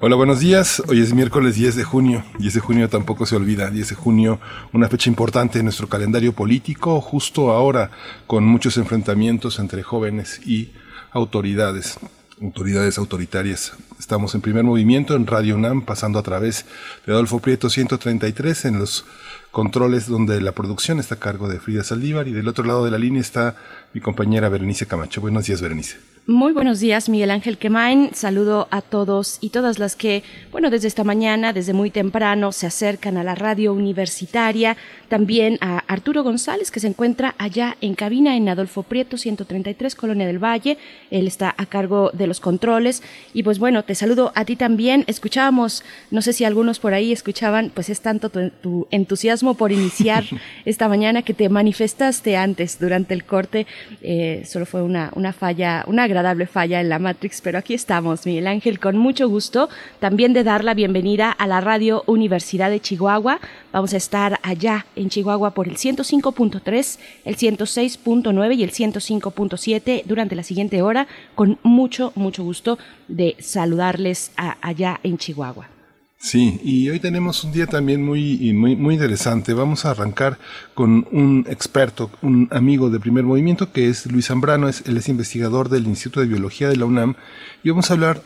Hola, buenos días. Hoy es miércoles 10 de junio. 10 de junio tampoco se olvida. 10 de junio, una fecha importante en nuestro calendario político, justo ahora con muchos enfrentamientos entre jóvenes y autoridades autoridades autoritarias. Estamos en primer movimiento en Radio UNAM, pasando a través de Adolfo Prieto 133 en los controles donde la producción está a cargo de Frida Saldívar y del otro lado de la línea está mi compañera Berenice Camacho. Buenos días, Berenice. Muy buenos días, Miguel Ángel Quemain. Saludo a todos y todas las que, bueno, desde esta mañana, desde muy temprano, se acercan a la radio universitaria. También a Arturo González, que se encuentra allá en cabina en Adolfo Prieto, 133, Colonia del Valle. Él está a cargo de los controles. Y pues bueno, te saludo a ti también. Escuchábamos, no sé si algunos por ahí escuchaban, pues es tanto tu, entusiasmo por iniciar esta mañana que te manifestaste antes durante el corte. Eh, solo fue una, una falla, una gran falla en la Matrix, pero aquí estamos, Miguel Ángel, con mucho gusto también de dar la bienvenida a la Radio Universidad de Chihuahua. Vamos a estar allá en Chihuahua por el 105.3, el 106.9 y el 105.7 durante la siguiente hora, con mucho, mucho gusto de saludarles allá en Chihuahua. Sí, y hoy tenemos un día también muy, muy, muy interesante. Vamos a arrancar con un experto, un amigo de primer movimiento, que es Luis Zambrano, es, él es investigador del Instituto de Biología de la UNAM, y vamos a hablar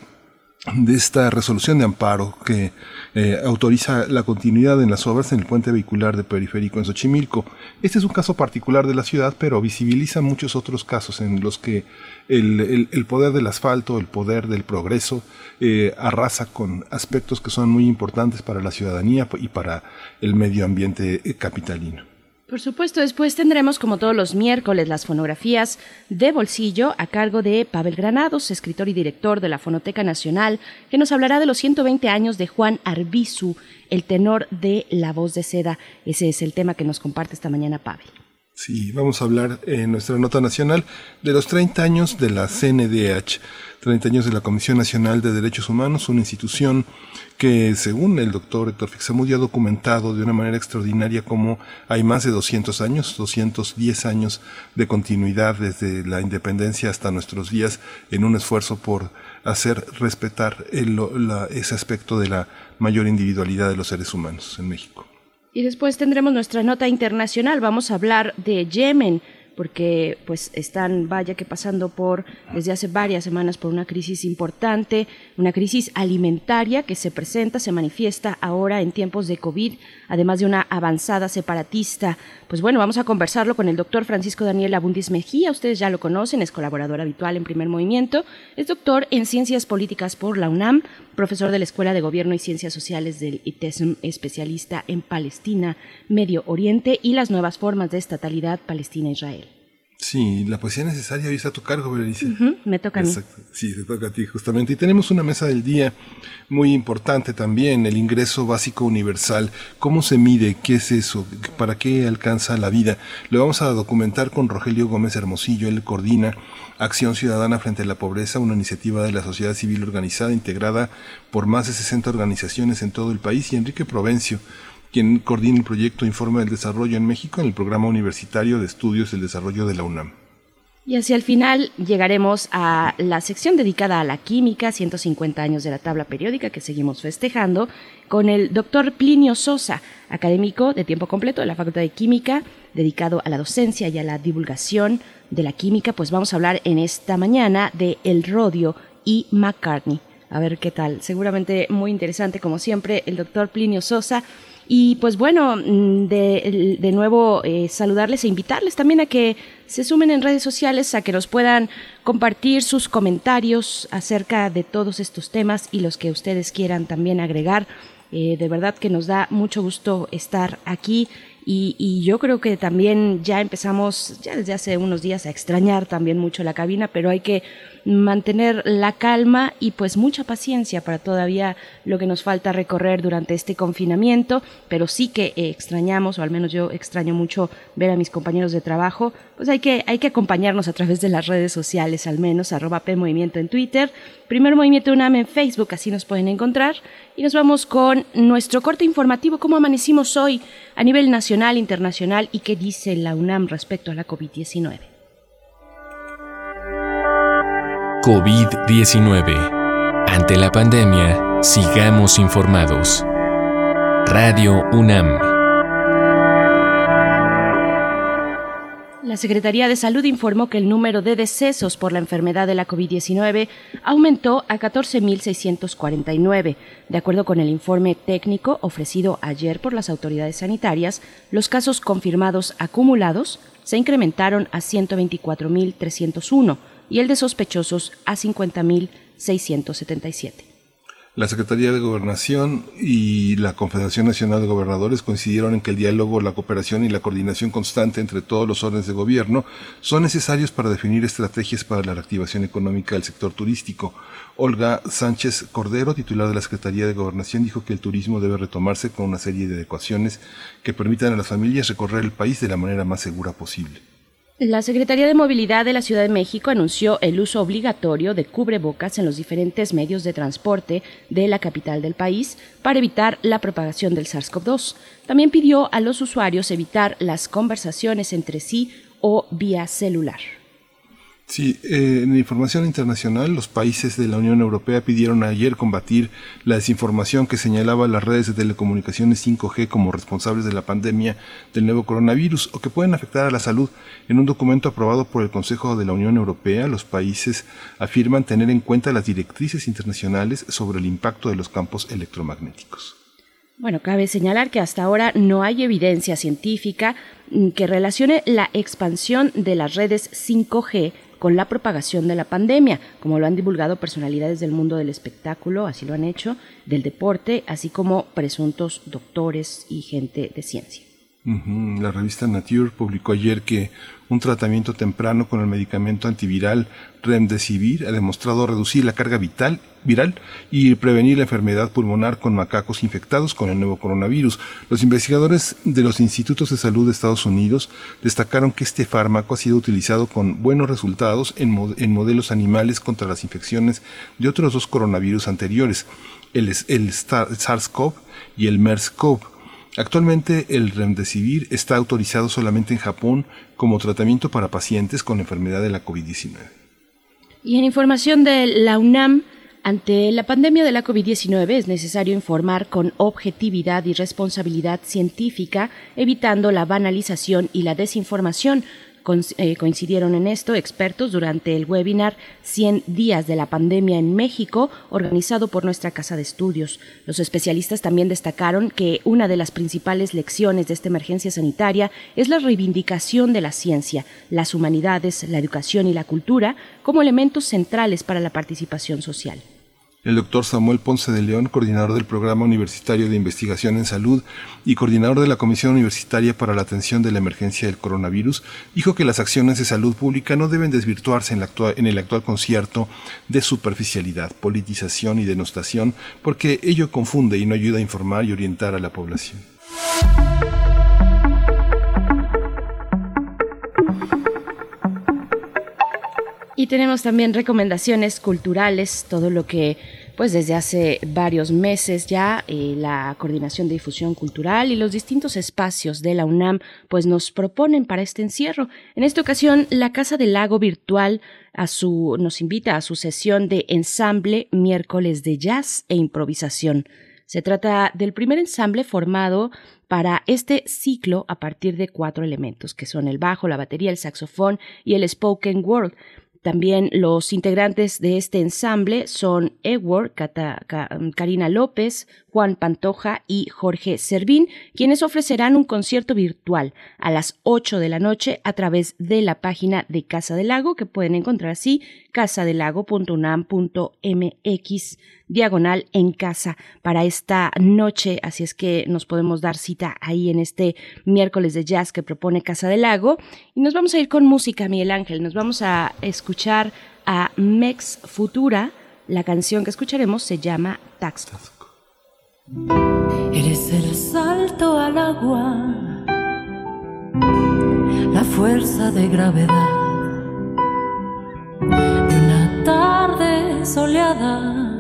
de esta resolución de amparo que eh, autoriza la continuidad en las obras en el puente vehicular de periférico en Xochimilco. Este es un caso particular de la ciudad, pero visibiliza muchos otros casos en los que el, poder del asfalto, el poder del progreso, eh, arrasa con aspectos que son muy importantes para la ciudadanía y para el medio ambiente eh, capitalino. Por supuesto, después tendremos, como todos los miércoles, las fonografías de bolsillo a cargo de Pavel Granados, escritor y director de la Fonoteca Nacional, que nos hablará de los 120 años de Juan Arbizu, el tenor de La Voz de Seda. Ese es el tema que nos comparte esta mañana Pavel. Sí, vamos a hablar en nuestra nota nacional de los 30 años de la CNDH, 30 años de la Comisión Nacional de Derechos Humanos, una institución que según el doctor Héctor Fixamudi ha documentado de una manera extraordinaria cómo hay más de 200 años, 210 años de continuidad desde la independencia hasta nuestros días en un esfuerzo por hacer respetar ese aspecto de la mayor individualidad de los seres humanos en México. Y después tendremos nuestra nota internacional. Vamos a hablar de Yemen porque pues están, vaya que pasando por, desde hace varias semanas, por una crisis importante, una crisis alimentaria que se presenta, se manifiesta ahora en tiempos de COVID, además de una avanzada separatista. Pues bueno, vamos a conversarlo con el doctor Francisco Daniel Abundis Mejía, ustedes ya lo conocen, es colaborador habitual en Primer Movimiento, es doctor en Ciencias Políticas por la UNAM, profesor de la Escuela de Gobierno y Ciencias Sociales del ITESM, especialista en Palestina, Medio Oriente y las nuevas formas de estatalidad Palestina-Israel. Sí, la poesía necesaria hoy está a tu cargo, Berenice. me toca a mí. Sí, te toca a ti, justamente. Y tenemos una mesa del día muy importante también, el ingreso básico universal. ¿Cómo se mide? ¿Qué es eso? ¿Para qué alcanza la vida? Lo vamos a documentar con Rogelio Gómez Hermosillo. Él coordina Acción Ciudadana frente a la Pobreza, una iniciativa de la sociedad civil organizada integrada por más de 60 organizaciones en todo el país. Y Enrique Provencio quien coordina el proyecto Informe del Desarrollo en México en el Programa Universitario de Estudios del Desarrollo de la UNAM. Y hacia el final llegaremos a la sección dedicada a la química, 150 años de la tabla periódica que seguimos festejando, con el doctor Plinio Sosa, académico de tiempo completo de la Facultad de Química, dedicado a la docencia y a la divulgación de la química. Pues vamos a hablar en esta mañana de el rodio y McCartney. A ver qué tal. Seguramente muy interesante, como siempre, el doctor Plinio Sosa y pues bueno, mm, de, de nuevo eh, saludarles e invitarles también a que se sumen en redes sociales, a que nos puedan compartir sus comentarios acerca de todos estos temas y los que ustedes quieran también agregar. Eh, de verdad que nos da mucho gusto estar aquí y, yo creo que también ya empezamos, ya desde hace unos días, a extrañar también mucho la cabina, pero hay que mantener la calma y pues mucha paciencia para todavía lo que nos falta recorrer durante este confinamiento, pero sí que extrañamos, o al menos yo extraño mucho ver a mis compañeros de trabajo, pues hay que, hay que acompañarnos a través de las redes sociales, al menos arroba P Movimiento en Twitter, Primer Movimiento UNAM en Facebook, así nos pueden encontrar. Y nos vamos con nuestro corte informativo, cómo amanecimos hoy a nivel nacional, internacional y qué dice la UNAM respecto a la COVID-19. COVID-19. Ante la pandemia, sigamos informados. Radio UNAM. La Secretaría de Salud informó que el número de decesos por la enfermedad de la COVID-19 aumentó a 14.649. De acuerdo con el informe técnico ofrecido ayer por las autoridades sanitarias, los casos confirmados acumulados se incrementaron a 124.301 y el de sospechosos a 50.677. La Secretaría de Gobernación y la Confederación Nacional de Gobernadores coincidieron en que el diálogo, la cooperación y la coordinación constante entre todos los órdenes de gobierno son necesarios para definir estrategias para la reactivación económica del sector turístico. Olga Sánchez Cordero, titular de la Secretaría de Gobernación, dijo que el turismo debe retomarse con una serie de adecuaciones que permitan a las familias recorrer el país de la manera más segura posible. La Secretaría de Movilidad de la Ciudad de México anunció el uso obligatorio de cubrebocas en los diferentes medios de transporte de la capital del país para evitar la propagación del SARS-CoV-2. También pidió a los usuarios evitar las conversaciones entre sí o vía celular. Sí, eh, en información internacional, los países de la Unión Europea pidieron ayer combatir la desinformación que señalaba las redes de telecomunicaciones 5G como responsables de la pandemia del nuevo coronavirus o que pueden afectar a la salud. En un documento aprobado por el Consejo de la Unión Europea, los países afirman tener en cuenta las directrices internacionales sobre el impacto de los campos electromagnéticos. Bueno, cabe señalar que hasta ahora no hay evidencia científica mm, que relacione la expansión de las redes 5G con la propagación de la pandemia, como lo han divulgado personalidades del mundo del espectáculo, así lo han hecho, del deporte, así como presuntos doctores y gente de ciencia. La revista Nature publicó ayer que un tratamiento temprano con el medicamento antiviral Remdesivir ha demostrado reducir la carga vital, viral y prevenir la enfermedad pulmonar con macacos infectados con el nuevo coronavirus. Los investigadores de los institutos de salud de Estados Unidos destacaron que este fármaco ha sido utilizado con buenos resultados en, modelos animales contra las infecciones de otros dos coronavirus anteriores, el, SARS-CoV y el MERS-CoV Actualmente el Remdesivir está autorizado solamente en Japón como tratamiento para pacientes con enfermedad de la COVID-19. Y en información de la UNAM, ante la pandemia de la COVID-19 es necesario informar con objetividad y responsabilidad científica, evitando la banalización y la desinformación, eh, coincidieron en esto expertos durante el webinar 100 días de la pandemia en México, organizado por nuestra Casa de Estudios. Los especialistas también destacaron que una de las principales lecciones de esta emergencia sanitaria es la reivindicación de la ciencia, las humanidades, la educación y la cultura como elementos centrales para la participación social. El doctor Samuel Ponce de León, coordinador del Programa Universitario de Investigación en Salud y coordinador de la Comisión Universitaria para la Atención de la Emergencia del Coronavirus, dijo que las acciones de salud pública no deben desvirtuarse en, el actual concierto de superficialidad, politización y denostación, porque ello confunde y no ayuda a informar y orientar a la población. Y tenemos también recomendaciones culturales, todo lo que pues desde hace varios meses ya eh, la Coordinación de Difusión Cultural y los distintos espacios de la UNAM pues nos proponen para este encierro. En esta ocasión, la Casa del Lago Virtual a su, nos invita a su sesión de ensamble miércoles de jazz e improvisación. Se trata del primer ensamble formado para este ciclo a partir de cuatro elementos, que son el bajo, la batería, el saxofón y el spoken word. También los integrantes de este ensamble son Edward, Karina López, Juan Pantoja y Jorge Servín, quienes ofrecerán un concierto virtual a las 8 de la noche a través de la página de Casa del Lago, que pueden encontrar así, casadelago.unam.mx diagonal en casa para esta noche, así es que nos podemos dar cita ahí en este miércoles de jazz que propone Casa del Lago. Y nos vamos a ir con música, Miguel Ángel, nos vamos a escuchar a Mex Futura. La canción que escucharemos se llama Taxco. Eres el salto al agua, la fuerza de gravedad de una tarde soleada.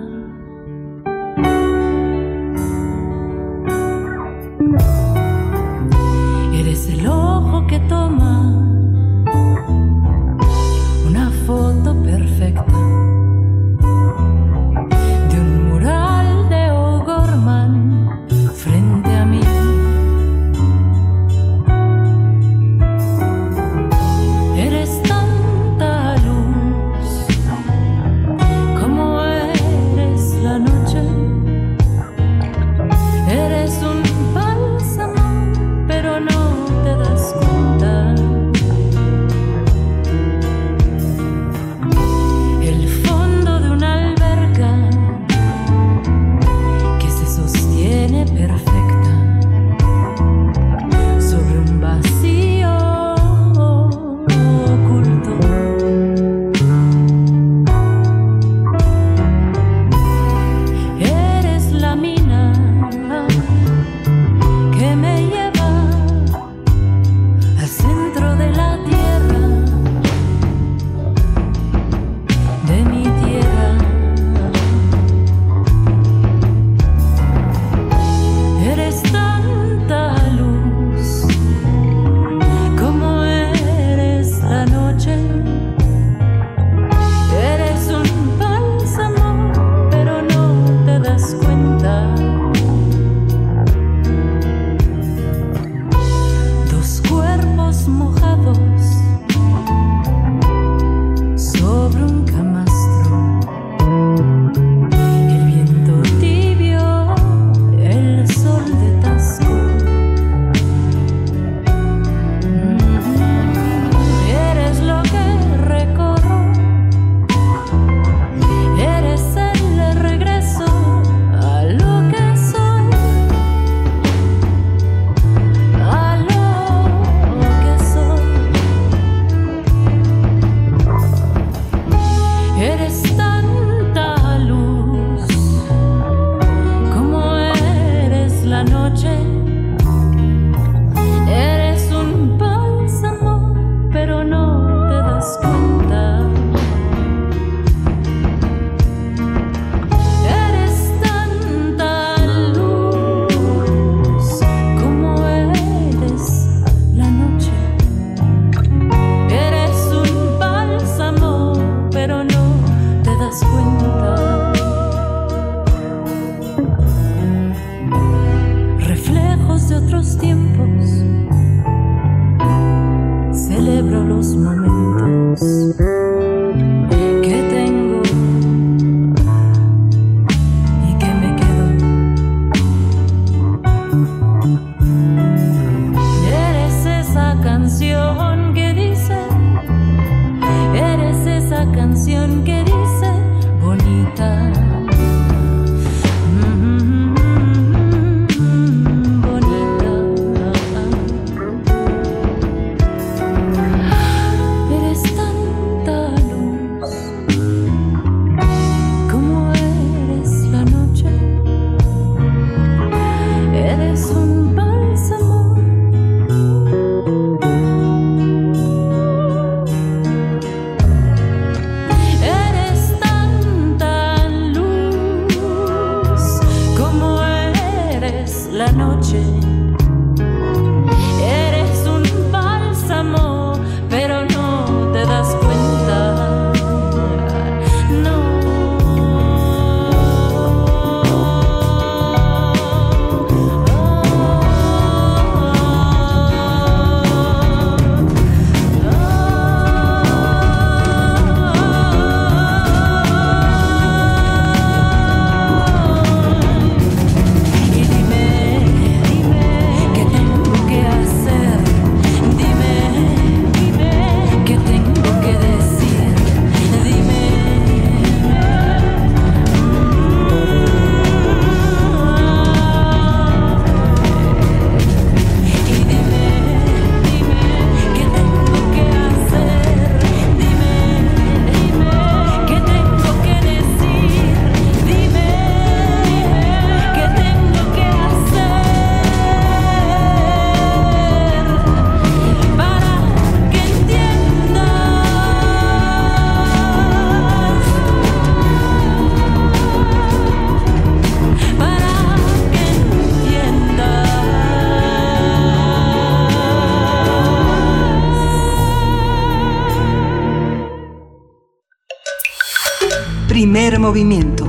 Primer movimiento.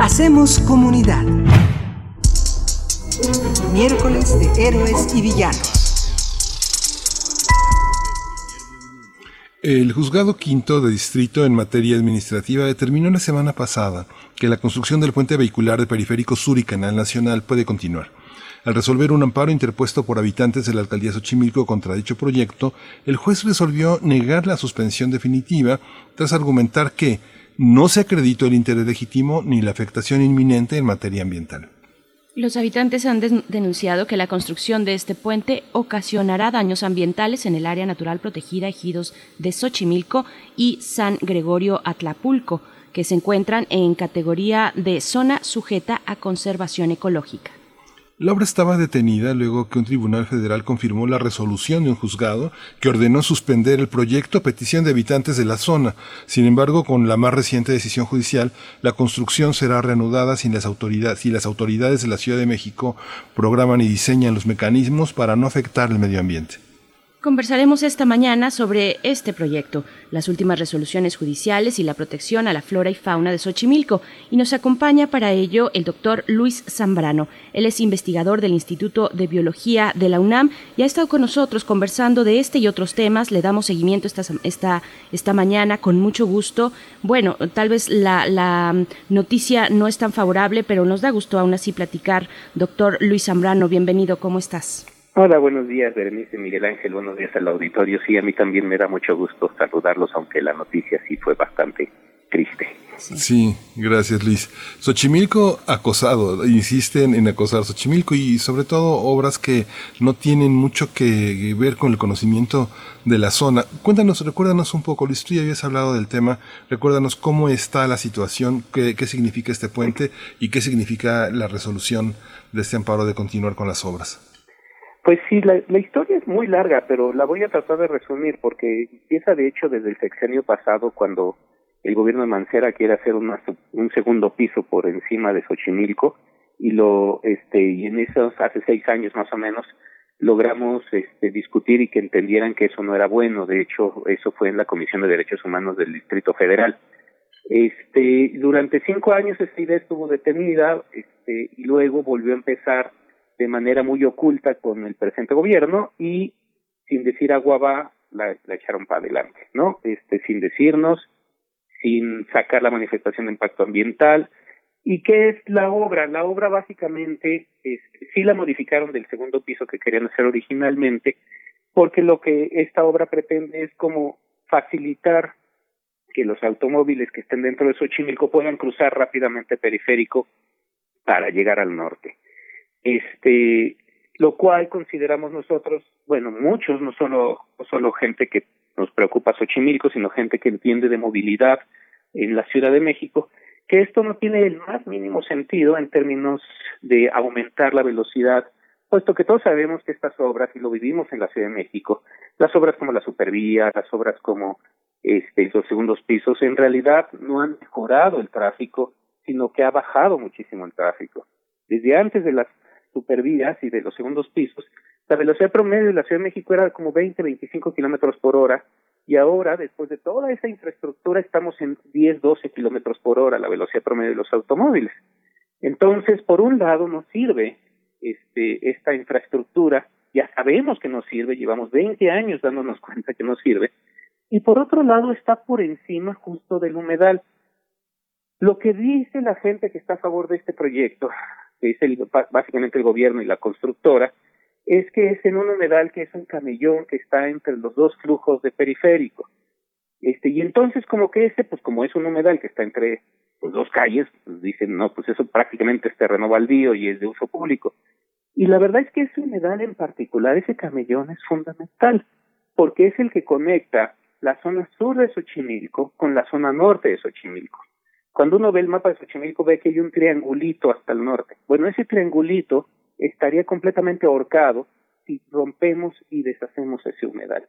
Hacemos comunidad. Miércoles de Héroes y Villanos. El juzgado quinto de distrito en materia administrativa determinó la semana pasada que la construcción del puente vehicular de periférico sur y canal nacional puede continuar. Al resolver un amparo interpuesto por habitantes de la alcaldía Xochimilco contra dicho proyecto, el juez resolvió negar la suspensión definitiva tras argumentar que no se acreditó el interés legítimo ni la afectación inminente en materia ambiental. Los habitantes han denunciado que la construcción de este puente ocasionará daños ambientales en el área natural protegida ejidos de Xochimilco y San Gregorio Atlapulco, que se encuentran en categoría de zona sujeta a conservación ecológica. La obra estaba detenida luego que un tribunal federal confirmó la resolución de un juzgado que ordenó suspender el proyecto a petición de habitantes de la zona. Sin embargo, con la más reciente decisión judicial, la construcción será reanudada si las autoridades, si las autoridades de la Ciudad de México programan y diseñan los mecanismos para no afectar el medio ambiente. Conversaremos esta mañana sobre este proyecto, las últimas resoluciones judiciales y la protección a la flora y fauna de Xochimilco. Y nos acompaña para ello el doctor Luis Zambrano. Él es investigador del Instituto de Biología de la UNAM y ha estado con nosotros conversando de este y otros temas. Le damos seguimiento esta, esta, esta mañana con mucho gusto. Bueno, tal vez la, la noticia no es tan favorable, pero nos da gusto aún así platicar. Doctor Luis Zambrano, bienvenido. ¿Cómo estás? Hola, buenos días, Berenice Miguel Ángel, buenos días al auditorio. Sí, a mí también me da mucho gusto saludarlos, aunque la noticia sí fue bastante triste. Sí, gracias Luis. Xochimilco acosado, insisten en acosar Xochimilco y sobre todo obras que no tienen mucho que ver con el conocimiento de la zona. Cuéntanos, recuérdanos un poco, Luis, tú ya habías hablado del tema, recuérdanos cómo está la situación, qué, qué significa este puente y qué significa la resolución de este amparo de continuar con las obras. Pues sí, la, la, historia es muy larga, pero la voy a tratar de resumir porque empieza de hecho desde el sexenio pasado cuando el gobierno de Mancera quiere hacer un segundo piso por encima de Xochimilco y lo este y en esos hace seis años más o menos logramos este, discutir y que entendieran que eso no era bueno. De hecho, eso fue en la Comisión de Derechos Humanos del Distrito Federal. Este, durante cinco años esta idea estuvo detenida este, y luego volvió a empezar de manera muy oculta con el presente gobierno y sin decir agua va la, echaron para adelante, ¿no? Este, sin decirnos, sin sacar la manifestación de impacto ambiental. ¿Y qué es la obra? La obra básicamente es, sí la modificaron del segundo piso que querían hacer originalmente, porque lo que esta obra pretende es como facilitar que los automóviles que estén dentro de Xochimilco puedan cruzar rápidamente periférico para llegar al norte este lo cual consideramos nosotros, bueno, muchos, no solo, solo gente que nos preocupa Xochimilco, sino gente que entiende de movilidad en la Ciudad de México, que esto no tiene el más mínimo sentido en términos de aumentar la velocidad, puesto que todos sabemos que estas obras, y lo vivimos en la Ciudad de México, las obras como la supervía, las obras como este, los segundos pisos, en realidad no han mejorado el tráfico, sino que ha bajado muchísimo el tráfico. Desde antes de las supervías y de los segundos pisos, la velocidad promedio de la Ciudad de México era como 20, 25 kilómetros por hora, y ahora, después de toda esa infraestructura, estamos en 10, 12 kilómetros por hora, la velocidad promedio de los automóviles. Entonces, por un lado, nos sirve este, esta infraestructura, ya sabemos que nos sirve, llevamos 20 años dándonos cuenta que nos sirve, y por otro lado, está por encima justo del humedal. Lo que dice la gente que está a favor de este proyecto que dice el, básicamente el gobierno y la constructora, es que es en un humedal que es un camellón que está entre los dos flujos de periférico. Este, y entonces como que ese, pues como es un humedal que está entre pues, dos calles, pues dicen, no, pues eso prácticamente es terreno baldío y es de uso público. Y la verdad es que ese humedal en particular, ese camellón es fundamental, porque es el que conecta la zona sur de Xochimilco con la zona norte de Xochimilco. Cuando uno ve el mapa de Xochimilco ve que hay un triangulito hasta el norte. Bueno, ese triangulito estaría completamente ahorcado si rompemos y deshacemos ese humedal.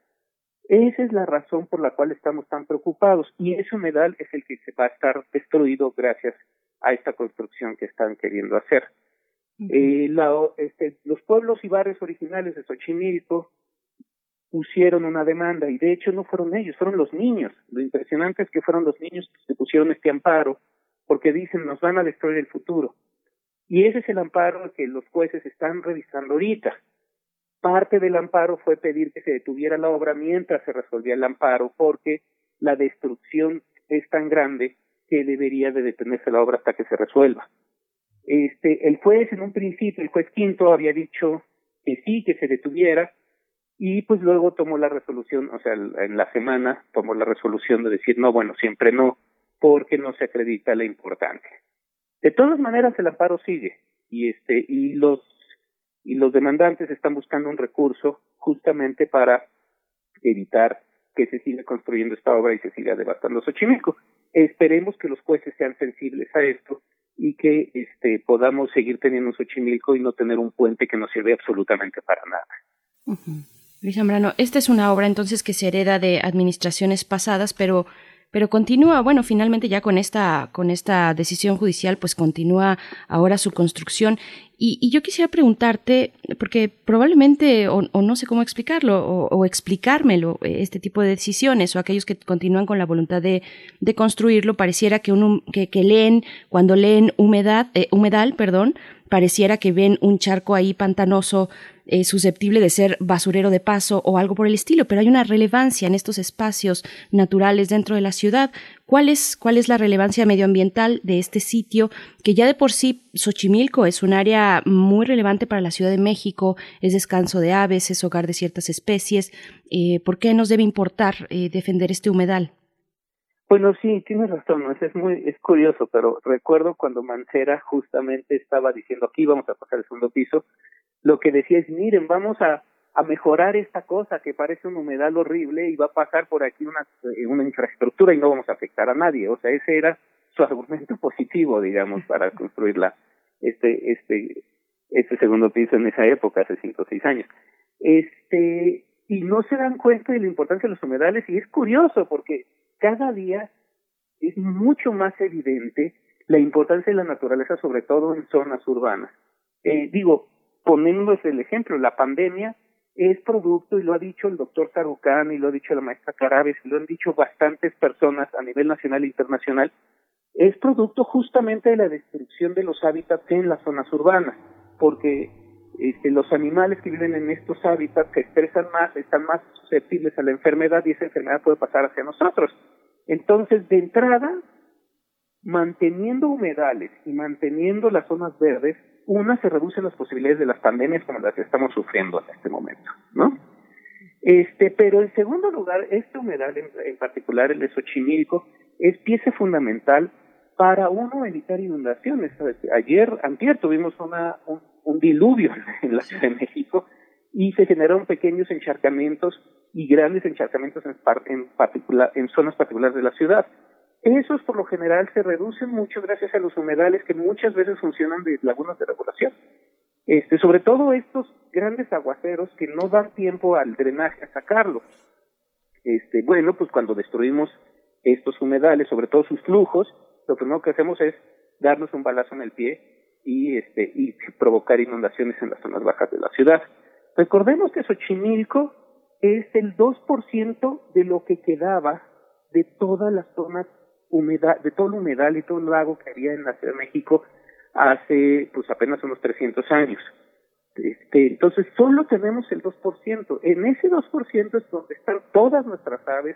Esa es la razón por la cual estamos tan preocupados y ese humedal es el que se va a estar destruido gracias a esta construcción que están queriendo hacer. eh, la, este, los pueblos y barrios originales de Xochimilco pusieron una demanda y de hecho no fueron ellos, fueron los niños. Lo impresionante es que fueron los niños que pusieron este amparo porque dicen nos van a destruir el futuro. Y ese es el amparo que los jueces están revisando ahorita. Parte del amparo fue pedir que se detuviera la obra mientras se resolvía el amparo, porque la destrucción es tan grande que debería de detenerse la obra hasta que se resuelva. Este, el juez en un principio, el juez quinto había dicho que sí, que se detuviera, y pues luego tomó la resolución, o sea, en la semana tomó la resolución de decir no, bueno, siempre no, porque no se acredita la importancia. De todas maneras, el amparo sigue y este y los y los demandantes están buscando un recurso justamente para evitar que se siga construyendo esta obra y se siga devastando Xochimilco. Esperemos que los jueces sean sensibles a esto y que este podamos seguir teniendo Xochimilco y no tener un puente que no sirve absolutamente para nada. Luis Zambrano, esta es una obra entonces que se hereda de administraciones pasadas, pero pero continúa, bueno, finalmente ya con esta, con esta decisión judicial, pues continúa ahora su construcción. Y, yo quisiera preguntarte, porque probablemente, o, no sé cómo explicarlo, o, explicármelo, este tipo de decisiones, o aquellos que continúan con la voluntad de, de construirlo, pareciera que, uno, que, que leen, cuando leen humedad, eh, humedal, perdón, pareciera que ven un charco ahí pantanoso eh, susceptible de ser basurero de paso o algo por el estilo, pero hay una relevancia en estos espacios naturales dentro de la ciudad. ¿Cuál es, cuál es la relevancia medioambiental de este sitio? Que ya de por sí Xochimilco es un área muy relevante para la Ciudad de México, es descanso de aves, es hogar de ciertas especies. Eh, ¿Por qué nos debe importar eh, defender este humedal? Bueno, sí, tienes razón, es muy es curioso, pero recuerdo cuando Mancera justamente estaba diciendo aquí vamos a pasar el segundo piso, lo que decía es, miren, vamos a, a mejorar esta cosa que parece un humedal horrible y va a pasar por aquí una, eh, una infraestructura y no vamos a afectar a nadie. O sea, ese era su argumento positivo, digamos, para construir la, este, este, este segundo piso en esa época, hace cinco o seis años. Este, y no se dan cuenta de la importancia de los humedales y es curioso porque cada día es mucho más evidente la importancia de la naturaleza, sobre todo en zonas urbanas. Eh, digo, poniéndose el ejemplo, la pandemia es producto, y lo ha dicho el doctor Sarucán, y lo ha dicho la maestra Carabes, y lo han dicho bastantes personas a nivel nacional e internacional, es producto justamente de la destrucción de los hábitats en las zonas urbanas, porque este, los animales que viven en estos hábitats se estresan más, están más susceptibles a la enfermedad y esa enfermedad puede pasar hacia nosotros. Entonces, de entrada, manteniendo humedales y manteniendo las zonas verdes, una, se reducen las posibilidades de las pandemias como las que estamos sufriendo en este momento, ¿no? Este, pero en segundo lugar, este humedal, en, particular el de Xochimilco, es pieza fundamental para uno evitar inundaciones. Ayer, antier, tuvimos una, un, diluvio en la Ciudad de México y se generaron pequeños encharcamientos y grandes encharcamientos en, en, particular, en zonas particulares de la ciudad. Esos por lo general se reducen mucho gracias a los humedales que muchas veces funcionan de lagunas de regulación. Este, sobre todo estos grandes aguaceros que no dan tiempo al drenaje a sacarlos. Este, bueno, pues cuando destruimos estos humedales, sobre todo sus flujos, lo primero que hacemos es darnos un balazo en el pie y este y provocar inundaciones en las zonas bajas de la ciudad. Recordemos que Xochimilco es el 2% de lo que quedaba de todas las zonas humedad, de todo el humedal y todo el lago que había en la Ciudad de México hace pues apenas unos 300 años. Este, entonces solo tenemos el 2%. En ese 2% es donde están todas nuestras aves,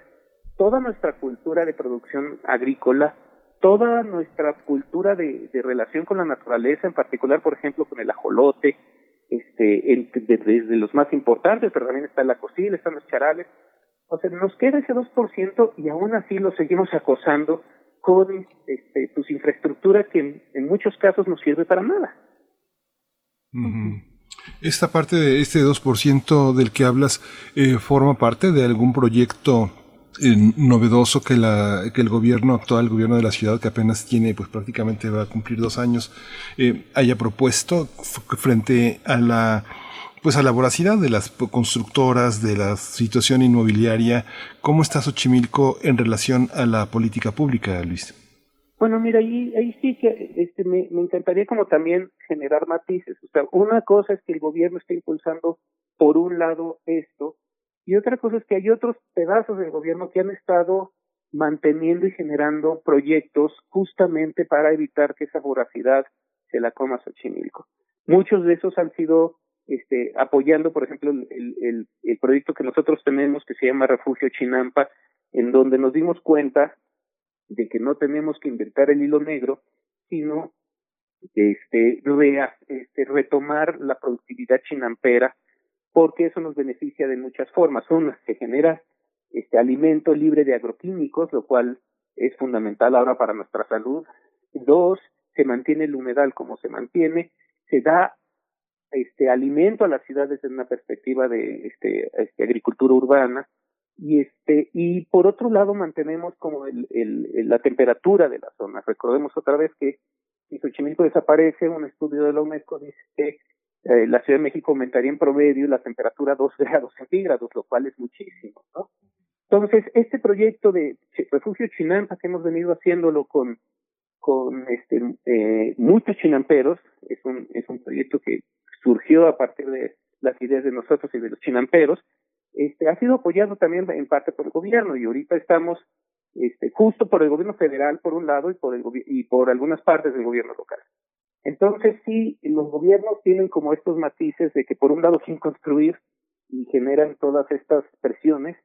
toda nuestra cultura de producción agrícola, toda nuestra cultura de, relación con la naturaleza, en particular, por ejemplo, con el ajolote, este, desde los más importantes, pero también está la cocina, están los charales, o sea, nos queda ese 2% y aún así lo seguimos acosando con este, pues, infraestructura que en, muchos casos no sirve para nada. Esta parte de este 2% del que hablas eh, forma parte de algún proyecto eh, novedoso que, la, el gobierno actual, el gobierno de la ciudad, que apenas tiene, pues prácticamente va a cumplir dos años, eh, haya propuesto frente a la pues a la voracidad de las constructoras, de la situación inmobiliaria. ¿Cómo está Xochimilco en relación a la política pública, Luis? Bueno, mira, ahí, ahí sí que este, me, me encantaría como también generar matices. O sea, una cosa es que el gobierno está impulsando por un lado esto, y otra cosa es que hay otros pedazos del gobierno que han estado manteniendo y generando proyectos justamente para evitar que esa voracidad se la coma Xochimilco. Muchos de esos han sido este, apoyando, por ejemplo, el, proyecto que nosotros tenemos que se llama Refugio Chinampa, en donde nos dimos cuenta de que no tenemos que inventar el hilo negro, sino este, este, retomar la productividad chinampera, porque eso nos beneficia de muchas formas. Una, se genera este alimento libre de agroquímicos, lo cual es fundamental ahora para nuestra salud. Dos, se mantiene el humedal como se mantiene, se da este alimento a las ciudades desde una perspectiva de este, este, agricultura urbana y este y por otro lado mantenemos como el, la temperatura de la zona recordemos otra vez que si Xochimilco desaparece un estudio de la UNESCO dice que eh, la Ciudad de México aumentaría en promedio la temperatura a 2 grados centígrados lo cual es muchísimo no entonces este proyecto de refugio Chinampa que hemos venido haciéndolo con con este eh, muchos chinamperos es un es un proyecto que surgió a partir de las ideas de nosotros y de los chinamperos este, ha sido apoyado también en parte por el gobierno y ahorita estamos este, justo por el gobierno federal por un lado y por el y por algunas partes del gobierno local. Entonces sí, los gobiernos tienen como estos matices de que por un lado sin construir y generan todas estas presiones,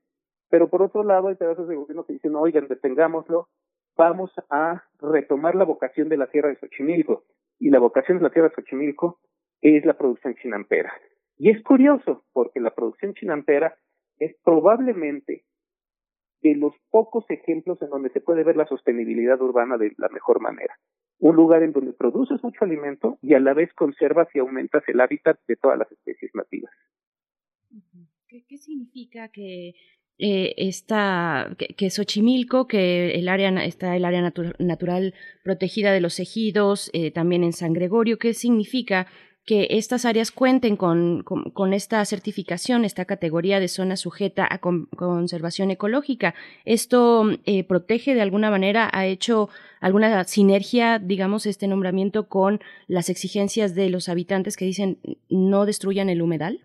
pero por otro lado hay pedazos de gobierno que dicen, oigan, detengámoslo, vamos a retomar la vocación de la tierra de Xochimilco. Y la vocación de la tierra de Xochimilco es la producción chinampera. Y es curioso, porque la producción chinampera es probablemente de los pocos ejemplos en donde se puede ver la sostenibilidad urbana de la mejor manera. Un lugar en donde produces mucho alimento y a la vez conservas y aumentas el hábitat de todas las especies nativas. ¿Qué, significa que eh, esta, que, Xochimilco, que el área está el área natural protegida de los ejidos, eh, también en San Gregorio, ¿qué significa que estas áreas cuenten con, con, esta certificación, esta categoría de zona sujeta a conservación ecológica. ¿Esto eh, protege de alguna manera, ha hecho alguna sinergia, digamos, este nombramiento con las exigencias de los habitantes que dicen no destruyan el humedal?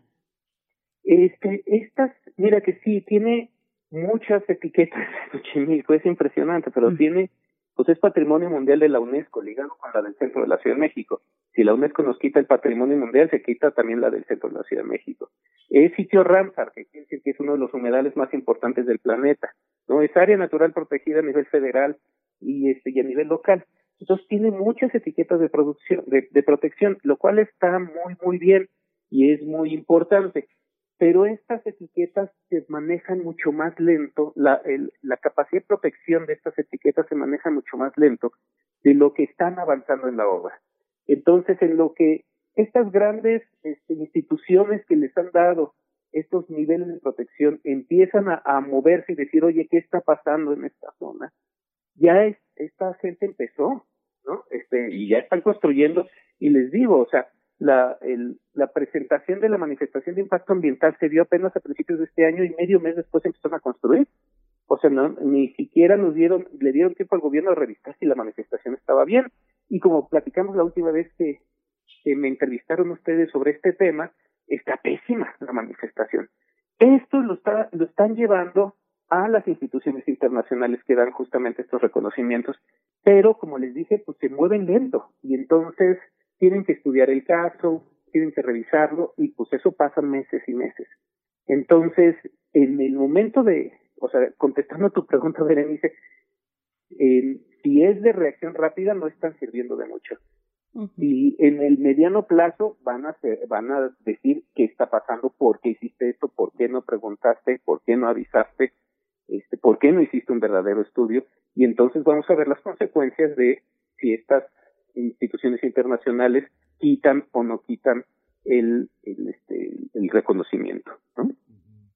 Este, estas, mira que sí, tiene muchas etiquetas, es impresionante, pero mm. tiene pues es patrimonio mundial de la UNESCO, ligado con la del centro de la Ciudad de México. Si la UNESCO nos quita el patrimonio mundial, se quita también la del centro de la Ciudad de México. Es sitio Ramsar, que quiere decir que es uno de los humedales más importantes del planeta. No es área natural protegida a nivel federal y este y a nivel local. Entonces tiene muchas etiquetas de producción, de, de protección, lo cual está muy muy bien y es muy importante pero estas etiquetas se manejan mucho más lento, la, el, la capacidad de protección de estas etiquetas se maneja mucho más lento de lo que están avanzando en la obra. Entonces, en lo que estas grandes este, instituciones que les han dado estos niveles de protección empiezan a, a, moverse y decir, oye, ¿qué está pasando en esta zona? Ya es, esta gente empezó, ¿no? Este, y ya están construyendo, y les digo, o sea, la, el, la presentación de la manifestación de impacto ambiental se dio apenas a principios de este año y medio mes después empezaron a construir. O sea, no, ni siquiera nos dieron, le dieron tiempo al gobierno a revisar si la manifestación estaba bien. Y como platicamos la última vez que, que me entrevistaron ustedes sobre este tema, está pésima la manifestación. Esto lo, está, lo están llevando a las instituciones internacionales que dan justamente estos reconocimientos, pero como les dije, pues se mueven lento y entonces tienen que estudiar el caso, tienen que revisarlo y pues eso pasa meses y meses. Entonces, en el momento de, o sea, contestando tu pregunta, Berenice, eh, si es de reacción rápida no están sirviendo de mucho. Y en el mediano plazo van a van a decir qué está pasando, por qué hiciste esto, por qué no preguntaste, por qué no avisaste, este, por qué no hiciste un verdadero estudio, y entonces vamos a ver las consecuencias de si estas instituciones internacionales quitan o no quitan el, el, este, el reconocimiento. ¿no?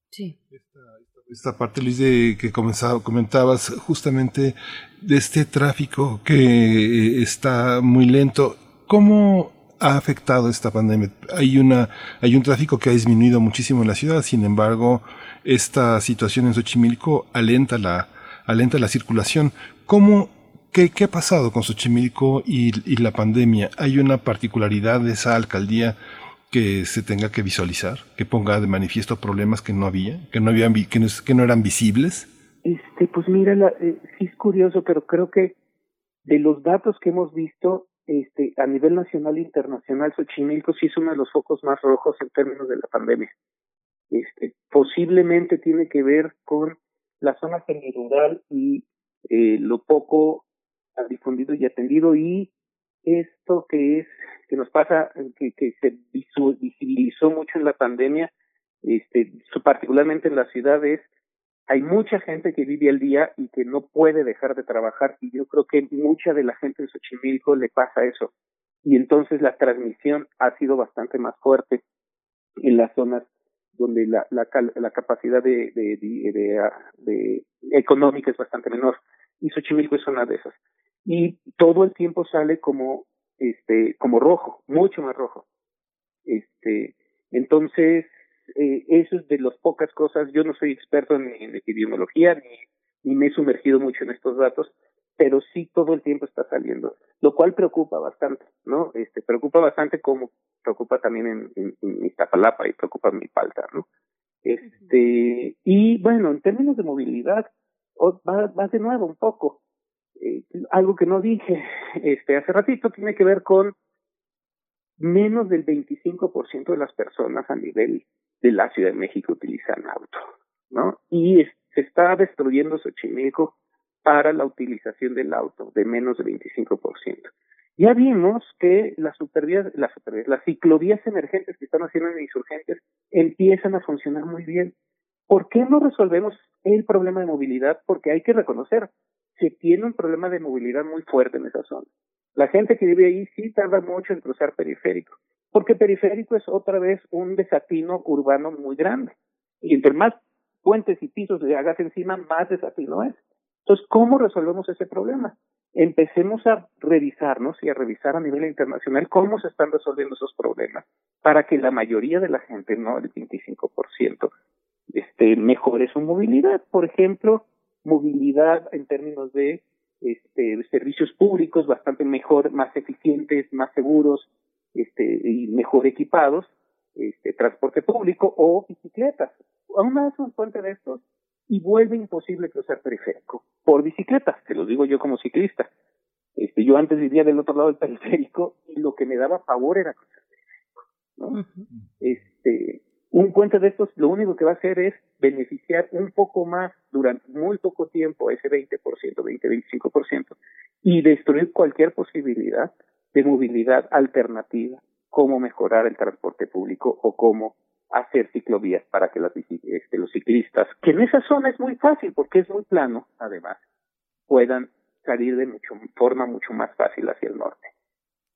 Sí. Esta, parte, Luis, de que comenzaba, comentabas justamente de este tráfico que eh, está muy lento. ¿Cómo ha afectado esta pandemia? Hay una, hay un tráfico que ha disminuido muchísimo en la ciudad, sin embargo, esta situación en Xochimilco alenta la, alenta la circulación. ¿Cómo ¿Qué, ¿Qué, ha pasado con Xochimilco y, y, la pandemia? ¿Hay una particularidad de esa alcaldía que se tenga que visualizar, que ponga de manifiesto problemas que no había, que no, habían, que no, que no eran visibles? Este, pues mira, la, eh, es curioso, pero creo que de los datos que hemos visto, este, a nivel nacional e internacional, Xochimilco sí es uno de los focos más rojos en términos de la pandemia. Este, posiblemente tiene que ver con la zona semirural y eh, lo poco difundido y atendido y esto que es que nos pasa que, se visibilizó mucho en la pandemia este particularmente en las ciudades hay mucha gente que vive al día y que no puede dejar de trabajar y yo creo que mucha de la gente de Xochimilco le pasa eso. Y entonces la transmisión ha sido bastante más fuerte en las zonas donde la, la, la capacidad de, de, de, de, económica es bastante menor y Xochimilco es una de esas y todo el tiempo sale como este como rojo mucho más rojo este entonces eh, eso es de las pocas cosas, yo no soy experto en, en epidemiología ni, ni me he sumergido mucho en estos datos, pero sí todo el tiempo está saliendo, lo cual preocupa bastante, ¿no? Este, preocupa bastante como preocupa también en, en, Iztapalapa y preocupa en mi falta, ¿no? Este, y bueno, en términos de movilidad, va, va de nuevo un poco, eh, algo que no dije este hace ratito tiene que ver con menos del 25% de las personas a nivel de la Ciudad de México utilizan auto, ¿no? Y se está destruyendo Xochimilco para la utilización del auto de menos del 25%. Ya vimos que las supervías, las supervías, las ciclovías emergentes que están haciendo en insurgentes empiezan a funcionar muy bien. ¿Por qué no resolvemos el problema de movilidad? Porque hay que reconocer, se tiene un problema de movilidad muy fuerte en esa zona. La gente que vive ahí sí tarda mucho en cruzar periférico porque periférico es otra vez un desatino urbano muy grande. Y entre más puentes y pisos le hagas encima, más desatino es. Entonces, ¿cómo resolvemos ese problema? Empecemos a revisarnos y a revisar a nivel internacional cómo se están resolviendo esos problemas para que la mayoría de la gente, no el 25%, este, mejore su movilidad. Por ejemplo, movilidad en términos de este, servicios públicos bastante mejor, más eficientes, más seguros, este, y mejor equipados, este, transporte público o bicicletas. Aún más un puente de estos y vuelve imposible cruzar periférico por bicicletas, te lo digo yo como ciclista. Este, yo antes vivía del otro lado del periférico y lo que me daba favor era cruzar periférico, ¿no? Este, un puente de estos lo único que va a hacer es beneficiar un poco más durante muy poco tiempo ese 20%, 20-25% y destruir cualquier posibilidad de movilidad alternativa, cómo mejorar el transporte público o cómo hacer ciclovías para que las, este, los ciclistas, que en esa zona es muy fácil porque es muy plano, además, puedan salir de mucho, forma mucho más fácil hacia el norte.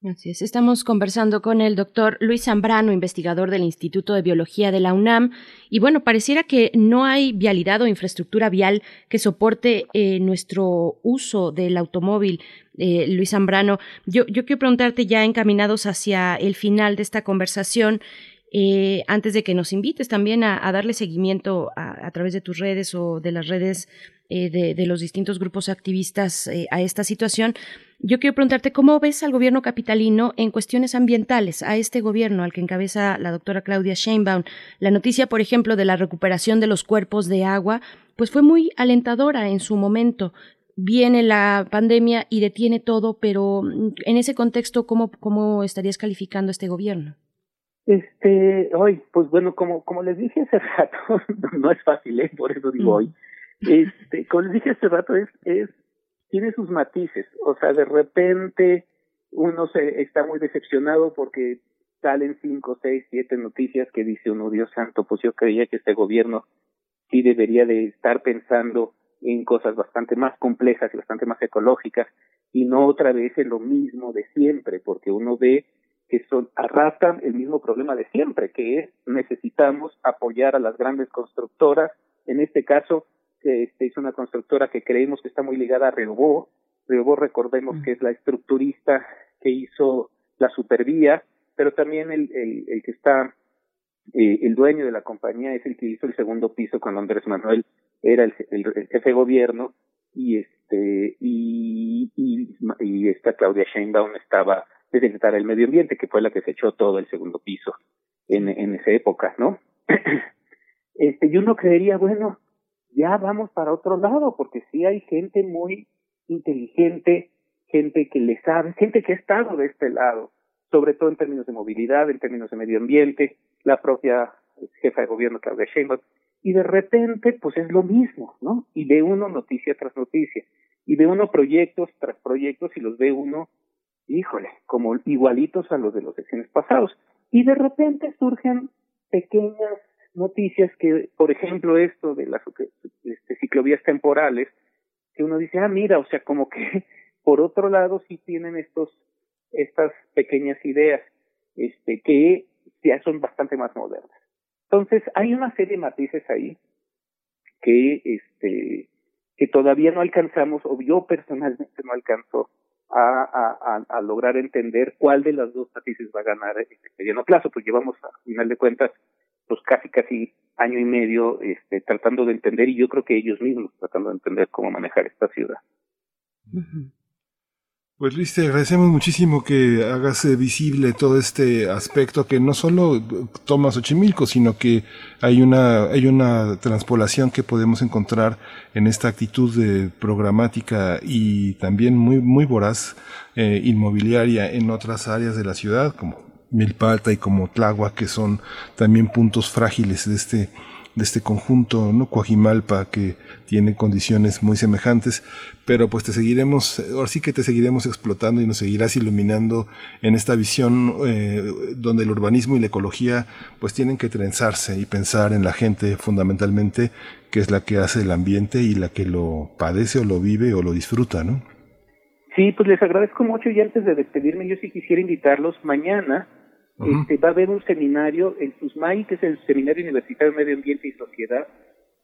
Así es, estamos conversando con el doctor Luis Zambrano, investigador del Instituto de Biología de la UNAM. Y bueno, pareciera que no hay vialidad o infraestructura vial que soporte eh, nuestro uso del automóvil. Eh, Luis Zambrano, yo, yo quiero preguntarte ya encaminados hacia el final de esta conversación. Eh, antes de que nos invites también a, darle seguimiento a, través de tus redes o de las redes de, de, los distintos grupos activistas a esta situación, yo quiero preguntarte cómo ves al gobierno capitalino en cuestiones ambientales, a este gobierno al que encabeza la doctora Claudia Sheinbaum. La noticia, por ejemplo, de la recuperación de los cuerpos de agua, pues fue muy alentadora en su momento. Viene la pandemia y detiene todo, pero mm, en ese contexto, ¿cómo, cómo estarías calificando este gobierno? Este, hoy, pues bueno, como, como les dije hace rato, no es fácil, ¿eh? por eso digo mm. hoy. Este, como les dije hace rato, es, es tiene sus matices, o sea, de repente uno se está muy decepcionado porque salen cinco, seis, siete noticias que dice uno, Dios santo, pues yo creía que este gobierno sí debería de estar pensando en cosas bastante más complejas y bastante más ecológicas y no otra vez en lo mismo de siempre, porque uno ve que son arrastran el mismo problema de siempre, que es necesitamos apoyar a las grandes constructoras, en este caso que este, es una constructora que creemos que está muy ligada a Reobó. Reobó, recordemos mm. que es la estructurista que hizo la supervía, pero también el, el, el que está, eh, el dueño de la compañía es el que hizo el segundo piso cuando Andrés Manuel era el, el, jefe de gobierno y este y, y, y esta Claudia Sheinbaum estaba de secretaria del medio ambiente que fue la que se echó todo el segundo piso en, en esa época, ¿no? este, yo no creería, bueno, ya vamos para otro lado, porque sí hay gente muy inteligente, gente que le sabe, gente que ha estado de este lado, sobre todo en términos de movilidad, en términos de medio ambiente, la propia jefa de gobierno Claudia Sheinbaum, y de repente pues es lo mismo, ¿no? Y ve uno noticia tras noticia, y ve uno proyectos tras proyectos y los ve uno, híjole, como igualitos a los de los secciones pasados. Y de repente surgen pequeñas noticias que, por ejemplo, esto de las este, ciclovías temporales, que uno dice, ah, mira, o sea, como que por otro lado sí tienen estos, estas pequeñas ideas, este, que ya son bastante más modernas. Entonces, hay una serie de matices ahí que, este, que todavía no alcanzamos, o yo personalmente no alcanzo a, a, a, lograr entender cuál de las dos matices va a ganar en este mediano plazo, pues llevamos a final de cuentas pues casi casi año y medio este, tratando de entender y yo creo que ellos mismos tratando de entender cómo manejar esta ciudad. Pues Luis, te agradecemos muchísimo que hagas eh, visible todo este aspecto que no solo toma Xochimilco, sino que hay una, hay una transpolación que podemos encontrar en esta actitud de programática y también muy, muy voraz eh, inmobiliaria en otras áreas de la ciudad, como Milpalta y como Tlagua, que son también puntos frágiles de este, de este conjunto, ¿no? Coajimalpa, que tiene condiciones muy semejantes, pero pues te seguiremos, ahora sí que te seguiremos explotando y nos seguirás iluminando en esta visión eh, donde el urbanismo y la ecología pues tienen que trenzarse y pensar en la gente fundamentalmente, que es la que hace el ambiente y la que lo padece o lo vive o lo disfruta, ¿no? Sí, pues les agradezco mucho y antes de despedirme yo sí quisiera invitarlos mañana este, va a haber un seminario en SUSMAI, que es el Seminario Universitario de Medio Ambiente y Sociedad.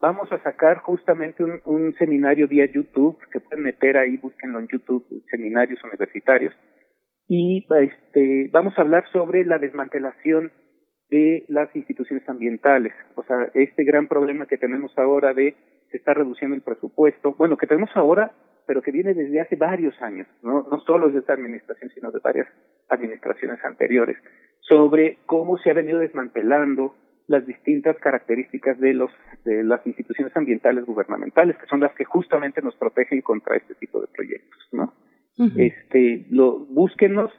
Vamos a sacar justamente un, seminario vía YouTube, se pueden meter ahí, búsquenlo en YouTube, seminarios universitarios. Y este, vamos a hablar sobre la desmantelación de las instituciones ambientales. O sea, este gran problema que tenemos ahora de se está reduciendo el presupuesto, bueno, que tenemos ahora, pero que viene desde hace varios años, no, no solo de esta administración, sino de varias administraciones anteriores sobre cómo se ha venido desmantelando las distintas características de los de las instituciones ambientales gubernamentales que son las que justamente nos protegen contra este tipo de proyectos no este lo búsquenos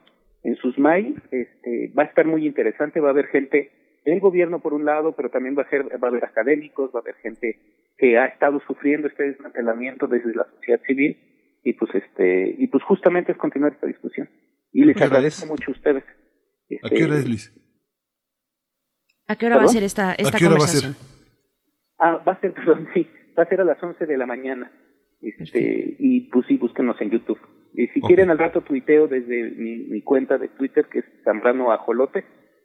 en sus mails este va a estar muy interesante va a haber gente del gobierno por un lado pero también va a ser va a haber académicos va a haber gente que ha estado sufriendo este desmantelamiento desde la sociedad civil y pues este y pues justamente es continuar esta discusión. Y les agradezco mucho a ustedes ¿A qué hora es, Luis? ¿A qué hora va a ser esta, esta conversación? Va a ser? Ah, va a ser, perdón, sí, va a ser a las 11 de la mañana. Este, y pues sí, búsquenos en YouTube. Y si quieren al rato tuiteo desde mi, cuenta de Twitter, que es Zambrano Ajolote,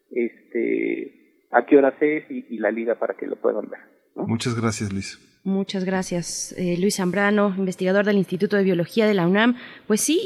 este, a qué hora es y, la liga para que lo puedan ver. Muchas gracias, Luis. Muchas gracias, eh, Luis Zambrano, investigador del Instituto de Biología de la UNAM. Pues sí,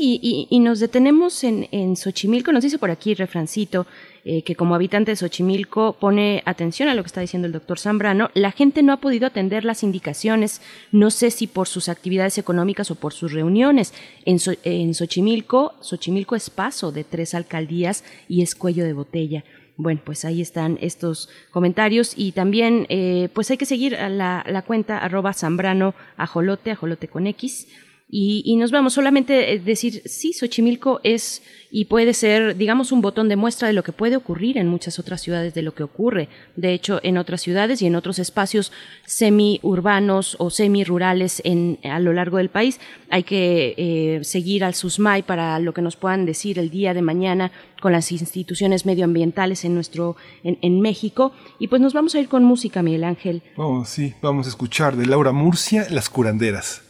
y, nos detenemos en, en, Xochimilco. Nos dice por aquí Refrancito eh, que como habitante de Xochimilco pone atención a lo que está diciendo el doctor Zambrano. La gente no ha podido atender las indicaciones, no sé si por sus actividades económicas o por sus reuniones. En, en Xochimilco, Xochimilco es paso de tres alcaldías y es cuello de botella. Bueno, pues ahí están estos comentarios. Y también eh, pues hay que seguir a la, la cuenta arroba zambrano ajolote, ajolote con X y, nos vamos solamente eh, decir, sí, Xochimilco es y puede ser, digamos, un botón de muestra de lo que puede ocurrir en muchas otras ciudades, de lo que ocurre, de hecho, en otras ciudades y en otros espacios semi-urbanos o semi-rurales a lo largo del país. Hay que eh, seguir al SUSMAI para lo que nos puedan decir el día de mañana con las instituciones medioambientales en nuestro, en, en México. Y pues nos vamos a ir con música, Miguel Ángel. Oh, sí, vamos a escuchar de Laura Murcia, Las Curanderas.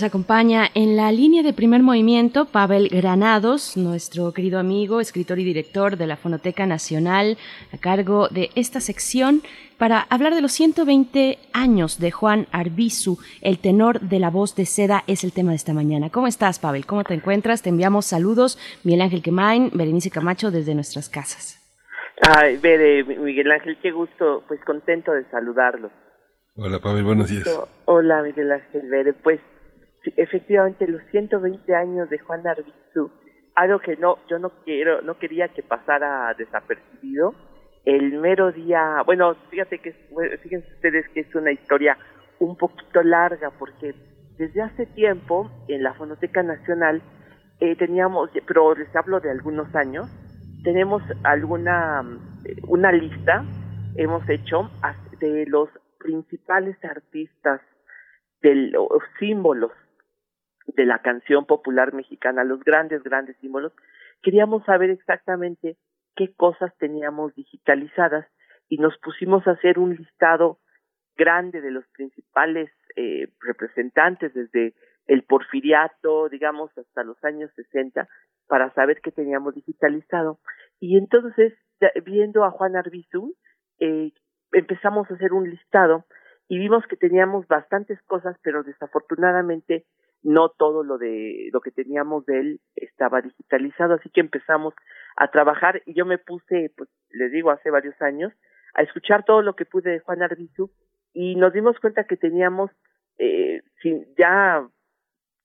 Nos acompaña en la línea de primer movimiento Pavel Granados, nuestro querido amigo, escritor y director de la Fonoteca Nacional, a cargo de esta sección para hablar de los 120 años de Juan Arbizu, el tenor de la voz de seda, es el tema de esta mañana. ¿Cómo estás, Pavel? ¿Cómo te encuentras? Te enviamos saludos, Miguel Ángel Quemain, Berenice Camacho, desde nuestras casas. Ay, Bere, Miguel Ángel, qué gusto, pues contento de saludarlos. Hola, Pavel, buenos días. Hola, Miguel Ángel Bere. Pues efectivamente, los 120 años de Juan Arbizu, algo que no, yo no quiero, no quería que pasara desapercibido. El mero día, bueno, fíjate que, fíjense ustedes que es una historia un poquito larga, porque desde hace tiempo en la Fonoteca Nacional eh, teníamos, pero les hablo de algunos años, tenemos alguna una lista hemos hecho de los principales artistas de los símbolos de la canción popular mexicana, los grandes, grandes símbolos, queríamos saber exactamente qué cosas teníamos digitalizadas y nos pusimos a hacer un listado grande de los principales eh, representantes desde el porfiriato, digamos, hasta los años 60, para saber qué teníamos digitalizado. Y entonces, viendo a Juan Arbizu, eh, empezamos a hacer un listado y vimos que teníamos bastantes cosas, pero desafortunadamente no todo lo de lo que teníamos de él estaba digitalizado, así que empezamos a trabajar y yo me puse, pues les digo, hace varios años, a escuchar todo lo que pude de Juan Arbizu y nos dimos cuenta que teníamos eh, sin, ya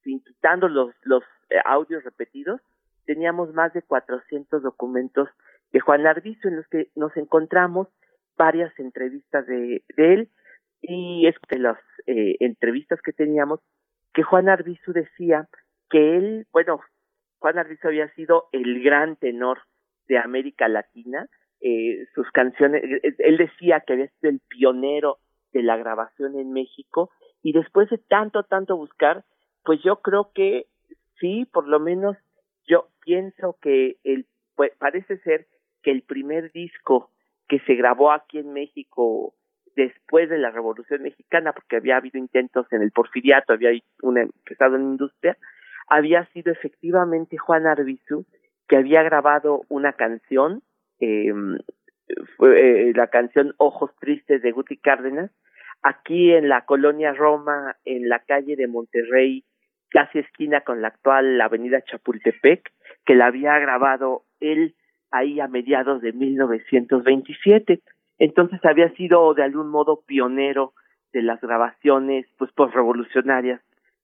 sin quitando los los eh, audios repetidos, teníamos más de 400 documentos de Juan Arbizu en los que nos encontramos varias entrevistas de, de él y es de las eh, entrevistas que teníamos que Juan Arbizu decía que él, bueno, Juan Arbizu había sido el gran tenor de América Latina eh, sus canciones. Eh, él decía que había sido el pionero de la grabación en México y después de tanto, tanto buscar, pues yo creo que sí, por lo menos yo pienso que el, pues, parece ser que el primer disco que se grabó aquí en México después de la Revolución Mexicana, porque había habido intentos en el porfiriato, había una, empezado en industria, había sido efectivamente Juan Arbizu, que había grabado una canción, eh, fue, la canción Ojos Tristes de Guti Cárdenas, aquí en la colonia Roma, en la calle de Monterrey, casi esquina con la actual avenida Chapultepec, que la había grabado él ahí a mediados de 1927. Entonces había sido de algún modo pionero de las grabaciones pues revolucionarias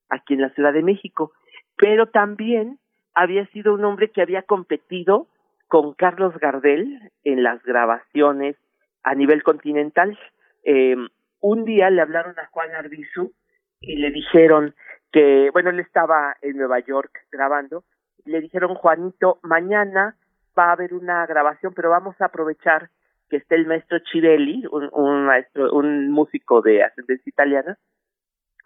aquí en la Ciudad de México, pero también había sido un hombre que había competido con Carlos Gardel en las grabaciones a nivel continental. Eh, un día le hablaron a Juan Arbizu y le dijeron que, bueno, él estaba en Nueva York grabando, le dijeron, Juanito, mañana va a haber una grabación, pero vamos a aprovechar que esté el maestro Chivelli, un, un maestro, un músico de ascendencia italiana,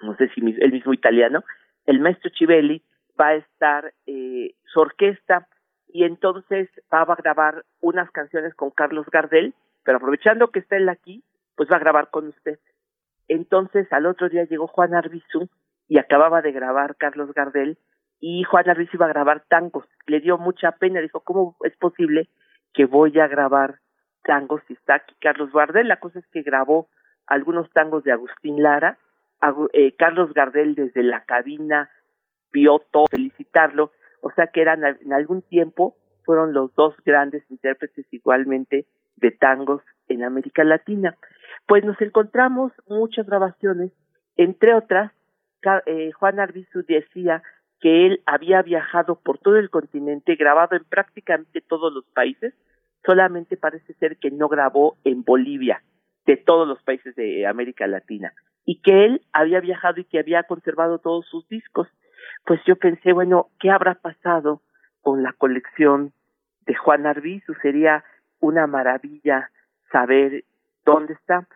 no sé si el mismo italiano, el maestro Chivelli va a estar eh, su orquesta y entonces va a grabar unas canciones con Carlos Gardel, pero aprovechando que está él aquí, pues va a grabar con usted. Entonces al otro día llegó Juan Arbizu y acababa de grabar Carlos Gardel y Juan Arbizu iba a grabar tangos. Le dio mucha pena, dijo, ¿cómo es posible que voy a grabar tangos y está aquí Carlos Gardel. La cosa es que grabó algunos tangos de Agustín Lara. Eh, Carlos Gardel desde la cabina vio todo, felicitarlo. O sea que eran en algún tiempo fueron los dos grandes intérpretes igualmente de tangos en América Latina. Pues nos encontramos muchas grabaciones, entre otras, eh, Juan Arbizu decía que él había viajado por todo el continente, grabado en prácticamente todos los países, solamente parece ser que no grabó en Bolivia, de todos los países de América Latina, y que él había viajado y que había conservado todos sus discos. Pues yo pensé, bueno, ¿qué habrá pasado con la colección de Juan Arbizu? Sería una maravilla saber dónde está.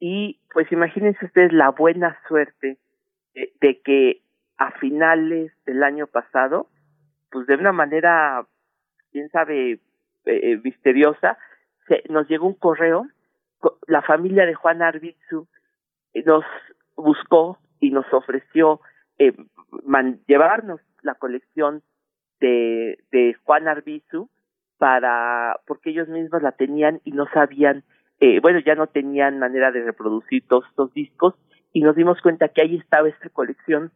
Y pues imagínense ustedes la buena suerte de, de que a finales del año pasado, pues de una manera, quién sabe, eh, eh, misteriosa, se, nos llegó un correo, la familia de Juan Arbizu eh, nos buscó y nos ofreció eh, llevarnos la colección de, de Juan Arbizu para, porque ellos mismos la tenían y no sabían, eh, bueno, ya no tenían manera de reproducir todos estos discos y nos dimos cuenta que ahí estaba esta colección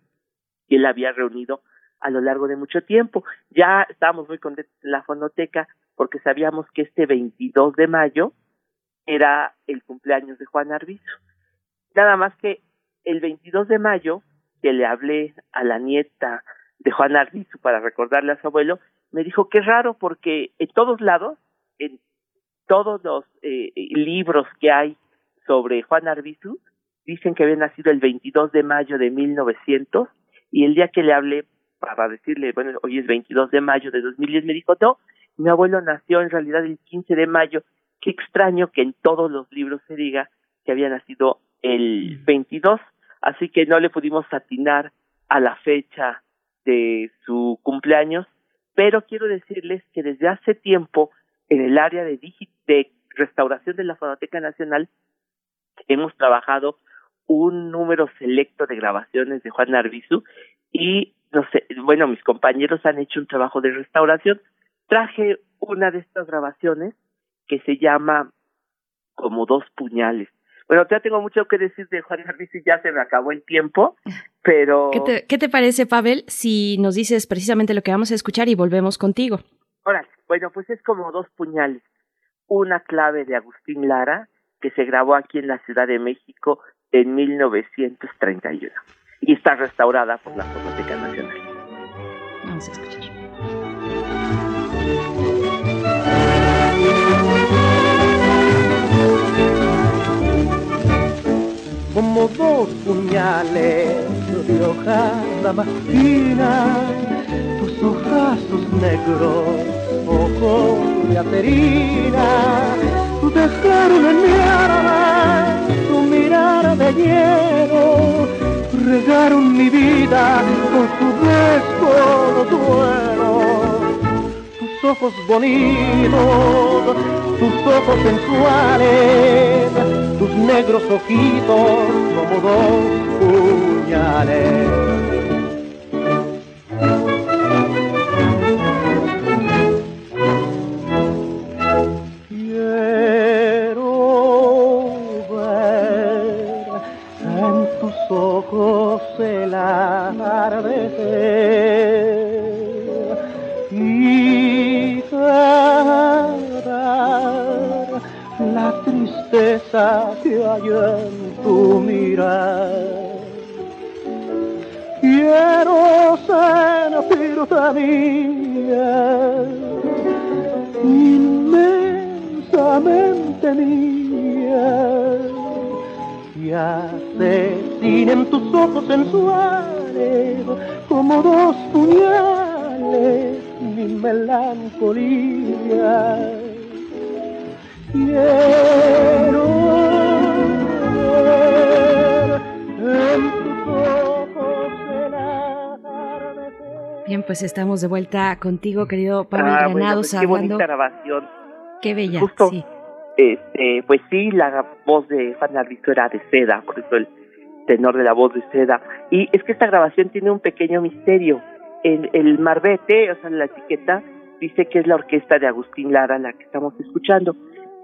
que él había reunido a lo largo de mucho tiempo. Ya estábamos muy contentos en la fonoteca porque sabíamos que este 22 de mayo era el cumpleaños de Juan Arbizu. Nada más que el 22 de mayo, que le hablé a la nieta de Juan Arbizu para recordarle a su abuelo, me dijo que raro porque en todos lados, en todos los eh, libros que hay sobre Juan Arbizu, dicen que había nacido el 22 de mayo de 1900 y el día que le hablé para decirle, bueno, hoy es 22 de mayo de 2010, me dijo, no, mi abuelo nació en realidad el 15 de mayo. Qué extraño que en todos los libros se diga que había nacido el 22, así que no le pudimos atinar a la fecha de su cumpleaños, pero quiero decirles que desde hace tiempo en el área de, de restauración de la Fonoteca Nacional hemos trabajado un número selecto de grabaciones de Juan Arbizu y no sé, bueno, mis compañeros han hecho un trabajo de restauración traje una de estas grabaciones que se llama como dos puñales. Bueno, ya tengo mucho que decir de Juan y ya se me acabó el tiempo, pero... ¿Qué te, ¿Qué te, parece, Pavel, si nos dices precisamente lo que vamos a escuchar y volvemos contigo? Órale, bueno, pues es como dos puñales. Una clave de Agustín Lara, que se grabó aquí en la Ciudad de México en 1931 y está restaurada por la Fonoteca Nacional. Vamos a escuchar. Como dos puñales de hojada más fina, tus ojazos negros ojos de acerina dejaron en mi alma tu mirada de hielo, regaron mi vida con su beso duelo. Tus ojos bonitos, tus ojos sensuales, tus negros ojitos como dos puñales. Que hay en tu mirar. Quiero sentirte mía, inmensamente mía, y asesinen tus ojos sensuales como dos puñales mi melancolía. Quiero en tus ojos Bien, pues estamos de vuelta contigo, querido Pablo ah, Granados, pues, qué bonita grabación. Qué bella, Justo, Este, pues sí, la voz de Juan era de seda, por eso el tenor de la voz de seda. Y es que esta grabación tiene un pequeño misterio. En el marbete, o sea, la etiqueta, dice que es la orquesta de Agustín Lara la que estamos escuchando.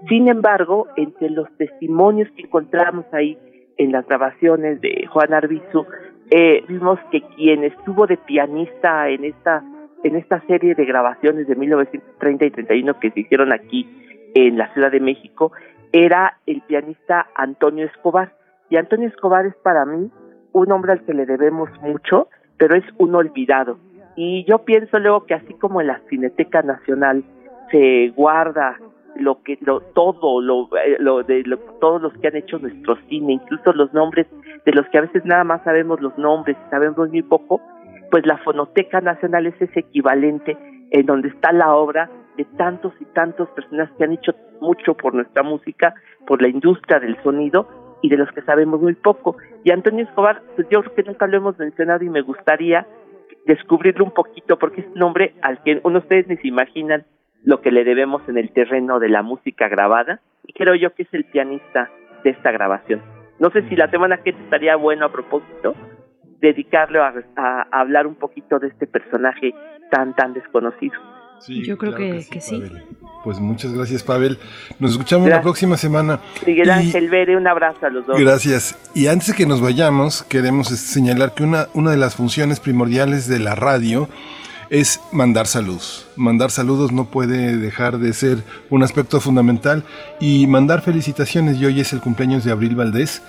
Sin embargo, entre los testimonios que encontramos ahí en las grabaciones de Juan Arbizu, eh, vimos que quien estuvo de pianista en esta en esta serie de grabaciones de 1930 y 31 que se hicieron aquí en la Ciudad de México era el pianista Antonio Escobar. Y Antonio Escobar es para mí un hombre al que le debemos mucho, pero es un olvidado. Y yo pienso luego que así como en la Cineteca Nacional se guarda lo que lo todo lo, eh, lo de todos los que han hecho nuestro cine, incluso los nombres de los que a veces nada más sabemos los nombres, sabemos muy poco, pues la Fonoteca Nacional es ese equivalente en donde está la obra de tantos y tantos personas que han hecho mucho por nuestra música, por la industria del sonido y de los que sabemos muy poco. Y Antonio Escobar, pues yo creo que nunca lo hemos mencionado y me gustaría descubrirlo un poquito porque es un hombre al que uno ustedes ni se imaginan lo que le debemos en el terreno de la música grabada y creo yo que es el pianista de esta grabación. No sé si la semana que estaría bueno a propósito dedicarle a, a hablar un poquito de este personaje tan tan desconocido. Yo creo que, sí. Pues muchas gracias, Pavel. Nos escuchamos la próxima semana. Miguel Ángel Vere, un abrazo a los dos. Gracias. Y antes de que nos vayamos, queremos señalar que una, una de las funciones primordiales de la radio es mandar saludos. Mandar saludos no puede dejar de ser un aspecto fundamental y mandar felicitaciones. Y hoy es el cumpleaños de Abril Valdés.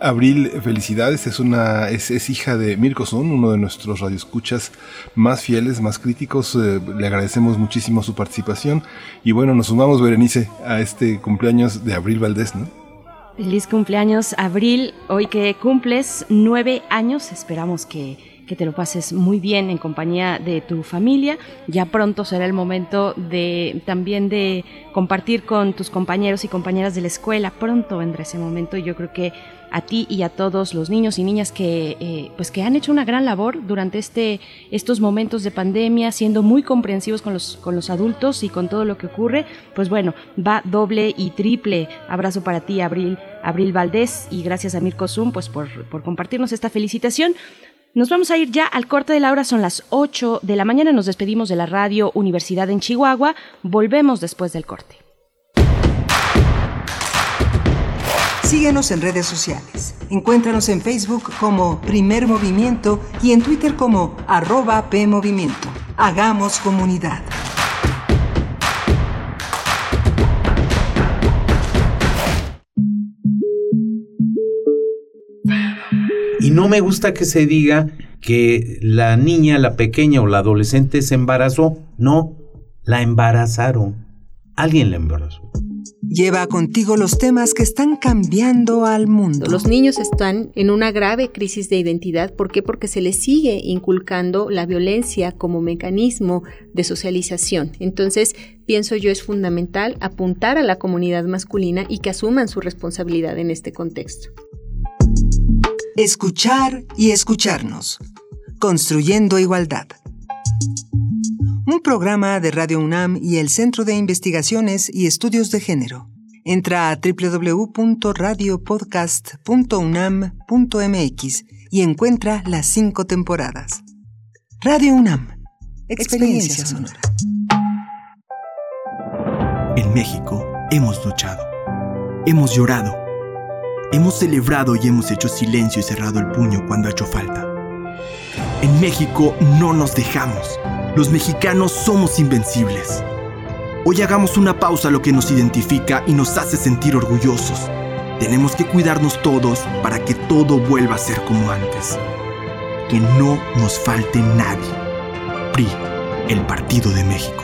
Abril, felicidades, es una es, hija de Mirko Sun, uno de nuestros radioescuchas más fieles, más críticos. Eh, le agradecemos muchísimo su participación y bueno, nos sumamos Berenice a este cumpleaños de Abril Valdés, ¿no? Feliz cumpleaños, Abril. Hoy que cumples nueve años, esperamos que que te lo pases muy bien en compañía de tu familia. Ya pronto será el momento de también de compartir con tus compañeros y compañeras de la escuela. Pronto vendrá ese momento y yo creo que a ti y a todos los niños y niñas que eh, pues que han hecho una gran labor durante este estos momentos de pandemia siendo muy comprensivos con los con los adultos y con todo lo que ocurre pues bueno va doble y triple abrazo para ti Abril Abril Valdés y gracias a Mirko Zoom pues por, por compartirnos esta felicitación nos vamos a ir ya al corte de la hora, son las 8 de la mañana, nos despedimos de la radio Universidad en Chihuahua, volvemos después del corte. Síguenos en redes sociales. Encuéntranos en Facebook como Primer Movimiento y en Twitter como arroba PMovimiento. Hagamos comunidad. Y no me gusta que se diga que la niña, la pequeña o la adolescente se embarazó. No, la embarazaron. Alguien la embarazó. Lleva contigo los temas que están cambiando al mundo. Los niños están en una grave crisis de identidad. ¿Por qué? Porque se les sigue inculcando la violencia como mecanismo de socialización. Entonces, pienso yo es fundamental apuntar a la comunidad masculina y que asuman su responsabilidad en este contexto. Escuchar y escucharnos. Construyendo igualdad. Un programa de Radio UNAM y el Centro de Investigaciones y Estudios de Género. Entra a www.radiopodcast.unam.mx y encuentra las cinco temporadas. Radio UNAM. Experiencia sonora. En México hemos luchado. Hemos llorado. Hemos celebrado y hemos hecho silencio y cerrado el puño cuando ha hecho falta. En México no nos dejamos. Los mexicanos somos invencibles. Hoy hagamos una pausa a lo que nos identifica y nos hace sentir orgullosos. Tenemos que cuidarnos todos para que todo vuelva a ser como antes. Que no nos falte nadie. PRI, el Partido de México.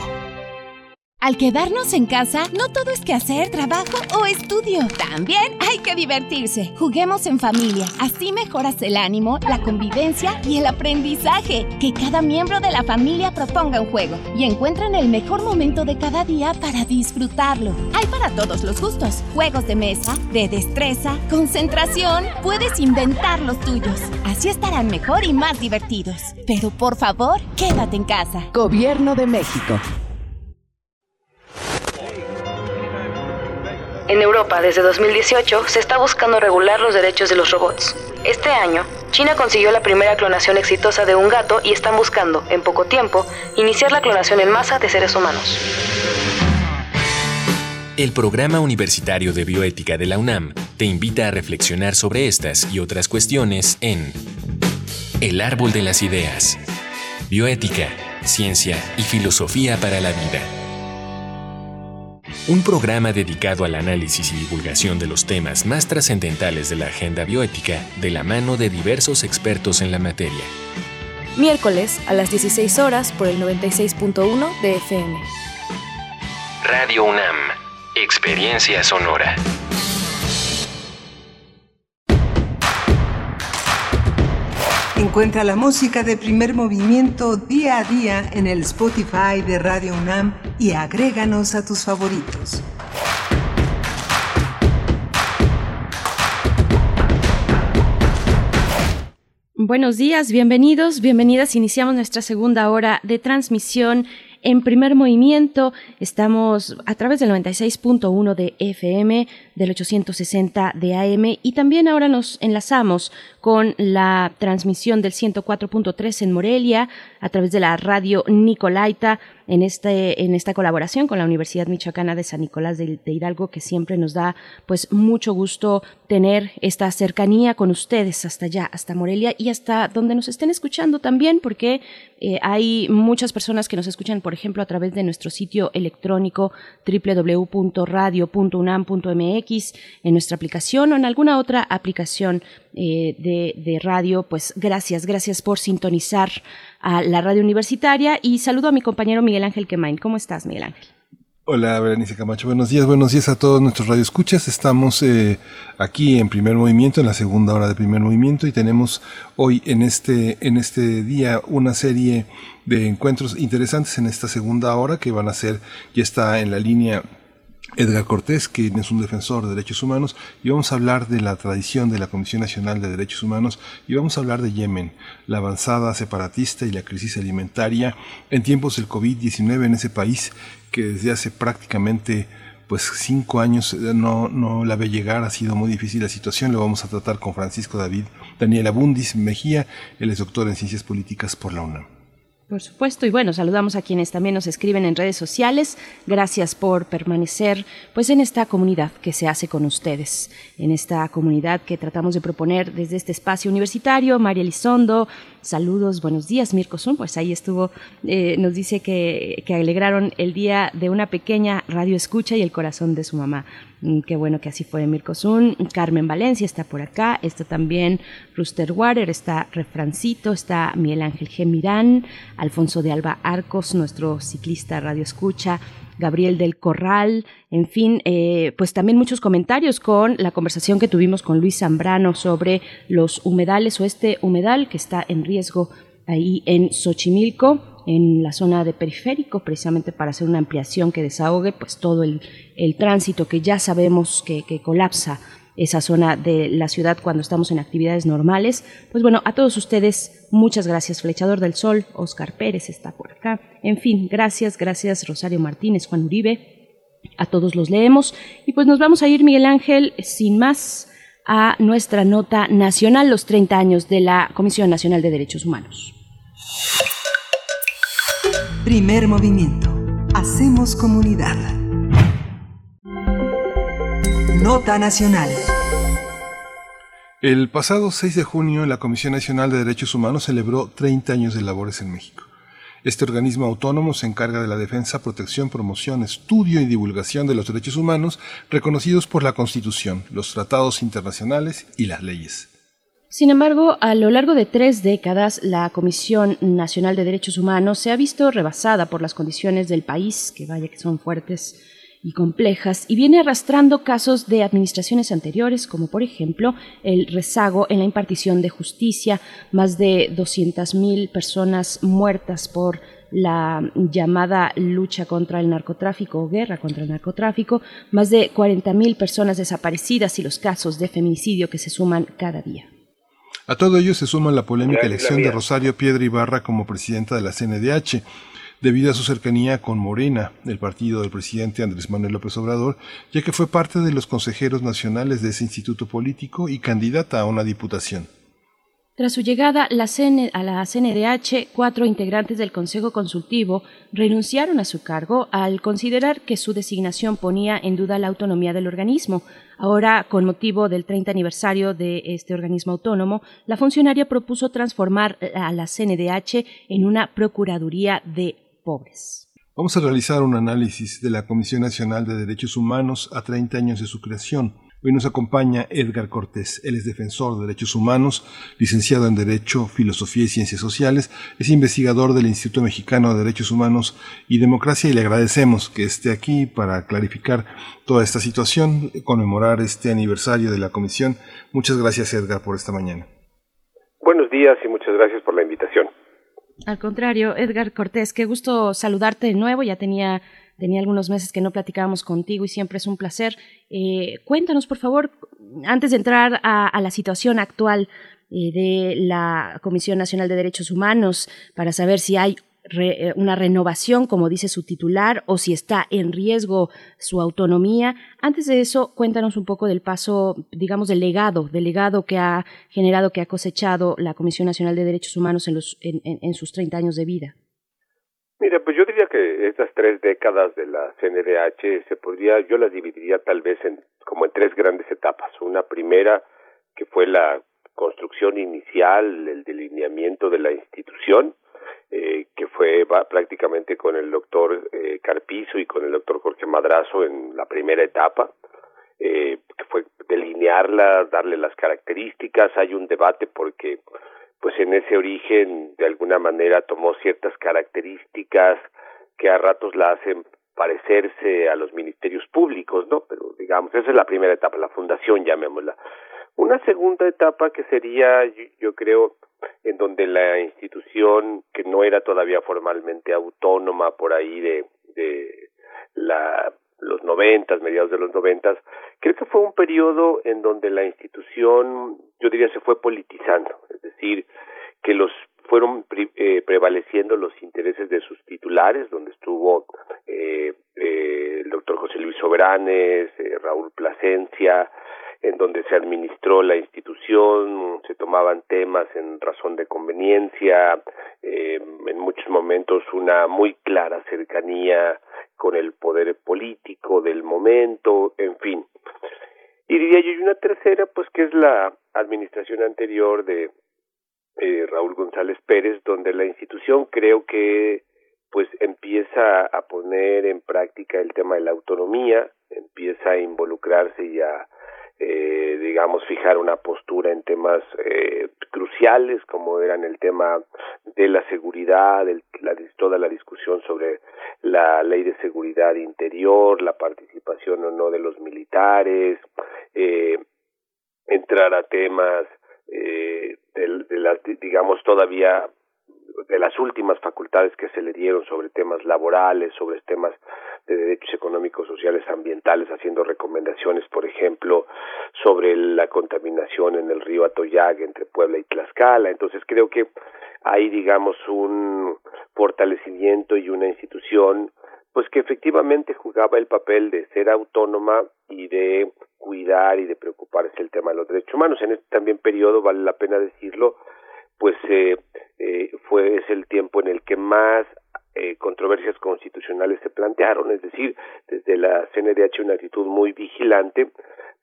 Al quedarnos en casa, no todo es que hacer, trabajo o estudio. También hay que divertirse. Juguemos en familia. Así mejoras el ánimo, la convivencia y el aprendizaje. Que cada miembro de la familia proponga un juego y encuentren el mejor momento de cada día para disfrutarlo. Hay para todos los gustos. Juegos de mesa, de destreza, concentración. Puedes inventar los tuyos. Así estarán mejor y más divertidos. Pero por favor, quédate en casa. Gobierno de México. En Europa, desde 2018, se está buscando regular los derechos de los robots. Este año, China consiguió la primera clonación exitosa de un gato y están buscando, en poco tiempo, iniciar la clonación en masa de seres humanos. El Programa Universitario de Bioética de la UNAM te invita a reflexionar sobre estas y otras cuestiones en El Árbol de las Ideas. Bioética, Ciencia y Filosofía para la Vida un programa dedicado al análisis y divulgación de los temas más trascendentales de la agenda bioética de la mano de diversos expertos en la materia. Miércoles a las 16 horas por el 96.1 de FM. Radio UNAM, Experiencia Sonora. Encuentra la música de primer movimiento día a día en el Spotify de Radio UNAM y agréganos a tus favoritos. Buenos días, bienvenidos, bienvenidas. Iniciamos nuestra segunda hora de transmisión en primer movimiento. Estamos a través del 96.1 de FM, del 860 de AM y también ahora nos enlazamos con la transmisión del 104.3 en Morelia a través de la radio Nicolaita en, este, en esta colaboración con la Universidad Michoacana de San Nicolás de, Hidalgo, que siempre nos da pues mucho gusto tener esta cercanía con ustedes hasta allá, hasta Morelia y hasta donde nos estén escuchando también, porque eh, hay muchas personas que nos escuchan, por ejemplo, a través de nuestro sitio electrónico www.radio.unam.mx, en nuestra aplicación o en alguna otra aplicación eh, de, de, radio, pues gracias, gracias por sintonizar a la radio universitaria y saludo a mi compañero Miguel Ángel Quemain. ¿Cómo estás, Miguel Ángel? Hola, Berenice Camacho. Buenos días, buenos días a todos nuestros radioescuchas. Estamos eh, aquí en primer movimiento, en la segunda hora de primer movimiento, y tenemos hoy en este, en este día una serie de encuentros interesantes en esta segunda hora que van a ser, ya está en la línea Edgar Cortés, quien es un defensor de derechos humanos, y vamos a hablar de la tradición de la Comisión Nacional de Derechos Humanos y vamos a hablar de Yemen, la avanzada separatista y la crisis alimentaria en tiempos del COVID-19 en ese país que desde hace prácticamente pues cinco años eh, no, no la ve llegar, ha sido muy difícil la situación, lo vamos a tratar con Francisco David Daniel Abundis Mejía, él es doctor en Ciencias Políticas por la UNAM. Por supuesto, y bueno, saludamos a quienes también nos escriben en redes sociales. Gracias por permanecer pues en esta comunidad que se hace con ustedes, en esta comunidad que tratamos de proponer desde este espacio universitario. María Elizondo, saludos, buenos días, Mirko Zun, pues ahí estuvo, eh, nos dice que, que alegraron el día de una pequeña radio escucha y el corazón de su mamá. Mm, qué bueno que así fue Mirko Zun. Carmen Valencia está por acá, está también Ruster Water, está Refrancito, está Miguel Ángel Gemirán, Alfonso de Alba Arcos, nuestro ciclista radio escucha, Gabriel del Corral, en fin, eh, pues también muchos comentarios con la conversación que tuvimos con Luis Zambrano sobre los humedales o este humedal que está en riesgo ahí en Xochimilco en la zona de periférico, precisamente para hacer una ampliación que desahogue pues todo el, tránsito que ya sabemos que, que colapsa esa zona de la ciudad cuando estamos en actividades normales. Pues bueno, a todos ustedes, muchas gracias. Flechador del Sol, Oscar Pérez está por acá. En fin, gracias, gracias Rosario Martínez, Juan Uribe. A todos los leemos. Y pues nos vamos a ir, Miguel Ángel, sin más, a nuestra nota nacional, los 30 años de la Comisión Nacional de Derechos Humanos. Primer movimiento. Hacemos comunidad. Nota nacional. El pasado 6 de junio, la Comisión Nacional de Derechos Humanos celebró 30 años de labores en México. Este organismo autónomo se encarga de la defensa, protección, promoción, estudio y divulgación de los derechos humanos reconocidos por la Constitución, los tratados internacionales y las leyes. Sin embargo, a lo largo de tres décadas, la Comisión Nacional de Derechos Humanos se ha visto rebasada por las condiciones del país, que vaya que son fuertes y complejas, y viene arrastrando casos de administraciones anteriores, como por ejemplo el rezago en la impartición de justicia, más de 200.000 personas muertas por la llamada lucha contra el narcotráfico o guerra contra el narcotráfico, más de 40.000 personas desaparecidas y los casos de feminicidio que se suman cada día. A todo ello se suma la polémica elección de Rosario Piedra Ibarra como presidenta de la CNDH, debido a su cercanía con Morena, el partido del presidente Andrés Manuel López Obrador, ya que fue parte de los consejeros nacionales de ese instituto político y candidata a una diputación. Tras su llegada a la CNDH, cuatro integrantes del Consejo Consultivo renunciaron a su cargo al considerar que su designación ponía en duda la autonomía del organismo. Ahora, con motivo del 30 aniversario de este organismo autónomo, la funcionaria propuso transformar a la CNDH en una Procuraduría de Pobres. Vamos a realizar un análisis de la Comisión Nacional de Derechos Humanos a 30 años de su creación Hoy nos acompaña Edgar Cortés. Él es defensor de derechos humanos, licenciado en Derecho, Filosofía y Ciencias Sociales, es investigador del Instituto Mexicano de Derechos Humanos y Democracia y le agradecemos que esté aquí para clarificar toda esta situación, conmemorar este aniversario de la comisión. Muchas gracias Edgar por esta mañana. Buenos días y muchas gracias por la invitación. Al contrario, Edgar Cortés, qué gusto saludarte de nuevo. Ya tenía Tenía algunos meses que no platicábamos contigo y siempre es un placer. Eh, cuéntanos, por favor, antes de entrar a, la situación actual eh, de la Comisión Nacional de Derechos Humanos, para saber si hay eh, una renovación, como dice su titular, o si está en riesgo su autonomía. Antes de eso, cuéntanos un poco del paso, digamos, del legado, del legado que ha generado, que ha cosechado la Comisión Nacional de Derechos Humanos en, los, en sus 30 años de vida. Mira, pues yo diría que estas tres décadas de la CNDH se podría, yo las dividiría tal vez en como en tres grandes etapas. Una primera que fue la construcción inicial, el delineamiento de la institución, eh, que fue prácticamente con el doctor eh, Carpizo y con el doctor Jorge Madrazo en la primera etapa, eh, que fue delinearla, darle las características. Hay un debate porque pues en ese origen de alguna manera tomó ciertas características que a ratos la hacen parecerse a los ministerios públicos, ¿no? Pero digamos, esa es la primera etapa, la fundación, llamémosla. Una segunda etapa que sería, yo, creo, en donde la institución, que no era todavía formalmente autónoma por ahí de, de la los noventas, mediados de los noventas, creo que fue un periodo en donde la institución, yo diría, se fue politizando, es decir, que los fueron eh, prevaleciendo los intereses de sus titulares, donde estuvo eh, eh, el doctor José Luis Sobranes, eh, Raúl Plasencia, en donde se administró la institución, se tomaban temas en razón de conveniencia, eh, en muchos momentos una muy clara cercanía con el poder político del momento, en fin. Y diría yo, y una tercera, pues que es la administración anterior de eh, Raúl González Pérez, donde la institución creo que pues empieza a poner en práctica el tema de la autonomía, empieza a involucrarse y a eh, digamos, fijar una postura en temas eh, cruciales como eran el tema de la seguridad, el, toda la discusión sobre la ley de seguridad interior, la participación o no de los militares, eh, entrar a temas eh, de, de las, digamos, todavía de las últimas facultades que se le dieron sobre temas laborales, sobre temas de derechos económicos, sociales, ambientales, haciendo recomendaciones, por ejemplo, sobre la contaminación en el río Atoyac entre Puebla y Tlaxcala. Entonces creo que hay, digamos, un fortalecimiento y una institución pues que efectivamente jugaba el papel de ser autónoma y de cuidar y de preocuparse el tema de los derechos humanos. En este también periodo, vale la pena decirlo, pues eh, eh, fue es el tiempo en el que más eh, controversias constitucionales se plantearon, es decir, desde la CNDH una actitud muy vigilante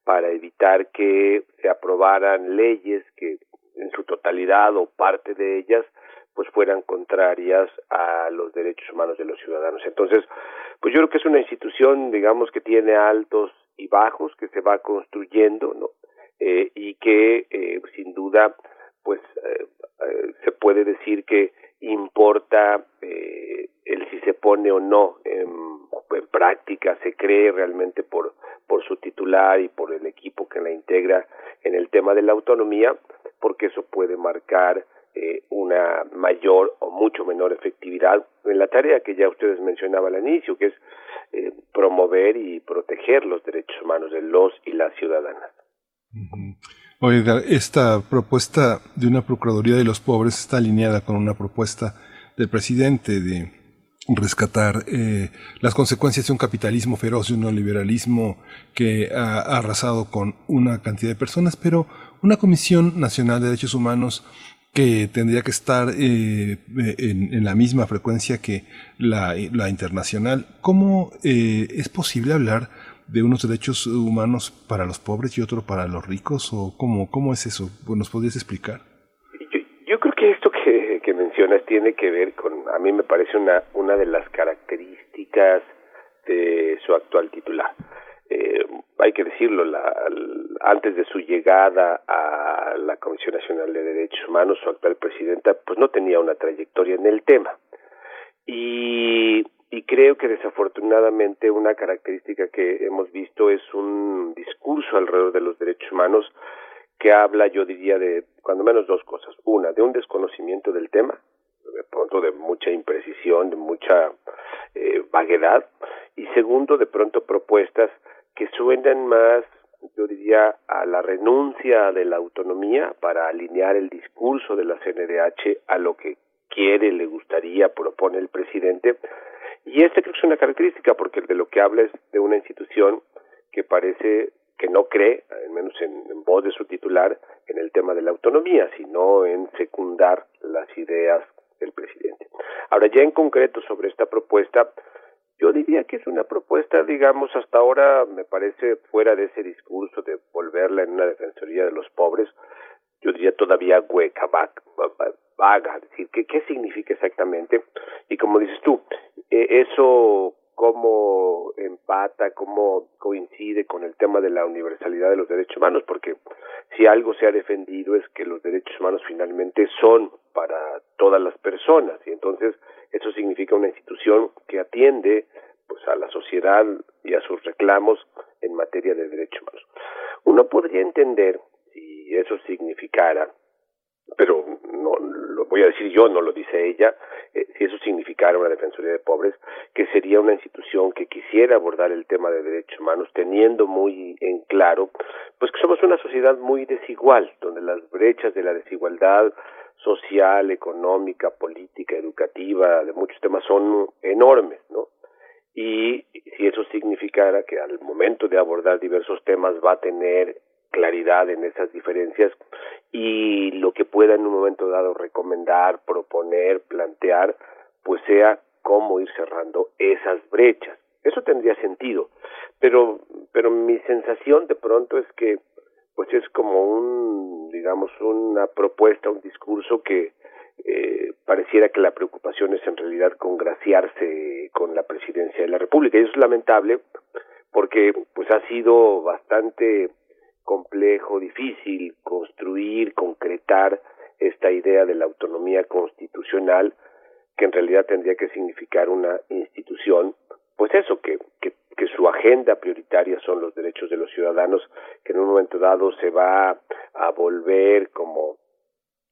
para evitar que se aprobaran leyes que en su totalidad o parte de ellas pues fueran contrarias a los derechos humanos de los ciudadanos. Entonces, pues yo creo que es una institución, digamos, que tiene altos y bajos, que se va construyendo, ¿no? Eh, y que eh, sin duda, pues eh, eh, se puede decir que importa eh, el si se pone o no en, en práctica, se cree realmente por por su titular y por el equipo que la integra en el tema de la autonomía, porque eso puede marcar eh, una mayor o mucho menor efectividad en la tarea que ya ustedes mencionaban al inicio, que es eh, promover y proteger los derechos humanos de los y las ciudadanas. Oiga, esta propuesta de una Procuraduría de los Pobres está alineada con una propuesta del presidente de rescatar eh, las consecuencias de un capitalismo feroz, de un neoliberalismo que ha, ha arrasado con una cantidad de personas, pero una Comisión Nacional de Derechos Humanos que tendría que estar eh, en, en, la misma frecuencia que la, la internacional. ¿Cómo eh, es posible hablar de unos derechos humanos para los pobres y otro para los ricos? ¿O cómo, cómo es eso? ¿Nos podrías explicar? Yo, yo creo que esto que, que mencionas tiene que ver con, a mí me parece una, una de las características de su actual titular eh, hay que decirlo, la, antes de su llegada a la Comisión Nacional de Derechos Humanos, su actual presidenta, pues no tenía una trayectoria en el tema. Y, y creo que desafortunadamente una característica que hemos visto es un discurso alrededor de los derechos humanos que habla, yo diría, de cuando menos dos cosas. Una, de un desconocimiento del tema, de pronto de mucha imprecisión, de mucha eh, vaguedad, y segundo, de pronto propuestas que suenan más, yo diría, a la renuncia de la autonomía para alinear el discurso de la CNDH a lo que quiere, le gustaría, propone el presidente. Y esta es una característica, porque de lo que habla es de una institución que parece que no cree, al menos en, en voz de su titular, en el tema de la autonomía, sino en secundar las ideas del presidente. Ahora, ya en concreto sobre esta propuesta, yo diría que es una propuesta, digamos, hasta ahora me parece fuera de ese discurso de volverla en una defensoría de los pobres, yo diría todavía hueca, vaga, decir, ¿qué, qué significa exactamente? Y como dices tú, eh, eso cómo empata, cómo coincide con el tema de la universalidad de los derechos humanos, porque si algo se ha defendido es que los derechos humanos finalmente son para todas las personas y entonces eso significa una institución que atiende pues a la sociedad y a sus reclamos en materia de derechos humanos. Uno podría entender si eso significara pero no lo voy a decir yo, no lo dice ella, eh, si eso significara una defensoría de pobres, que sería una institución que quisiera abordar el tema de derechos humanos, teniendo muy en claro, pues que somos una sociedad muy desigual, donde las brechas de la desigualdad social, económica, política, educativa, de muchos temas son enormes, ¿no? Y si eso significara que al momento de abordar diversos temas va a tener claridad en esas diferencias y lo que pueda en un momento dado recomendar, proponer, plantear, pues sea cómo ir cerrando esas brechas. Eso tendría sentido, pero pero mi sensación de pronto es que pues es como un digamos una propuesta, un discurso que eh, pareciera que la preocupación es en realidad congraciarse con la presidencia de la República. Y eso es lamentable porque pues ha sido bastante complejo, difícil construir, concretar esta idea de la autonomía constitucional, que en realidad tendría que significar una institución, pues eso, que, que, que su agenda prioritaria son los derechos de los ciudadanos, que en un momento dado se va a volver como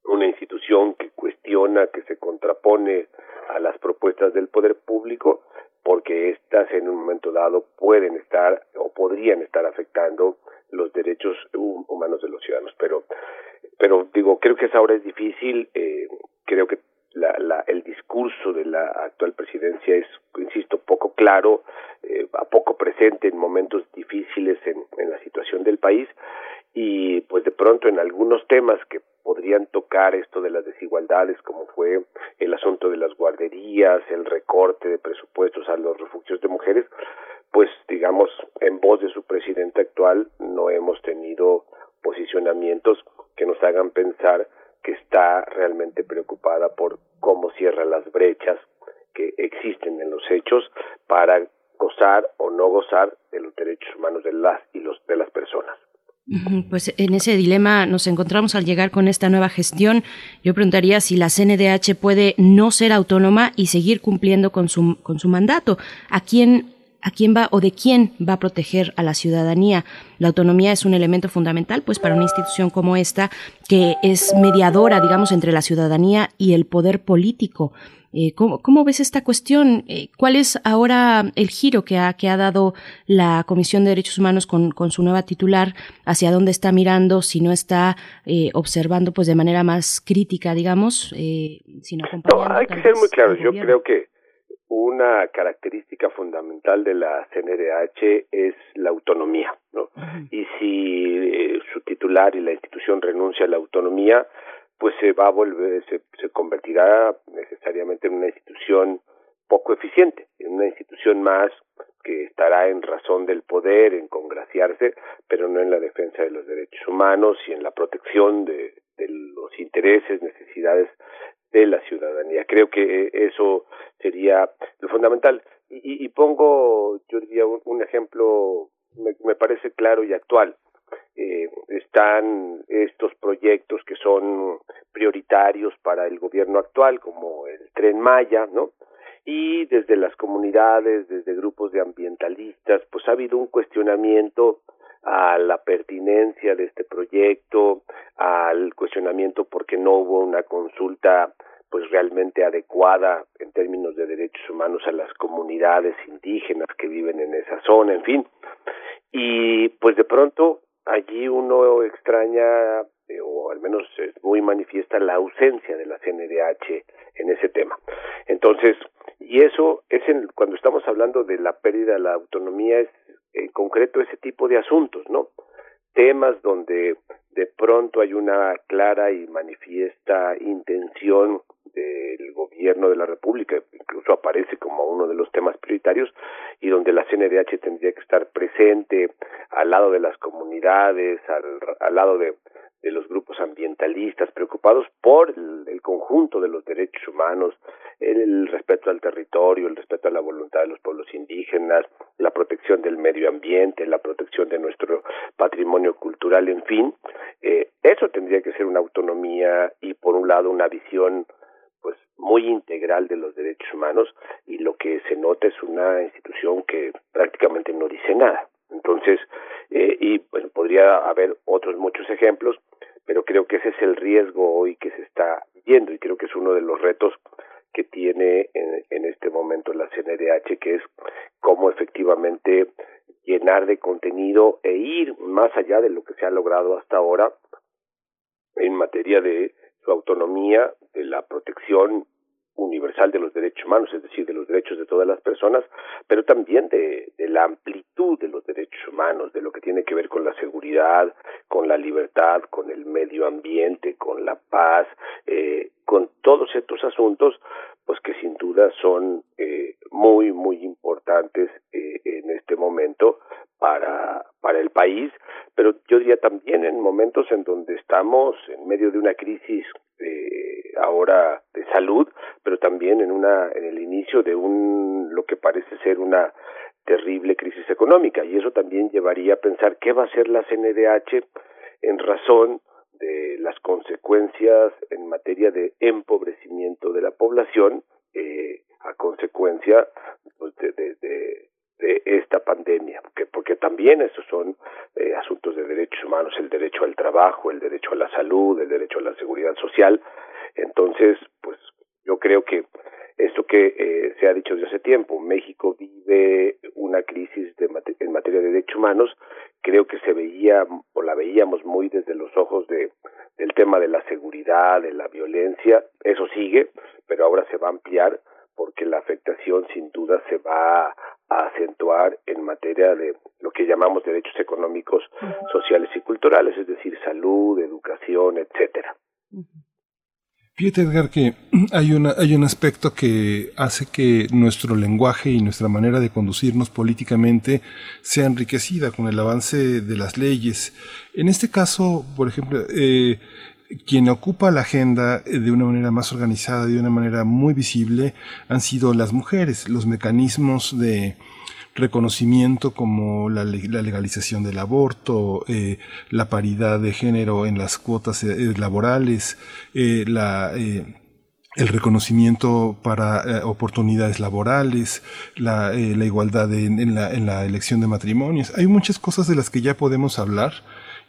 una institución que cuestiona, que se contrapone a las propuestas del poder público, porque éstas en un momento dado pueden estar o podrían estar afectando los derechos humanos de los ciudadanos. Pero, pero digo, creo que esa hora es difícil. Eh, creo que la, la, el discurso de la actual presidencia es, insisto, poco claro, eh, poco presente en momentos difíciles en, en la situación del país. Y pues de pronto en algunos temas que podrían tocar esto de las desigualdades como fue el asunto de las guarderías, el recorte de presupuestos a los refugios de mujeres, pues digamos en voz de su presidente actual no hemos tenido posicionamientos que nos hagan pensar que está realmente preocupada por cómo cierra las brechas que existen en los hechos para gozar o no gozar de los derechos humanos de las y los de las personas. Pues en ese dilema nos encontramos al llegar con esta nueva gestión. Yo preguntaría si la CNDH puede no ser autónoma y seguir cumpliendo con su, con su mandato. ¿A quién, ¿A quién va o de quién va a proteger a la ciudadanía? La autonomía es un elemento fundamental, pues, para una institución como esta, que es mediadora, digamos, entre la ciudadanía y el poder político. Eh, ¿cómo, ¿cómo, ves esta cuestión? Eh, ¿Cuál es ahora el giro que ha, que ha dado la Comisión de Derechos Humanos con, con su nueva titular? ¿Hacia dónde está mirando? Si no está eh, observando pues de manera más crítica, digamos, eh, sino No, hay que ser muy claro. Yo creo que una característica fundamental de la CNDH es la autonomía, ¿no? Y si eh, su titular y la institución renuncia a la autonomía, pues se va a volver, se, se convertirá necesariamente en una institución poco eficiente, en una institución más que estará en razón del poder, en congraciarse, pero no en la defensa de los derechos humanos y en la protección de, de los intereses, necesidades de la ciudadanía. Creo que eso sería lo fundamental. Y, y pongo, yo diría, un, un ejemplo, me, me parece claro y actual eh, están estos proyectos que son prioritarios para el gobierno actual, como el tren Maya, ¿no? Y desde las comunidades, desde grupos de ambientalistas, pues ha habido un cuestionamiento a la pertinencia de este proyecto, al cuestionamiento porque no hubo una consulta pues realmente adecuada en términos de derechos humanos a las comunidades indígenas que viven en esa zona, en fin. Y pues de pronto allí uno extraña, eh, o al menos es muy manifiesta, la ausencia de la CNDH en ese tema. Entonces, y eso es en, cuando estamos hablando de la pérdida de la autonomía, es en concreto ese tipo de asuntos, ¿no? Temas donde de pronto hay una clara y manifiesta intención del gobierno de la República, incluso aparece como uno de los temas prioritarios, y donde la CNDH tendría que estar presente al lado de las comunidades, al, al lado de, de los grupos ambientalistas preocupados por el, conjunto de los derechos humanos, el respeto al territorio, el respeto a la voluntad de los pueblos indígenas, la protección del medio ambiente, la protección de nuestro patrimonio cultural, en fin, eh, eso tendría que ser una autonomía y por un lado una visión pues muy integral de los derechos humanos y lo que se nota es una institución que prácticamente no dice nada. Entonces, eh, y bueno, podría haber otros muchos ejemplos, pero creo que ese es el riesgo hoy que se está yendo y creo que es uno de los retos que tiene en, en este momento la CNDH, que es cómo efectivamente llenar de contenido e ir más allá de lo que se ha logrado hasta ahora en materia de su autonomía, de la protección universal de los derechos humanos, es decir, de los derechos de todas las personas, pero también de, la amplitud de los derechos humanos, de lo que tiene que ver con la seguridad, con la libertad, con el medio ambiente, con la paz, eh, con todos estos asuntos, pues que sin duda son eh, muy, muy importantes eh, en este momento para, para el país, pero yo diría también en momentos en donde estamos en medio de una crisis eh, ahora de salud, pero también en una en el inicio de un lo que parece ser una terrible crisis económica. Y eso también llevaría a pensar qué va a hacer la CNDH en razón de las consecuencias en materia de empobrecimiento de la población eh, a consecuencia pues, de, de, de, de, esta pandemia, porque, porque también estos son eh, asuntos de derechos humanos, el derecho al trabajo, el derecho a la salud, el derecho a la seguridad social. Entonces, pues yo creo que esto que eh, se ha dicho desde hace tiempo, México vive una crisis de en materia de derechos humanos, creo que se veía o la veíamos muy desde los ojos de del tema de la seguridad, de la violencia, eso sigue, pero ahora se va a ampliar porque la afectación sin duda se va a acentuar en materia de lo que llamamos derechos económicos, sociales y culturales, es decir, salud, educación, etcétera. Fíjate, Edgar, que hay, una, hay un aspecto que hace que nuestro lenguaje y nuestra manera de conducirnos políticamente sea enriquecida con el avance de las leyes. En este caso, por ejemplo, eh, quien ocupa la agenda de una manera más organizada, de una manera muy visible, han sido las mujeres. Los mecanismos de reconocimiento como la, legalización del aborto, eh, la paridad de género en las cuotas eh, laborales, eh, la, el reconocimiento para oportunidades laborales, la, igualdad en la elección de matrimonios. Hay muchas cosas de las que ya podemos hablar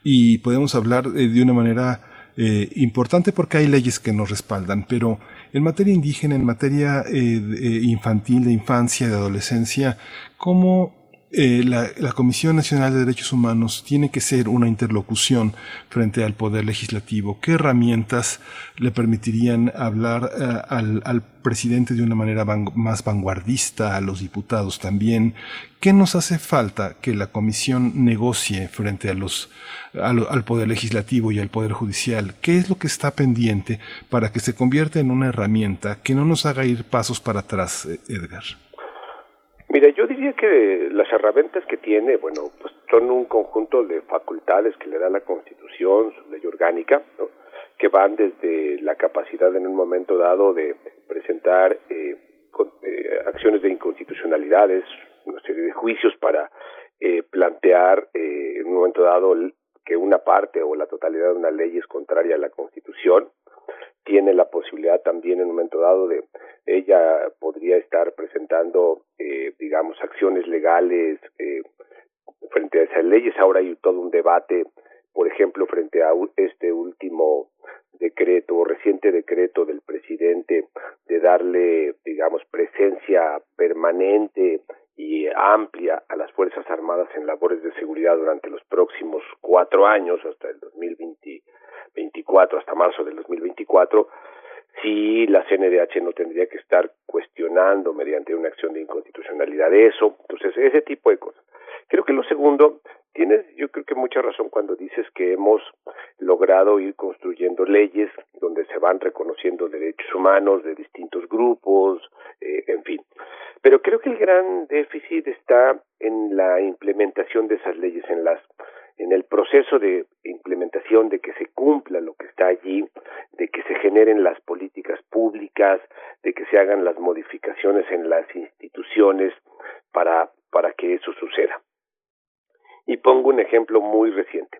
y podemos hablar de una manera importante porque hay leyes que nos respaldan, pero en materia indígena, en materia infantil, de infancia, de adolescencia, cómo eh, la, Comisión Nacional de Derechos Humanos tiene que ser una interlocución frente al Poder Legislativo. ¿Qué herramientas le permitirían hablar eh, al, presidente de una manera más vanguardista, a los diputados también? ¿Qué nos hace falta que la Comisión negocie frente a los, al, al Poder Legislativo y al Poder Judicial? ¿Qué es lo que está pendiente para que se convierta en una herramienta que no nos haga ir pasos para atrás, eh, Edgar? Mira, yo diría que las herramientas que tiene, bueno, pues son un conjunto de facultades que le da la Constitución, su ley orgánica, que van desde la capacidad en un momento dado de presentar eh, con, eh, acciones de inconstitucionalidades, una serie de juicios para eh, plantear eh, en un momento dado que una parte o la totalidad de una ley es contraria a la Constitución, tiene la posibilidad también en un momento dado de ella podría estar presentando eh, digamos acciones legales eh, frente a esas leyes. Ahora hay todo un debate por ejemplo frente a este último decreto o reciente decreto del presidente de darle digamos presencia permanente y amplia a las Fuerzas Armadas en labores de seguridad durante los próximos cuatro años hasta el 2020 24 hasta marzo del 2024, si la CNDH no tendría que estar cuestionando mediante una acción de inconstitucionalidad eso, entonces ese tipo de cosas. Creo que lo segundo, tienes yo creo que mucha razón cuando dices que hemos logrado ir construyendo leyes donde se van reconociendo derechos humanos de distintos grupos, eh, en fin. Pero creo que el gran déficit está en la implementación de esas leyes, en las en el proceso de implementación, de que se cumpla lo que está allí, de que se generen las políticas públicas, de que se hagan las modificaciones en las instituciones para, para que eso suceda. Y pongo un ejemplo muy reciente.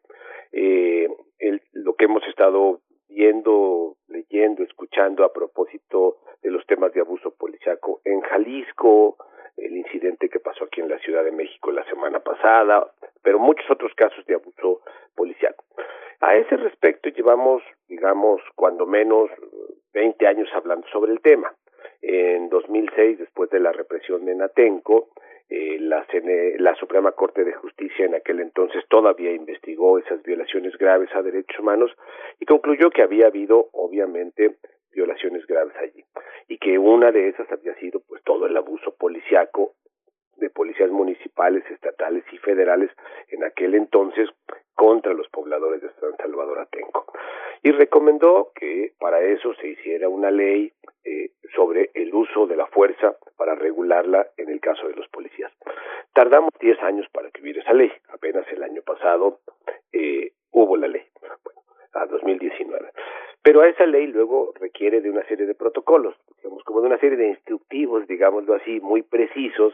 Eh, el, lo que hemos estado viendo, leyendo, escuchando a propósito de los temas de abuso policiaco en Jalisco, el incidente que pasó aquí en la Ciudad de México la semana pasada, pero muchos otros casos de abuso policial. A ese respecto llevamos, digamos, cuando menos 20 años hablando sobre el tema. En 2006, después de la represión de Natenco, eh, la, CNE, la Suprema Corte de Justicia en aquel entonces todavía investigó esas violaciones graves a derechos humanos y concluyó que había habido, obviamente, violaciones graves allí y que una de esas había sido pues todo el abuso policiaco de policías municipales, estatales y federales en aquel entonces contra los pobladores de San Salvador Atenco. Y recomendó que para eso se hiciera una ley eh, sobre el uso de la fuerza para regularla en el caso de los policías. Tardamos 10 años para que hubiera esa ley. Apenas el año pasado eh, hubo la ley. Bueno, a 2019. Pero a esa ley luego requiere de una serie de protocolos, digamos, como de una serie de instructivos, digámoslo así, muy precisos,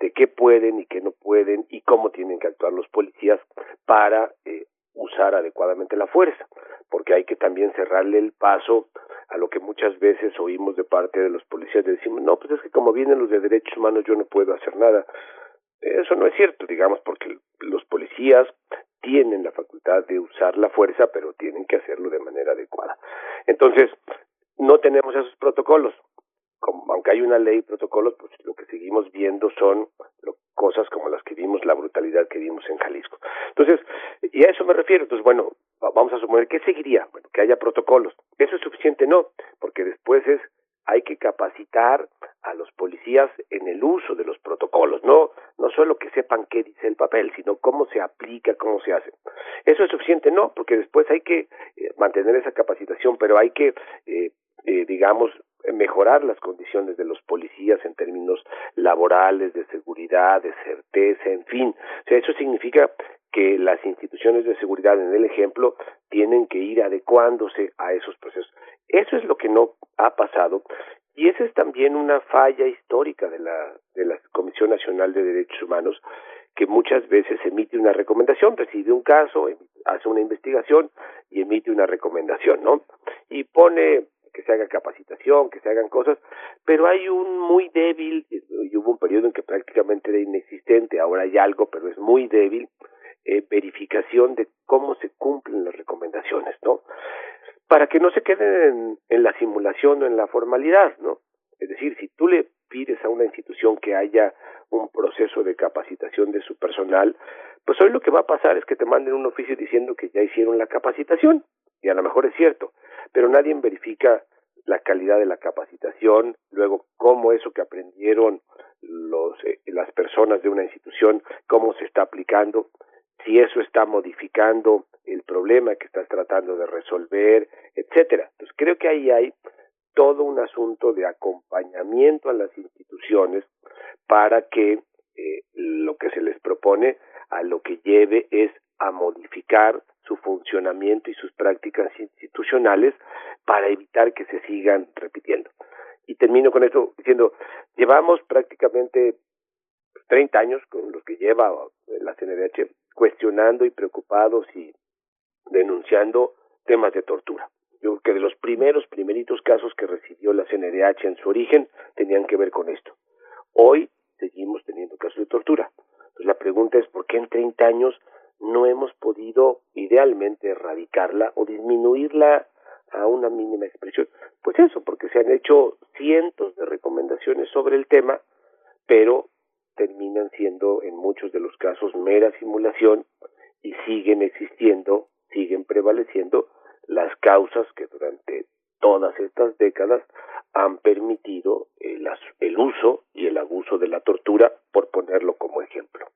de qué puede pueden y qué no pueden y cómo tienen que actuar los policías para eh, usar adecuadamente la fuerza, porque hay que también cerrarle el paso a lo que muchas veces oímos de parte de los policías, decimos, no, pues es que como vienen los de derechos humanos yo no puedo hacer nada. Eso no es cierto, digamos, porque los policías tienen la facultad de usar la fuerza, pero tienen que hacerlo de manera adecuada. Entonces, no tenemos esos protocolos. Como, aunque hay una ley y protocolos, pues lo que seguimos viendo son cosas como las que vimos, la brutalidad que vimos en Jalisco. Entonces, y a eso me refiero. Entonces, bueno, vamos a suponer que seguiría, bueno, que haya protocolos. ¿Eso es suficiente? No, porque después es hay que capacitar a los policías en el uso de los protocolos, no no solo que sepan qué dice el papel, sino cómo se aplica, cómo se hace. Eso es suficiente, no, porque después hay que eh, mantener esa capacitación, pero hay que eh, eh, digamos mejorar las condiciones de los policías en términos laborales, de seguridad, de certeza, en fin. O sea, eso significa que las instituciones de seguridad, en el ejemplo, tienen que ir adecuándose a esos procesos. Eso es lo que no ha pasado y esa es también una falla histórica de la, de la Comisión Nacional de Derechos Humanos, que muchas veces emite una recomendación, recibe un caso, hace una investigación y emite una recomendación, ¿no? Y pone que se haga capacitación, que se hagan cosas, pero hay un muy débil, y hubo un periodo en que prácticamente era inexistente, ahora hay algo, pero es muy débil, eh, verificación de cómo se cumplen las recomendaciones, ¿no? Para que no se queden en, la simulación o en la formalidad, ¿no? Es decir, si tú le pides a una institución que haya un proceso de capacitación de su personal, pues hoy lo que va a pasar es que te manden un oficio diciendo que ya hicieron la capacitación, y a lo mejor es cierto, pero nadie verifica la calidad de la capacitación, luego cómo eso que aprendieron los, eh, las personas de una institución, cómo se está aplicando, si eso está modificando el problema que estás tratando de resolver, etcétera. Entonces creo que ahí hay todo un asunto de acompañamiento a las instituciones para que eh, lo que se les propone a lo que lleve es a modificar su funcionamiento y sus prácticas institucionales para evitar que se sigan repitiendo. Y termino con esto diciendo, llevamos prácticamente 30 años con los que lleva la CNDH cuestionando y preocupados y denunciando temas de tortura. Yo creo que de los primeros, primeritos casos que recibió la CNDH en su origen tenían que ver con esto. Hoy seguimos teniendo casos de tortura. Entonces la pregunta es, ¿por qué en 30 años no hemos podido idealmente erradicarla o disminuirla a una mínima expresión? Pues eso, porque se han hecho cientos de recomendaciones sobre el tema, pero terminan siendo en muchos de los casos mera simulación y siguen existiendo, siguen prevaleciendo las causas que durante todas estas décadas han permitido el, el uso y el abuso de la tortura, por ponerlo como ejemplo.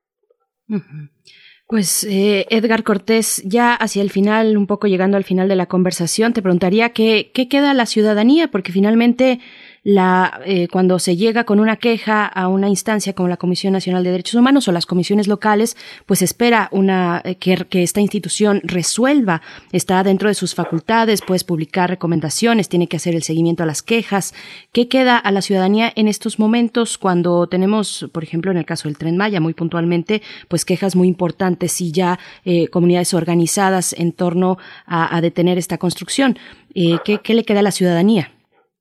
Pues eh, Edgar Cortés, ya hacia el final, un poco llegando al final de la conversación, te preguntaría qué, qué queda la ciudadanía, porque finalmente la, eh, cuando se llega con una queja a una instancia como la Comisión Nacional de Derechos Humanos o las comisiones locales, pues espera una, eh, que, que, esta institución resuelva, está dentro de sus facultades, puedes publicar recomendaciones, tiene que hacer el seguimiento a las quejas. ¿Qué queda a la ciudadanía en estos momentos cuando tenemos, por ejemplo, en el caso del Tren Maya, muy puntualmente, pues quejas muy importantes y ya eh, comunidades organizadas en torno a, a detener esta construcción? ¿qué, ¿Qué le queda a la ciudadanía?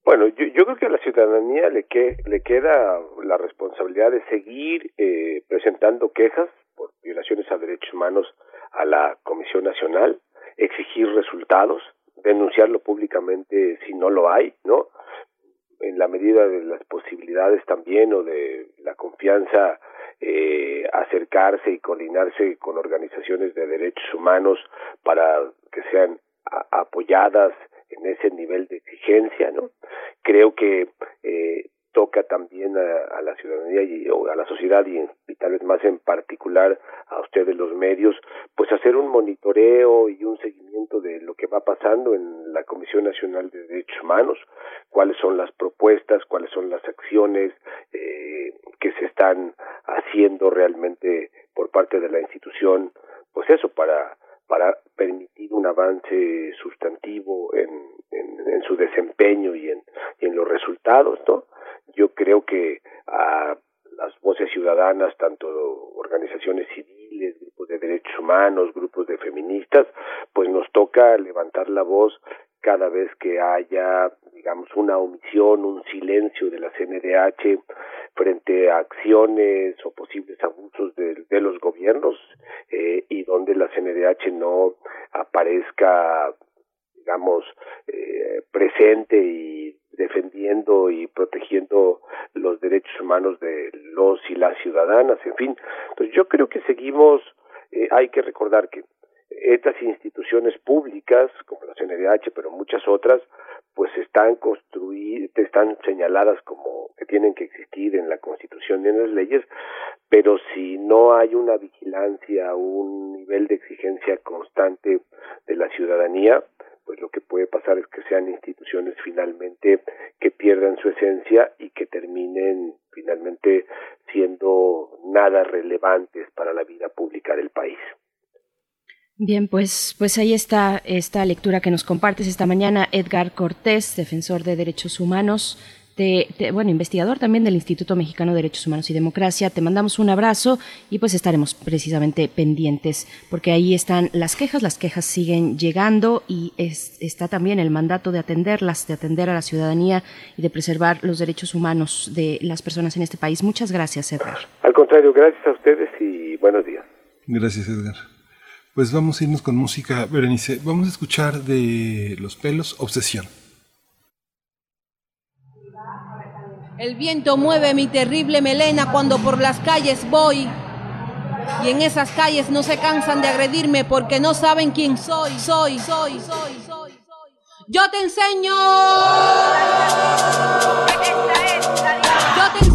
Bueno, yo, yo creo que a la ciudadanía le, que, le queda la responsabilidad de seguir eh, presentando quejas por violaciones a derechos humanos a la Comisión Nacional, exigir resultados, denunciarlo públicamente si no lo hay, ¿no? En la medida de las posibilidades también o de la confianza, eh, acercarse y coordinarse con organizaciones de derechos humanos para que sean apoyadas en ese nivel de exigencia, ¿no? Creo que eh, toca también a, la ciudadanía y a la sociedad y, tal vez más en particular a ustedes los medios, pues hacer un monitoreo y un seguimiento de lo que va pasando en la Comisión Nacional de Derechos Humanos, cuáles son las propuestas, cuáles son las acciones eh, que se están haciendo realmente por parte de la institución, pues eso para para permitir un avance sustantivo en, en, su desempeño y en, en los resultados, ¿no? Yo creo que a las voces ciudadanas, tanto organizaciones civiles, grupos de derechos humanos, grupos de feministas, pues nos toca levantar la voz cada vez que haya, digamos, una omisión, un silencio de la CNDH frente a acciones o posibles abusos de, de los gobiernos eh, y donde la CNDH no aparezca, digamos, eh, presente y defendiendo y protegiendo los derechos humanos de los y las ciudadanas, en fin. Entonces yo creo que seguimos, eh, hay que recordar que estas instituciones públicas, como la CNDH, pero muchas otras, pues están construidas, están señaladas como que tienen que existir en la Constitución y en las leyes, pero si no hay una vigilancia, un nivel de exigencia constante de la ciudadanía, pues lo que puede pasar es que sean instituciones finalmente que pierdan su esencia y que terminen finalmente siendo nada relevantes para la vida pública del país. Bien, pues, pues ahí está esta lectura que nos compartes esta mañana, Edgar Cortés, defensor de derechos humanos, de, bueno, investigador también del Instituto Mexicano de Derechos Humanos y Democracia. Te mandamos un abrazo y pues estaremos precisamente pendientes, porque ahí están las quejas, las quejas siguen llegando y está también el mandato de atenderlas, de atender a la ciudadanía y de preservar los derechos humanos de las personas en este país. Muchas gracias, Edgar. Al contrario, gracias a ustedes y buenos días. Gracias, Edgar. Pues vamos a irnos con música, Berenice. Vamos a escuchar de Los Pelos, Obsesión. El viento mueve mi terrible melena cuando por las calles voy. Y en esas calles no se cansan de agredirme porque no saben quién soy, soy, soy, soy, soy. Yo te enseño. Yo te enseño.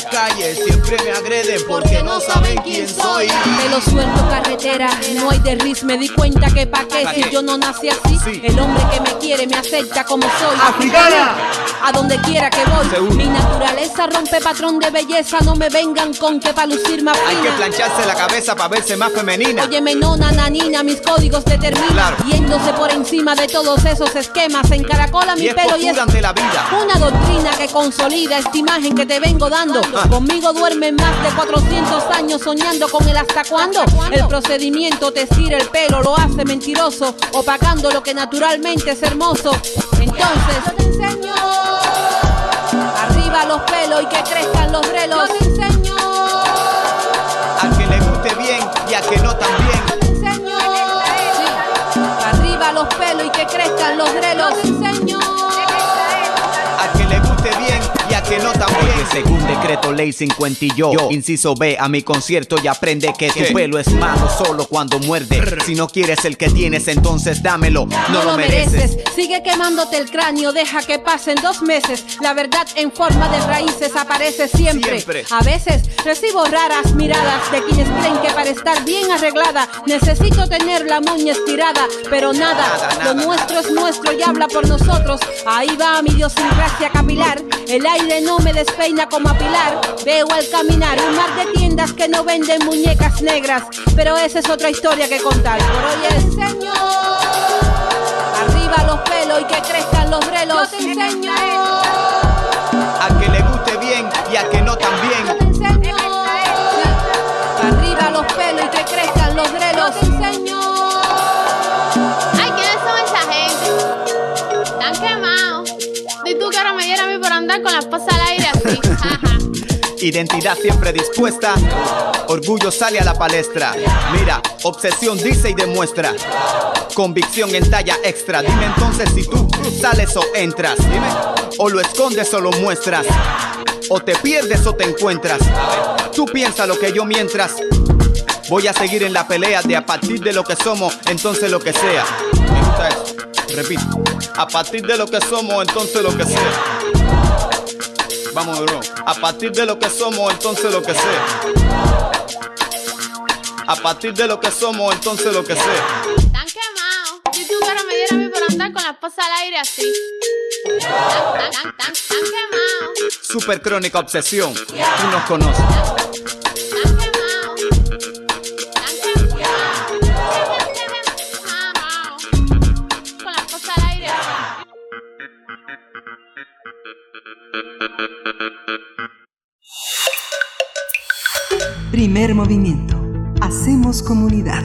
Esas calles siempre me agreden porque no saben quién soy. Me lo suelto carretera, no hay derris. Me di cuenta que pa' qué si yo no nací así. El hombre que me quiere me acepta como soy. Africana. A donde quiera que voy. Mi naturaleza rompe patrón de belleza. No me vengan con que pa' lucir más Hay que plancharse la cabeza para verse más femenina. Óyeme, nona, nanina, mis códigos determinan. Claro. Yéndose por encima de todos esos esquemas. Encaracola mi Y pelo y es la vida. una doctrina que consolida esta imagen que te vengo dando. Conmigo duermen más de 400 años soñando con el hasta cuándo. El procedimiento te estira el pelo, lo hace mentiroso, opacando lo que naturalmente es hermoso. Entonces, yo te enseño. Arriba los pelos y que crezcan los relos. Yo te enseño. A que le guste bien y a que no también. enseño. Sí. Arriba los pelos y que crezcan los drelos. Yo te enseño. Según decreto ley 50 y yo, inciso B a mi concierto y aprende que tu pelo es malo solo cuando muerde. Si no quieres el que tienes, entonces dámelo. No, lo mereces. Sigue quemándote el cráneo, deja que pasen dos meses. La verdad en forma de raíces aparece siempre. Siempre. A veces recibo raras miradas de quienes creen que para estar bien arreglada necesito tener la moña estirada, pero nada, Nada, nada, lo nuestro es nuestro y habla por nosotros. Ahí va mi idiosincrasia capilar. El aire no me despeina como a pilar. Veo al caminar un mar de tiendas que no venden muñecas negras, pero esa es otra historia que contar. Por hoy es señor. Arriba los pelos y que crezcan los relos. Yo. Con la esposa al aire así. Identidad siempre dispuesta. Orgullo sale a la palestra. Mira, obsesión dice y demuestra. Convicción en talla extra. Dime entonces si tú sales o entras. Dime. O lo escondes o lo muestras. O te pierdes o te encuentras. Tú piensa lo que yo mientras. Voy a seguir en la pelea de a partir de lo que somos, entonces lo que sea. Me gusta eso. Repito. A partir de lo que somos, entonces lo que sea. Vamos nuevo. A partir de lo que somos, entonces lo que sea. A partir de lo que somos, entonces lo que sea. Están quemados. Di tú ahora me diera a mí por andar con la esposa al aire así. Están quemados. Super crónica obsesión. Tú nos conoces. Primer movimiento. Hacemos comunidad.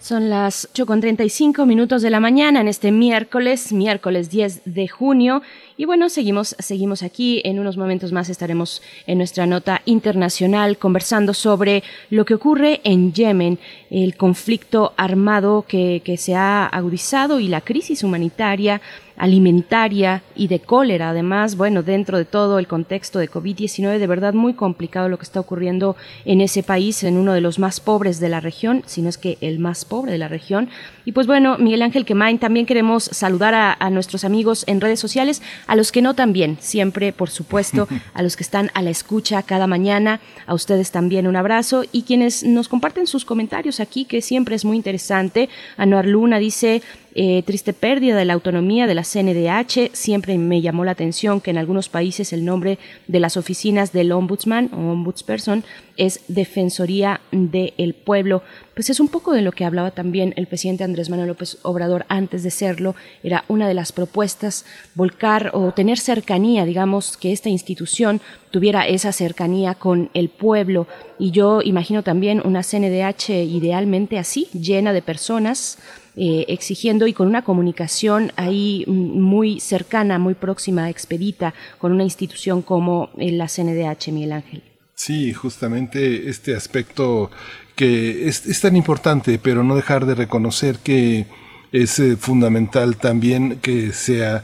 Son las 8.35 minutos de la mañana en este miércoles, miércoles 10 de junio. Y bueno, seguimos, seguimos aquí. En unos momentos más estaremos en nuestra nota internacional conversando sobre lo que ocurre en Yemen, el conflicto armado que, que se ha agudizado y la crisis humanitaria alimentaria y de cólera, además, bueno, dentro de todo el contexto de COVID-19, de verdad muy complicado lo que está ocurriendo en ese país, en uno de los más pobres de la región, si no es que el más pobre de la región. Y pues bueno, Miguel Ángel Quemain, también queremos saludar a, a nuestros amigos en redes sociales, a los que no también, siempre, por supuesto, a los que están a la escucha cada mañana, a ustedes también un abrazo y quienes nos comparten sus comentarios aquí, que siempre es muy interesante. Anuar Luna dice, eh, triste pérdida de la autonomía de la CNDH. Siempre me llamó la atención que en algunos países el nombre de las oficinas del ombudsman o ombudsperson es Defensoría del Pueblo. Pues es un poco de lo que hablaba también el presidente Andrés Manuel López Obrador antes de serlo. Era una de las propuestas volcar o tener cercanía, digamos, que esta institución tuviera esa cercanía con el pueblo. Y yo imagino también una CNDH idealmente así, llena de personas eh, exigiendo y con una comunicación ahí muy cercana, muy próxima, expedita, con una institución como eh, la CNDH, Miguel Ángel. Sí, justamente este aspecto que es, tan importante, pero no dejar de reconocer que es eh, fundamental también que sea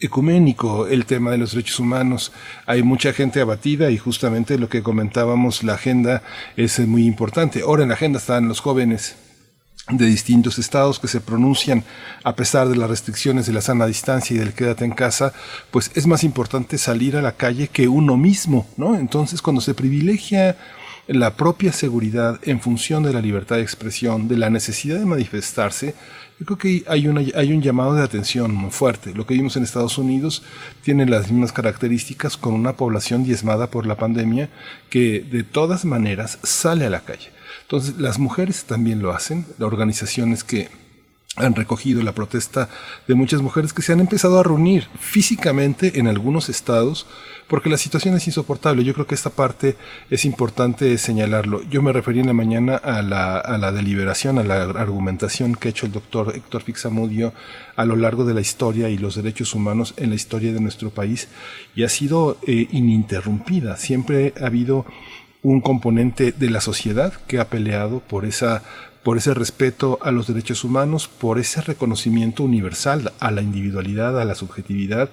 ecuménico el tema de los derechos humanos. Hay mucha gente abatida y justamente lo que comentábamos, la agenda es muy importante. Ahora en la agenda están los jóvenes de distintos estados que se pronuncian a pesar de las restricciones de la sana distancia y del quédate en casa, pues es más importante salir a la calle que uno mismo, ¿no? Entonces cuando se privilegia la propia seguridad en función de la libertad de expresión, de la necesidad de manifestarse, yo creo que hay, una, hay un llamado de atención muy fuerte. Lo que vimos en Estados Unidos tiene las mismas características con una población diezmada por la pandemia que de todas maneras sale a la calle. Entonces, las mujeres también lo hacen, las organizaciones que han recogido la protesta de muchas mujeres que se han empezado a reunir físicamente en algunos estados porque la situación es insoportable. Yo creo que esta parte es importante señalarlo. Yo me referí en la mañana a la, deliberación, a la argumentación que ha hecho el doctor Héctor Fixamudio a lo largo de la historia y los derechos humanos en la historia de nuestro país y ha sido eh, ininterrumpida. Siempre ha habido un componente de la sociedad que ha peleado por esa por ese respeto a los derechos humanos, por ese reconocimiento universal a la individualidad, a la subjetividad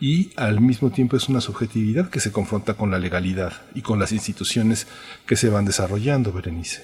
y al mismo tiempo es una subjetividad que se confronta con la legalidad y con las instituciones que se van desarrollando, Berenice.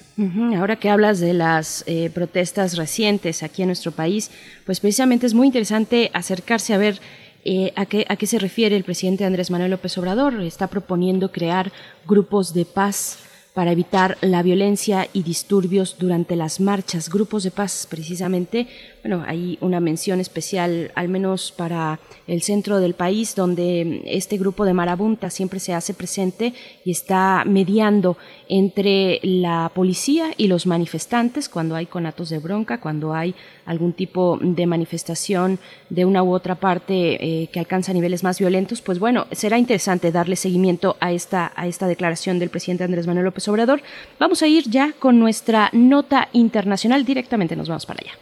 Ahora que hablas de las eh, protestas recientes aquí en nuestro país, pues precisamente es muy interesante acercarse a ver eh, ¿a, qué, ¿A qué se refiere el presidente Andrés Manuel López Obrador? Está proponiendo crear grupos de paz para evitar la violencia y disturbios durante las marchas, grupos de paz precisamente. Bueno, hay una mención especial, al menos para el centro del país, donde este grupo de marabunta siempre se hace presente y está mediando entre la policía y los manifestantes cuando hay conatos de bronca, cuando hay algún tipo de manifestación de una u otra parte eh, que alcanza niveles más violentos, pues bueno, será interesante darle seguimiento a esta, a esta declaración del presidente Andrés Manuel López Obrador. Vamos a ir ya con nuestra nota internacional, directamente nos vamos para allá.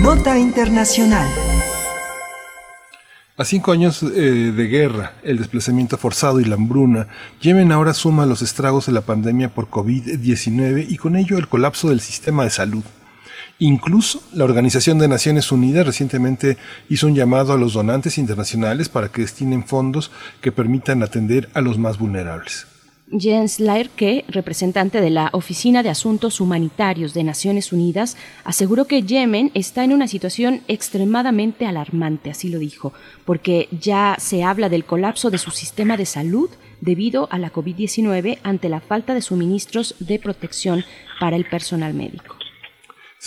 Nota internacional. A cinco años eh, de guerra, el desplazamiento forzado y la hambruna, Yemen ahora suma los estragos de la pandemia por COVID-19 y con ello el colapso del sistema de salud. Incluso la Organización de Naciones Unidas recientemente hizo un llamado a los donantes internacionales para que destinen fondos que permitan atender a los más vulnerables. Jens Laerke, representante de la Oficina de Asuntos Humanitarios de Naciones Unidas, aseguró que Yemen está en una situación extremadamente alarmante, así lo dijo, porque ya se habla del colapso de su sistema de salud debido a la COVID-19 ante la falta de suministros de protección para el personal médico.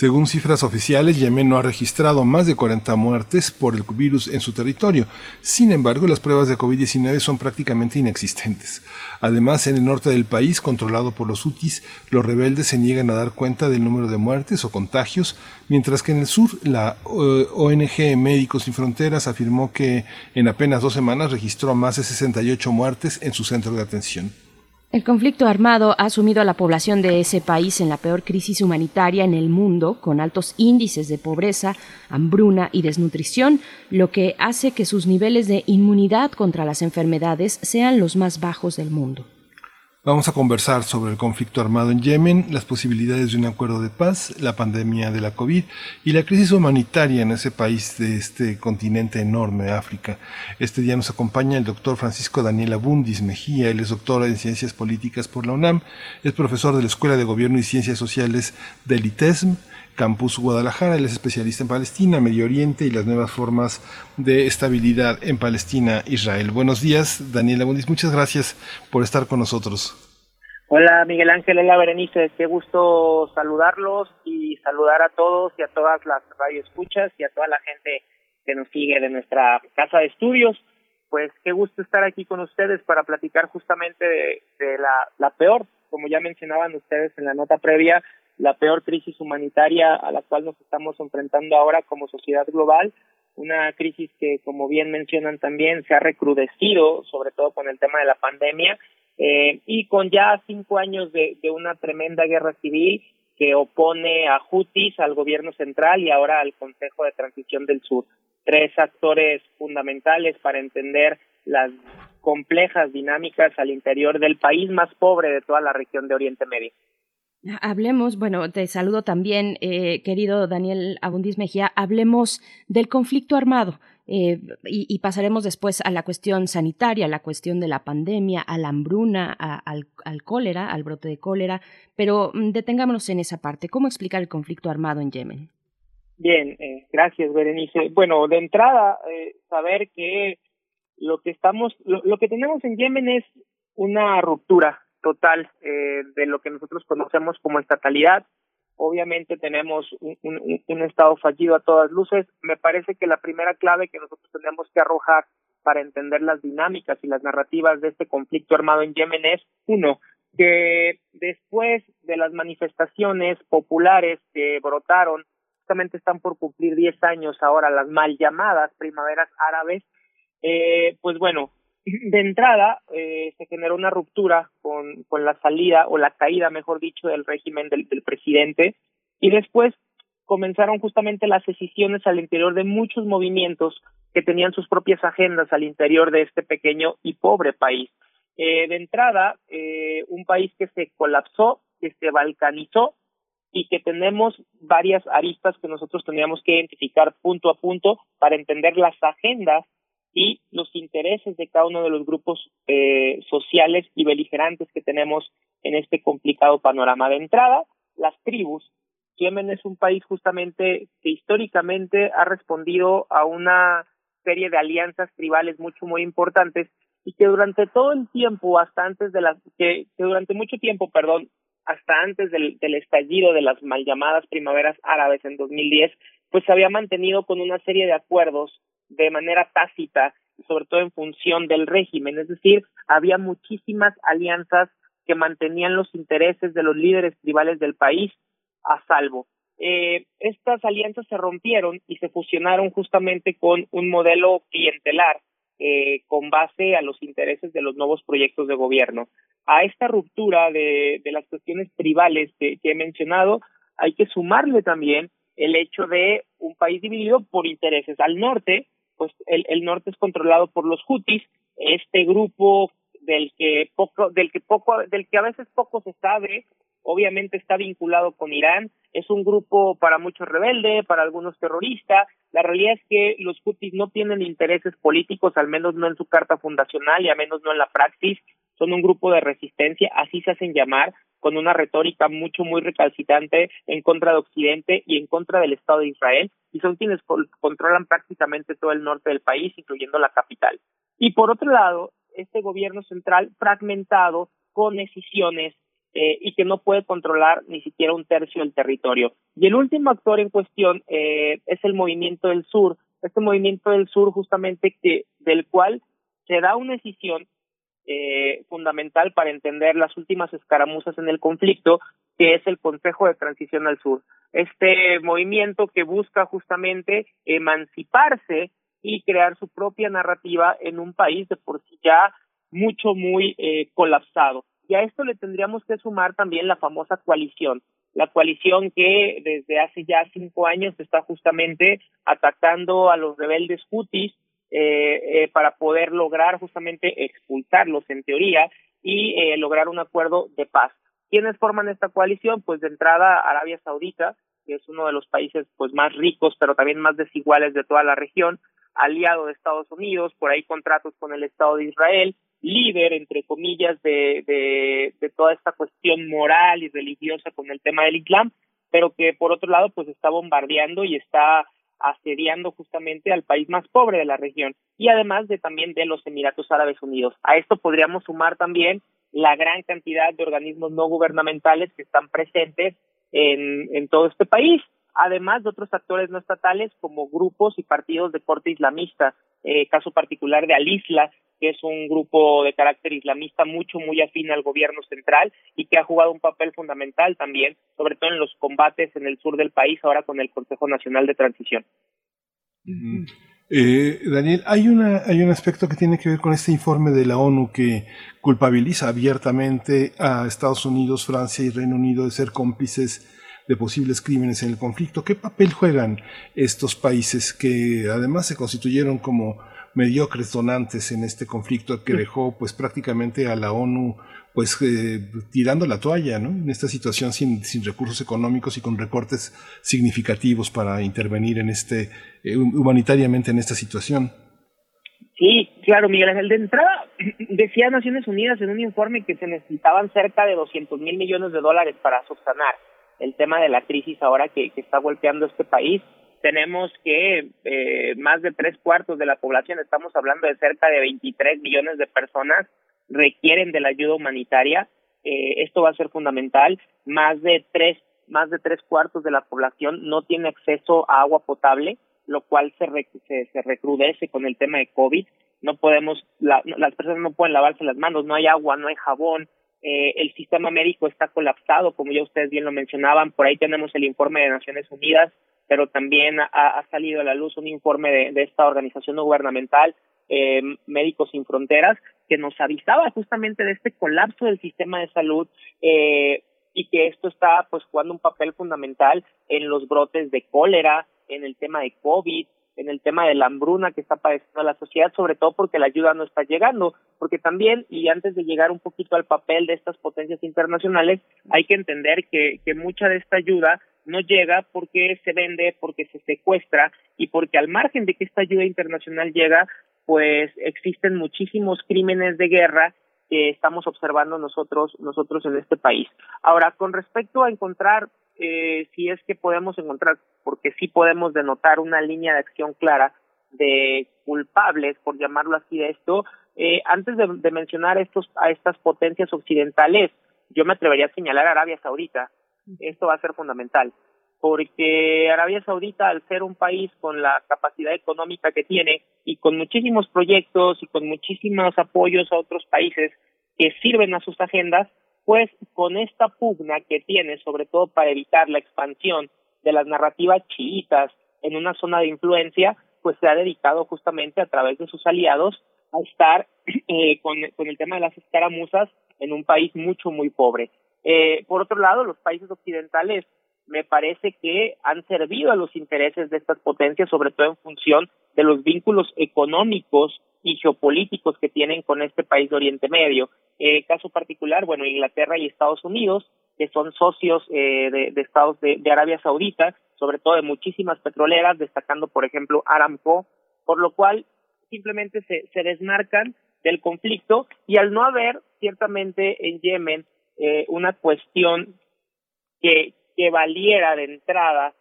Según cifras oficiales, Yemen no ha registrado más de 40 muertes por el virus en su territorio. Sin embargo, las pruebas de COVID-19 son prácticamente inexistentes. Además, en el norte del país, controlado por los hutis, los rebeldes se niegan a dar cuenta del número de muertes o contagios, mientras que en el sur, la eh, ONG Médicos Sin Fronteras afirmó que en apenas dos semanas registró más de 68 muertes en su centro de atención. El conflicto armado ha sumido a la población de ese país en la peor crisis humanitaria en el mundo, con altos índices de pobreza, hambruna y desnutrición, lo que hace que sus niveles de inmunidad contra las enfermedades sean los más bajos del mundo. Vamos a conversar sobre el conflicto armado en Yemen, las posibilidades de un acuerdo de paz, la pandemia de la COVID y la crisis humanitaria en ese país de este continente enorme, África. Este día nos acompaña el doctor Francisco Daniel Abundis Mejía, él es doctor en Ciencias Políticas por la UNAM, es profesor de la Escuela de Gobierno y Ciencias Sociales del ITESM, Campus Guadalajara. Él es especialista en Palestina, Medio Oriente y las nuevas formas de estabilidad en Palestina, Israel. Buenos días, Daniela Abundis. Muchas gracias por estar con nosotros. Hola Miguel Ángel, hola Berenice, qué gusto saludarlos y saludar a todos y a todas las radioescuchas y a toda la gente que nos sigue de nuestra casa de estudios. Pues qué gusto estar aquí con ustedes para platicar justamente de, la peor, como ya mencionaban ustedes en la nota previa, la peor crisis humanitaria a la cual nos estamos enfrentando ahora como sociedad global, una crisis que, como bien mencionan también, se ha recrudecido, sobre todo con el tema de la pandemia, eh, y con ya cinco años de, de una tremenda guerra civil que opone a Houthis, al gobierno central y ahora al Consejo de Transición del Sur. Tres actores fundamentales para entender las complejas dinámicas al interior del país más pobre de toda la región de Oriente Medio. Hablemos, bueno, te saludo también, eh, querido Daniel Abundis Mejía, hablemos del conflicto armado. Eh, y, pasaremos después a la cuestión sanitaria, a la cuestión de la pandemia, a la hambruna, al, cólera, al brote de cólera, pero mm, detengámonos en esa parte. ¿Cómo explicar el conflicto armado en Yemen? Bien, eh, gracias, Berenice. Bueno, de entrada, saber que lo que estamos, lo que tenemos en Yemen es una ruptura total eh, de lo que nosotros conocemos como estatalidad. Obviamente tenemos un, un, estado fallido a todas luces. Me parece que la primera clave que nosotros tenemos que arrojar para entender las dinámicas y las narrativas de este conflicto armado en Yemen es, uno, que después de las manifestaciones populares que brotaron, justamente están por cumplir 10 años ahora las mal llamadas primaveras árabes, eh, pues bueno, de entrada eh, se generó una ruptura con, con la salida o la caída, mejor dicho, del régimen del, presidente y después comenzaron justamente las decisiones al interior de muchos movimientos que tenían sus propias agendas al interior de este pequeño y pobre país. Eh, de entrada, eh, un país que se colapsó, que se balcanizó y que tenemos varias aristas que nosotros teníamos que identificar punto a punto para entender las agendas y los intereses de cada uno de los grupos eh, sociales y beligerantes que tenemos en este complicado panorama. De entrada, las tribus. Yemen es un país justamente que históricamente ha respondido a una serie de alianzas tribales mucho muy importantes y que durante todo el tiempo, hasta antes de las, que, que durante mucho tiempo, perdón, hasta antes del, del estallido de las mal llamadas primaveras árabes en 2010, pues se había mantenido con una serie de acuerdos de manera tácita, sobre todo en función del régimen, es decir, había muchísimas alianzas que mantenían los intereses de los líderes tribales del país a salvo. Eh, estas alianzas se rompieron y se fusionaron justamente con un modelo clientelar eh, con base a los intereses de los nuevos proyectos de gobierno. A esta ruptura de, de las cuestiones tribales que, que he mencionado, hay que sumarle también el hecho de un país dividido por intereses. Al norte, pues el, el norte es controlado por los hutis, este grupo del que poco, del que poco, del que a veces poco se sabe, obviamente está vinculado con Irán, es un grupo para muchos rebelde, para algunos terrorista. La realidad es que los hutis no tienen intereses políticos, al menos no en su carta fundacional y al menos no en la praxis. Son un grupo de resistencia, así se hacen llamar, con una retórica mucho, muy recalcitrante en contra de Occidente y en contra del Estado de Israel, y son quienes controlan prácticamente todo el norte del país, incluyendo la capital. Y por otro lado, este gobierno central fragmentado con decisiones eh, y que no puede controlar ni siquiera un tercio del territorio. Y el último actor en cuestión eh, es el movimiento del sur, este movimiento del sur justamente que del cual se da una decisión eh, fundamental para entender las últimas escaramuzas en el conflicto, que es el Consejo de Transición al Sur. Este movimiento que busca justamente emanciparse y crear su propia narrativa en un país de por sí ya mucho, muy eh, colapsado. Y a esto le tendríamos que sumar también la famosa coalición, la coalición que desde hace ya cinco años está justamente atacando a los rebeldes hutis eh, eh, para poder lograr justamente expulsarlos en teoría y eh, lograr un acuerdo de paz. ¿Quiénes forman esta coalición? Pues de entrada Arabia Saudita, que es uno de los países pues más ricos pero también más desiguales de toda la región, aliado de Estados Unidos, por ahí contratos con el Estado de Israel, líder, entre comillas, de, de, de toda esta cuestión moral y religiosa con el tema del Islam, pero que por otro lado pues está bombardeando y está asediando justamente al país más pobre de la región y además de también de los Emiratos Árabes Unidos. A esto podríamos sumar también la gran cantidad de organismos no gubernamentales que están presentes en, en todo este país, además de otros actores no estatales como grupos y partidos de corte islamista, eh, caso particular de Al-Isla, que es un grupo de carácter islamista mucho, muy afín al gobierno central y que ha jugado un papel fundamental también, sobre todo en los combates en el sur del país, ahora con el Consejo Nacional de Transición. Eh, Daniel, hay, una, hay un aspecto que tiene que ver con este informe de la ONU que culpabiliza abiertamente a Estados Unidos, Francia y Reino Unido de ser cómplices de posibles crímenes en el conflicto. ¿Qué papel juegan estos países que además se constituyeron como mediocres donantes en este conflicto que dejó pues prácticamente a la ONU pues eh, tirando la toalla, ¿no? En esta situación sin, sin recursos económicos y con recortes significativos para intervenir en este eh, humanitariamente en esta situación. Sí, claro, Miguel Ángel. De entrada, decía Naciones Unidas en un informe que se necesitaban cerca de 200 mil millones de dólares para subsanar el tema de la crisis ahora que, que está golpeando este país tenemos que eh, más de tres cuartos de la población, estamos hablando de cerca de 23 millones de personas, requieren de la ayuda humanitaria. Eh, esto va a ser fundamental. Más de tres, más de tres cuartos de la población no tiene acceso a agua potable, lo cual se, recrudece con el tema de COVID. No podemos, la, las personas no pueden lavarse las manos, no hay agua, no hay jabón, eh, el sistema médico está colapsado, como ya ustedes bien lo mencionaban. Por ahí tenemos el informe de Naciones Unidas pero también ha, salido a la luz un informe de, de esta organización no gubernamental, eh, Médicos Sin Fronteras, que nos avisaba justamente de este colapso del sistema de salud eh, y que esto está pues jugando un papel fundamental en los brotes de cólera, en el tema de COVID, en el tema de la hambruna que está padeciendo la sociedad, sobre todo porque la ayuda no está llegando, porque también, y antes de llegar un poquito al papel de estas potencias internacionales, hay que entender que, que mucha de esta ayuda no llega porque se vende, porque se secuestra y porque al margen de que esta ayuda internacional llega, pues existen muchísimos crímenes de guerra que estamos observando nosotros nosotros en este país. Ahora, con respecto a encontrar eh, si es que podemos encontrar, porque sí podemos denotar una línea de acción clara de culpables, por llamarlo así, de esto, eh, antes de, mencionar estos a estas potencias occidentales, yo me atrevería a señalar a Arabia Saudita, esto va a ser fundamental, porque Arabia Saudita, al ser un país con la capacidad económica que tiene y con muchísimos proyectos y con muchísimos apoyos a otros países que sirven a sus agendas, pues con esta pugna que tiene, sobre todo para evitar la expansión de las narrativas chiitas en una zona de influencia, pues se ha dedicado justamente a través de sus aliados a estar eh, con, con el tema de las escaramuzas en un país mucho, muy pobre. Eh, por otro lado, los países occidentales me parece que han servido a los intereses de estas potencias, sobre todo en función de los vínculos económicos y geopolíticos que tienen con este país de Oriente Medio. Eh, caso particular, bueno, Inglaterra y Estados Unidos, que son socios eh, de, Estados de, de Arabia Saudita, sobre todo de muchísimas petroleras, destacando, por ejemplo, Aramco, por lo cual simplemente se, se desmarcan del conflicto y al no haber ciertamente en Yemen eh, una cuestión que, que valiera de entrada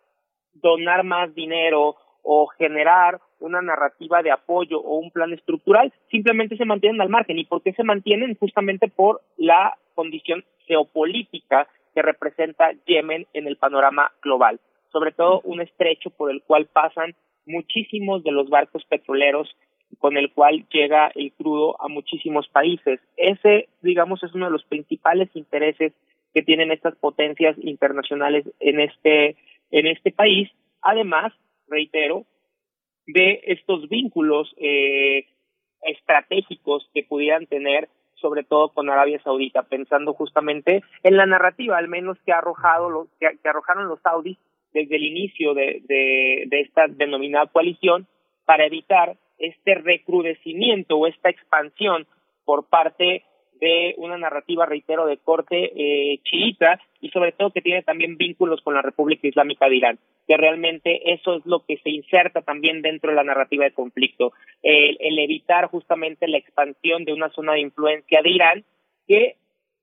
donar más dinero o generar una narrativa de apoyo o un plan estructural, simplemente se mantienen al margen. ¿Y por qué se mantienen? Justamente por la condición geopolítica que representa Yemen en el panorama global, sobre todo un estrecho por el cual pasan muchísimos de los barcos petroleros con el cual llega el crudo a muchísimos países. Ese, digamos, es uno de los principales intereses que tienen estas potencias internacionales en este en este país. Además, reitero, de estos vínculos eh, estratégicos que pudieran tener sobre todo con Arabia Saudita, pensando justamente en la narrativa, al menos que ha arrojado los, que, arrojaron los saudis desde el inicio de, de esta denominada coalición para evitar este recrudecimiento o esta expansión por parte de una narrativa, reitero, de corte eh, chiita y sobre todo que tiene también vínculos con la República Islámica de Irán, que realmente eso es lo que se inserta también dentro de la narrativa de conflicto, el, el evitar justamente la expansión de una zona de influencia de Irán que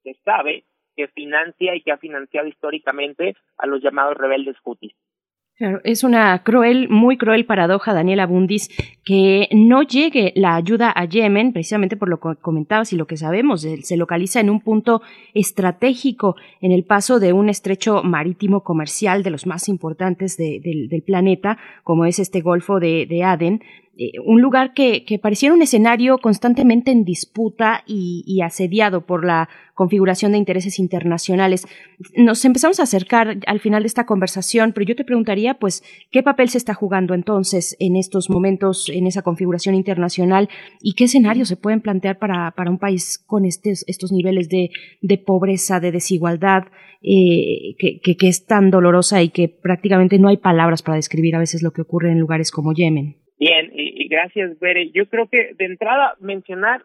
se sabe que financia y que ha financiado históricamente a los llamados rebeldes hutis. Claro, es una cruel, muy cruel paradoja, Daniela Bundis, que no llegue la ayuda a Yemen, precisamente por lo que comentabas y lo que sabemos, se localiza en un punto estratégico en el paso de un estrecho marítimo comercial de los más importantes del, planeta, como es este Golfo de, de Aden, eh, un lugar que, que, pareciera un escenario constantemente en disputa y, asediado por la configuración de intereses internacionales. Nos empezamos a acercar al final de esta conversación, pero yo te preguntaría, pues, ¿qué papel se está jugando entonces en estos momentos, en esa configuración internacional y qué escenarios se pueden plantear para, para un país con estos, estos niveles de, de pobreza, de desigualdad, eh, que, que es tan dolorosa y que prácticamente no hay palabras para describir a veces lo que ocurre en lugares como Yemen? Bien, y, gracias, Bere. Yo creo que de entrada mencionar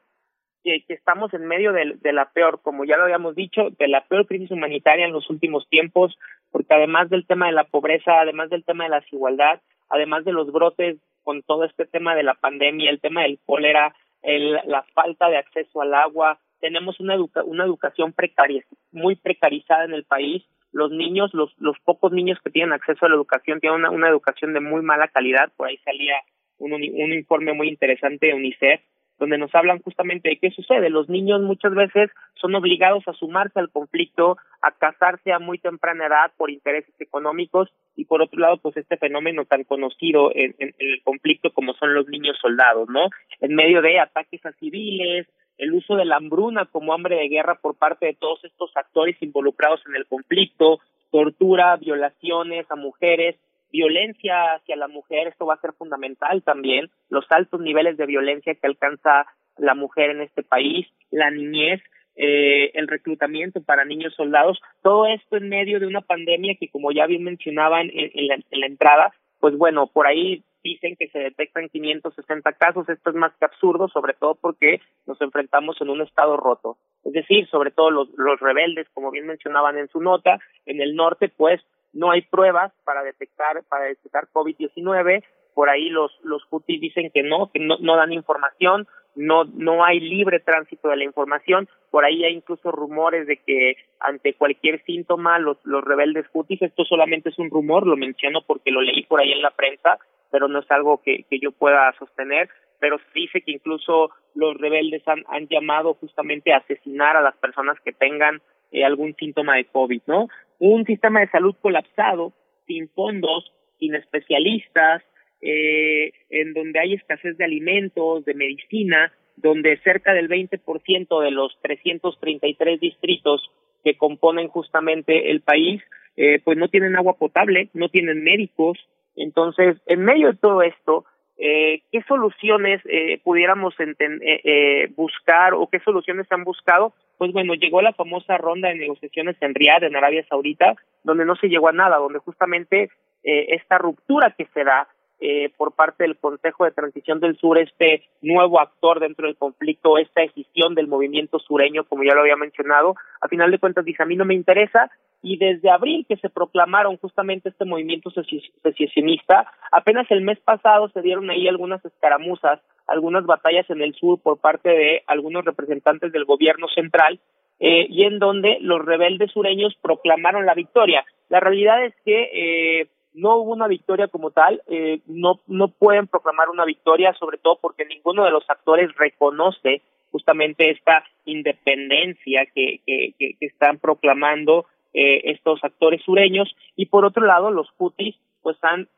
que, que estamos en medio de, de, la peor, como ya lo habíamos dicho, de la peor crisis humanitaria en los últimos tiempos, porque además del tema de la pobreza, además del tema de la desigualdad, además de los brotes con todo este tema de la pandemia, el tema del cólera, el, la falta de acceso al agua, tenemos una, educa una educación precaria, muy precarizada en el país los niños, los, los pocos niños que tienen acceso a la educación tienen una, una educación de muy mala calidad, por ahí salía un, un informe muy interesante de UNICEF donde nos hablan justamente de qué sucede. Los niños muchas veces son obligados a sumarse al conflicto, a casarse a muy temprana edad por intereses económicos y por otro lado, pues este fenómeno tan conocido en, en, el conflicto como son los niños soldados, ¿no? En medio de ataques a civiles, el uso de la hambruna como hambre de guerra por parte de todos estos actores involucrados en el conflicto, tortura, violaciones a mujeres, violencia hacia la mujer, esto va a ser fundamental también, los altos niveles de violencia que alcanza la mujer en este país, la niñez, eh, el reclutamiento para niños soldados, todo esto en medio de una pandemia que como ya bien mencionaban en, la, en la entrada, pues bueno, por ahí dicen que se detectan 560 casos, esto es más que absurdo, sobre todo porque nos enfrentamos en un estado roto. Es decir, sobre todo los, los rebeldes, como bien mencionaban en su nota, en el norte, pues no hay pruebas para detectar para detectar COVID-19, por ahí los los Houthis dicen que no, que no, no dan información, no no hay libre tránsito de la información, por ahí hay incluso rumores de que ante cualquier síntoma los los rebeldes Houthis, esto solamente es un rumor, lo menciono porque lo leí por ahí en la prensa, pero no es algo que, que yo pueda sostener, pero se dice que incluso los rebeldes han, han llamado justamente a asesinar a las personas que tengan eh, algún síntoma de COVID, ¿no? Un sistema de salud colapsado, sin fondos, sin especialistas, eh, en donde hay escasez de alimentos, de medicina, donde cerca del 20% de los 333 distritos que componen justamente el país, eh, pues no tienen agua potable, no tienen médicos. Entonces, en medio de todo esto, eh, ¿qué soluciones eh, pudiéramos eh, eh, buscar o qué soluciones han buscado? Pues bueno, llegó la famosa ronda de negociaciones en Riyadh, en Arabia Saudita, donde no se llegó a nada, donde justamente eh, esta ruptura que se da eh, por parte del Consejo de Transición del Sur, este nuevo actor dentro del conflicto, esta decisión del movimiento sureño, como ya lo había mencionado, a final de cuentas dice, a mí no me interesa, y desde abril que se proclamaron justamente este movimiento secesionista, apenas el mes pasado se dieron ahí algunas escaramuzas, algunas batallas en el sur por parte de algunos representantes del gobierno central, eh, y en donde los rebeldes sureños proclamaron la victoria. La realidad es que eh, no hubo una victoria como tal, eh, no, no pueden proclamar una victoria, sobre todo porque ninguno de los actores reconoce justamente esta independencia que, que, que, están proclamando eh, estos actores sureños y por otro lado los Houthis pues han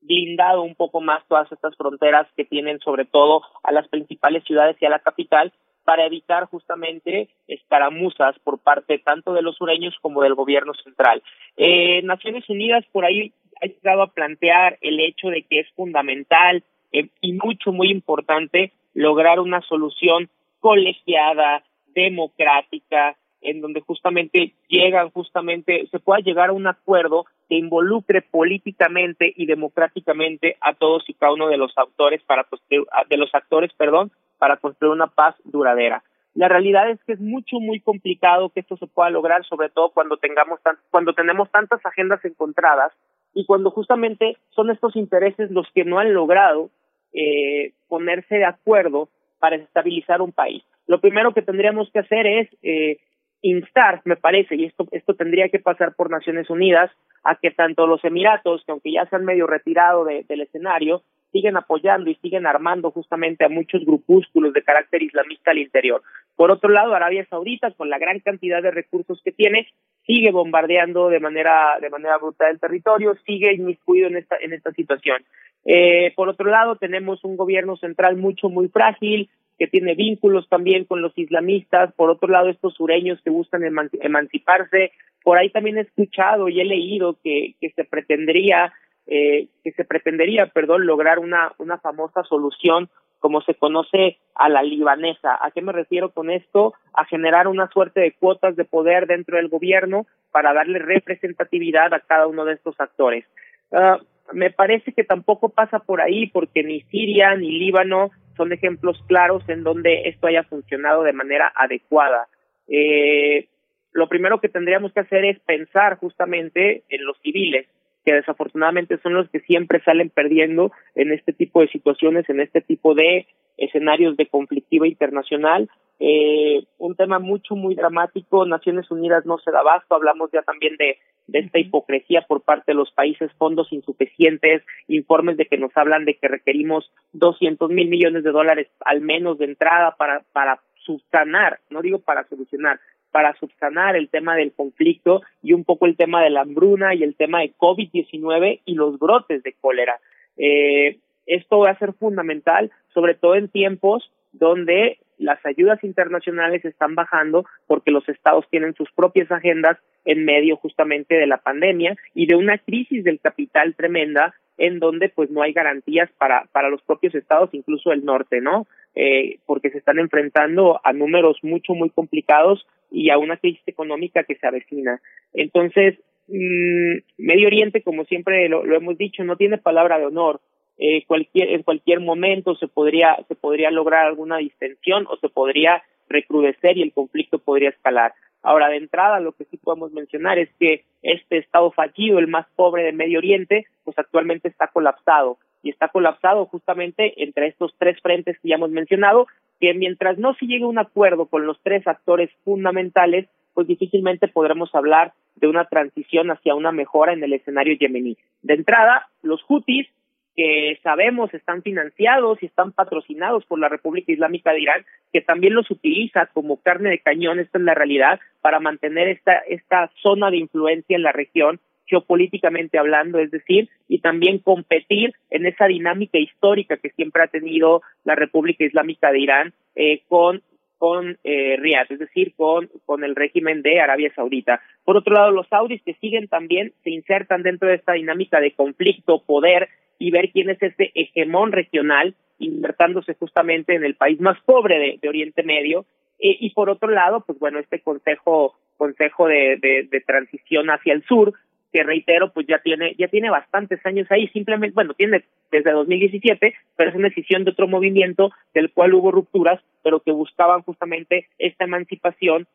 blindado un poco más todas estas fronteras que tienen sobre todo a las principales ciudades y a la capital para evitar justamente escaramuzas por parte tanto de los sureños como del gobierno central. Eh, Naciones Unidas por ahí ha llegado a plantear el hecho de que es fundamental eh, y mucho, muy importante lograr una solución colegiada, democrática, en donde justamente llegan justamente se pueda llegar a un acuerdo que involucre políticamente y democráticamente a todos y cada uno de los autores para construir, de los actores, perdón, para construir una paz duradera. La realidad es que es mucho muy complicado que esto se pueda lograr, sobre todo cuando tengamos tan, cuando tenemos tantas agendas encontradas y cuando justamente son estos intereses los que no han logrado eh, ponerse de acuerdo para estabilizar un país. Lo primero que tendríamos que hacer es eh, instar, me parece, y esto, esto tendría que pasar por Naciones Unidas, a que tanto los Emiratos, que aunque ya se han medio retirado del escenario, siguen apoyando y siguen armando justamente a muchos grupúsculos de carácter islamista al interior. Por otro lado, Arabia Saudita, con la gran cantidad de recursos que tiene, sigue bombardeando de manera de manera brutal el territorio, sigue inmiscuido en esta en esta situación. Eh, por otro lado, tenemos un gobierno central mucho muy frágil, que tiene vínculos también con los islamistas, por otro lado estos sureños que buscan emanciparse, por ahí también he escuchado y he leído que, que se pretendería eh, que se pretendería, perdón, lograr una una famosa solución como se conoce a la libanesa. ¿A qué me refiero con esto? A generar una suerte de cuotas de poder dentro del gobierno para darle representatividad a cada uno de estos actores. Uh, me parece que tampoco pasa por ahí porque ni Siria ni Líbano son ejemplos claros en donde esto haya funcionado de manera adecuada. Eh, lo primero que tendríamos que hacer es pensar justamente en los civiles, que desafortunadamente son los que siempre salen perdiendo en este tipo de situaciones, en este tipo de escenarios de conflictiva internacional. Eh, un tema mucho, muy dramático. Naciones Unidas no se da abasto. Hablamos ya también de, de esta hipocresía por parte de los países, fondos insuficientes, informes de que nos hablan de que requerimos 200 mil millones de dólares al menos de entrada para, para subsanar, no digo para solucionar, para subsanar el tema del conflicto y un poco el tema de la hambruna y el tema de COVID-19 y los brotes de cólera. Eh, esto va a ser fundamental, sobre todo en tiempos donde las ayudas internacionales están bajando porque los estados tienen sus propias agendas en medio justamente de la pandemia y de una crisis del capital tremenda en donde pues no hay garantías para para los propios estados incluso el norte no eh, porque se están enfrentando a números mucho muy complicados y a una crisis económica que se avecina entonces mmm, Medio Oriente como siempre lo, lo hemos dicho no tiene palabra de honor eh, cualquier, en cualquier momento se podría, se podría lograr alguna distensión o se podría recrudecer y el conflicto podría escalar. Ahora, de entrada, lo que sí podemos mencionar es que este estado fallido, el más pobre de Medio Oriente, pues actualmente está colapsado. Y está colapsado justamente entre estos tres frentes que ya hemos mencionado, que mientras no se llegue a un acuerdo con los tres actores fundamentales, pues difícilmente podremos hablar de una transición hacia una mejora en el escenario yemení. De entrada, los hutis que sabemos están financiados y están patrocinados por la República Islámica de Irán, que también los utiliza como carne de cañón, esta es la realidad, para mantener esta, esta zona de influencia en la región, geopolíticamente hablando, es decir, y también competir en esa dinámica histórica que siempre ha tenido la República Islámica de Irán eh, con con eh, Riyadh, es decir, con, con el régimen de Arabia Saudita. Por otro lado, los saudis que siguen también se insertan dentro de esta dinámica de conflicto, poder y ver quién es este hegemón regional, insertándose justamente en el país más pobre de, de Oriente Medio. Eh, y por otro lado, pues bueno, este consejo, consejo de, de, de transición hacia el sur, que reitero, pues ya tiene, ya tiene bastantes años ahí, simplemente, bueno, tiene desde 2017, pero es una decisión de otro movimiento del cual hubo rupturas, pero que buscaban justamente esta emancipación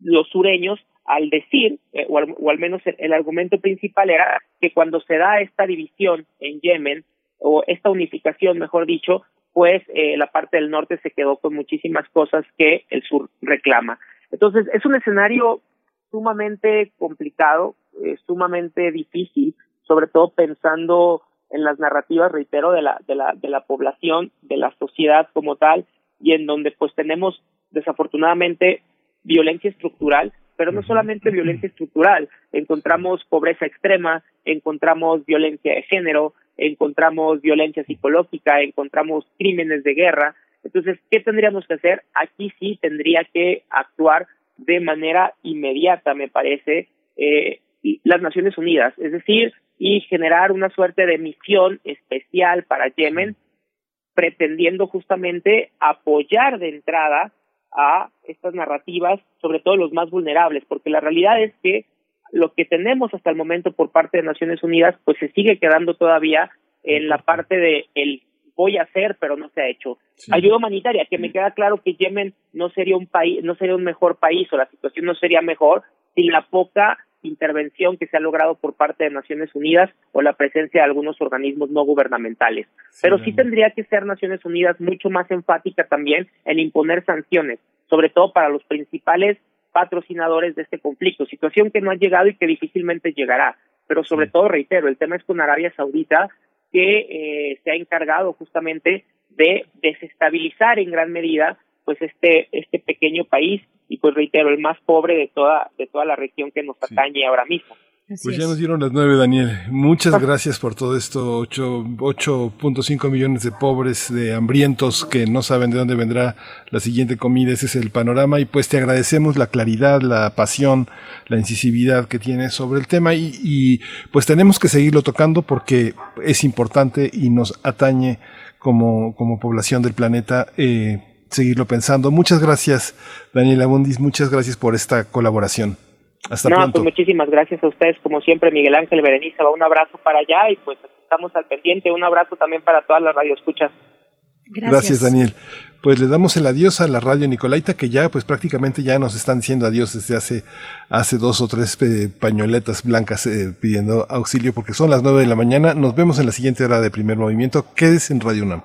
los sureños al decir, eh, o, al, o, al, menos el, el, argumento principal era que cuando se da esta división en Yemen, o esta unificación, mejor dicho, pues eh, la parte del norte se quedó con muchísimas cosas que el sur reclama. Entonces, es un escenario sumamente complicado, eh, sumamente difícil, sobre todo pensando en las narrativas, reitero, de la, de la, de la población, de la sociedad como tal, y en donde pues tenemos desafortunadamente violencia estructural, pero no solamente violencia estructural, encontramos pobreza extrema, encontramos violencia de género, encontramos violencia psicológica, encontramos crímenes de guerra. Entonces, ¿qué tendríamos que hacer? Aquí sí tendría que actuar de manera inmediata, me parece, eh, las Naciones Unidas, es decir, y generar una suerte de misión especial para Yemen, pretendiendo justamente apoyar de entrada a estas narrativas, sobre todo los más vulnerables, porque la realidad es que lo que tenemos hasta el momento por parte de Naciones Unidas, pues se sigue quedando todavía en la parte de el voy a hacer, pero no se ha hecho. Ayuda humanitaria, que me queda claro que Yemen no sería un país, no sería un mejor país o la situación no sería mejor sin la poca intervención que se ha logrado por parte de Naciones Unidas o la presencia de algunos organismos no gubernamentales. Pero sí tendría que ser Naciones Unidas mucho más enfática también en imponer sanciones, sobre todo para los principales patrocinadores de este conflicto, situación que no ha llegado y que difícilmente llegará. Pero sobre todo, reitero, el tema es con Arabia Saudita, que eh, se ha encargado justamente de desestabilizar en gran medida pues este este pequeño país y pues reitero el más pobre de toda de toda la región que nos atañe ahora mismo. pues ya nos dieron las nueve, Daniel. Muchas gracias por todo esto. 8.5 millones de pobres, de hambrientos que no saben de dónde vendrá la siguiente comida. Ese es el panorama. Y pues te agradecemos la claridad, la pasión, la incisividad que tienes sobre el tema. Y, y pues tenemos que seguirlo tocando porque es importante y nos atañe como, como población del planeta. Eh, seguirlo pensando. Muchas gracias, Daniela Bundis, muchas gracias por esta colaboración. Hasta no, pronto. Pues muchísimas gracias a ustedes, como siempre, Miguel Ángel Berenice, un abrazo para allá y pues estamos al pendiente. Un abrazo también para todas las radioescuchas. Gracias. gracias, Daniel. Pues le damos el adiós a la radio Nicolaita, que ya, pues prácticamente ya nos están diciendo adiós desde hace, hace dos o tres eh, pañoletas blancas eh, pidiendo auxilio, porque son las nueve de la mañana. Nos vemos en la siguiente hora de primer movimiento. Quédese en Radio UNAM.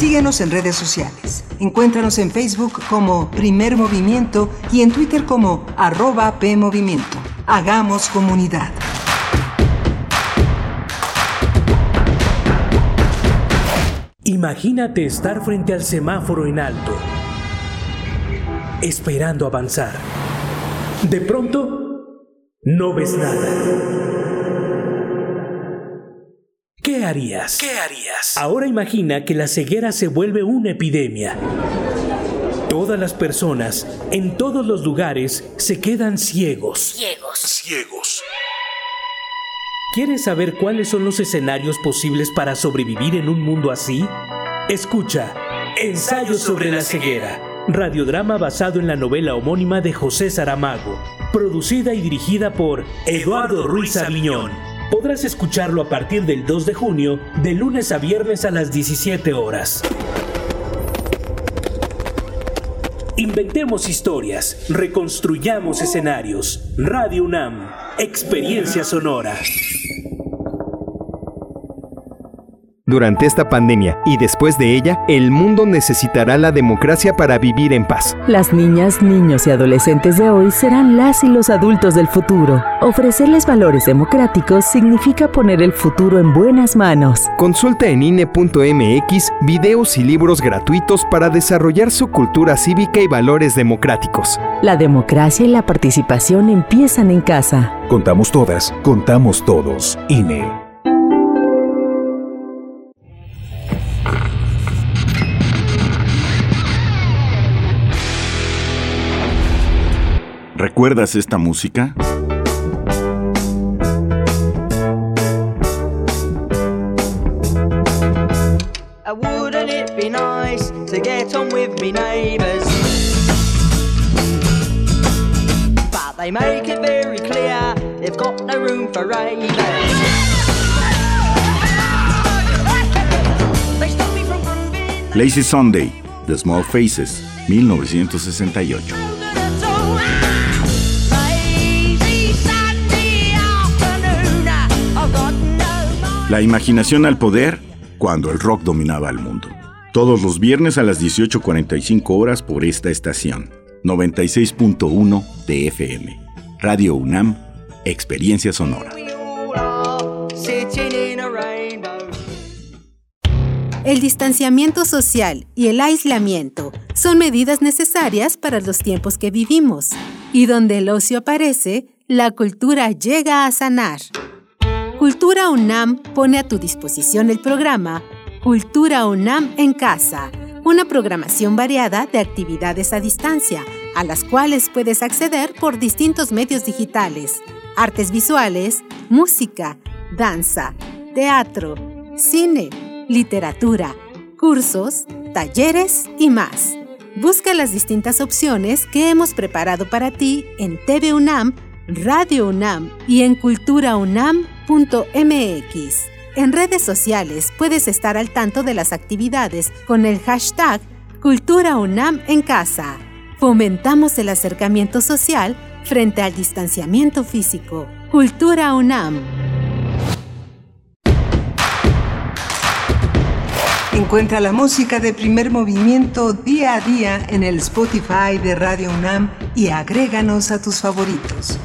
Síguenos en redes sociales. Encuéntranos en Facebook como Primer Movimiento y en Twitter como arroba PMovimiento. Hagamos comunidad. Imagínate estar frente al semáforo en alto, esperando avanzar. De pronto, no ves nada. ¿Qué harías? ¿Qué harías? Ahora imagina que la ceguera se vuelve una epidemia. Todas las personas, en todos los lugares, se quedan ciegos. Ciegos. Ciegos. ¿Quieres saber cuáles son los escenarios posibles para sobrevivir en un mundo así? Escucha Ensayo sobre la ceguera, radiodrama basado en la novela homónima de José Saramago, producida y dirigida por Eduardo Ruiz Aviñón. Podrás escucharlo a partir del 2 de junio, de lunes a viernes a las 17 horas. Inventemos historias, reconstruyamos escenarios. Radio UNAM, experiencia sonora. Durante esta pandemia y después de ella, el mundo necesitará la democracia para vivir en paz. Las niñas, niños y adolescentes de hoy serán las y los adultos del futuro. Ofrecerles valores democráticos significa poner el futuro en buenas manos. Consulta en INE.mx videos y libros gratuitos para desarrollar su cultura cívica y valores democráticos. La democracia y la participación empiezan en casa. Contamos todas, contamos todos. INE. ¿Recuerdas esta música? Wouldn't it be nice to get on with me neighbours? But they make it very clear they've got no room for ravers. Lazy Sunday, The Small Faces, 1968. La imaginación al poder cuando el rock dominaba el mundo. Todos los viernes a las 18.45 horas por esta estación. 96.1 de FM. Radio UNAM, Experiencia Sonora. El distanciamiento social y el aislamiento son medidas necesarias para los tiempos que vivimos, y donde el ocio aparece, la cultura llega a sanar. Cultura UNAM pone a tu disposición el programa Cultura UNAM en casa, una programación variada de actividades a distancia, a las cuales puedes acceder por distintos medios digitales, artes visuales, música, danza, teatro, cine, literatura, cursos, talleres y más. Busca las distintas opciones que hemos preparado para ti en TV UNAM, Radio UNAM y en En redes sociales puedes estar al tanto de las actividades con el hashtag Cultura UNAM en casa. Fomentamos el acercamiento social frente al distanciamiento físico. Cultura UNAM. Encuentra la música de primer movimiento día a día en el Spotify de Radio UNAM y agréganos a tus favoritos.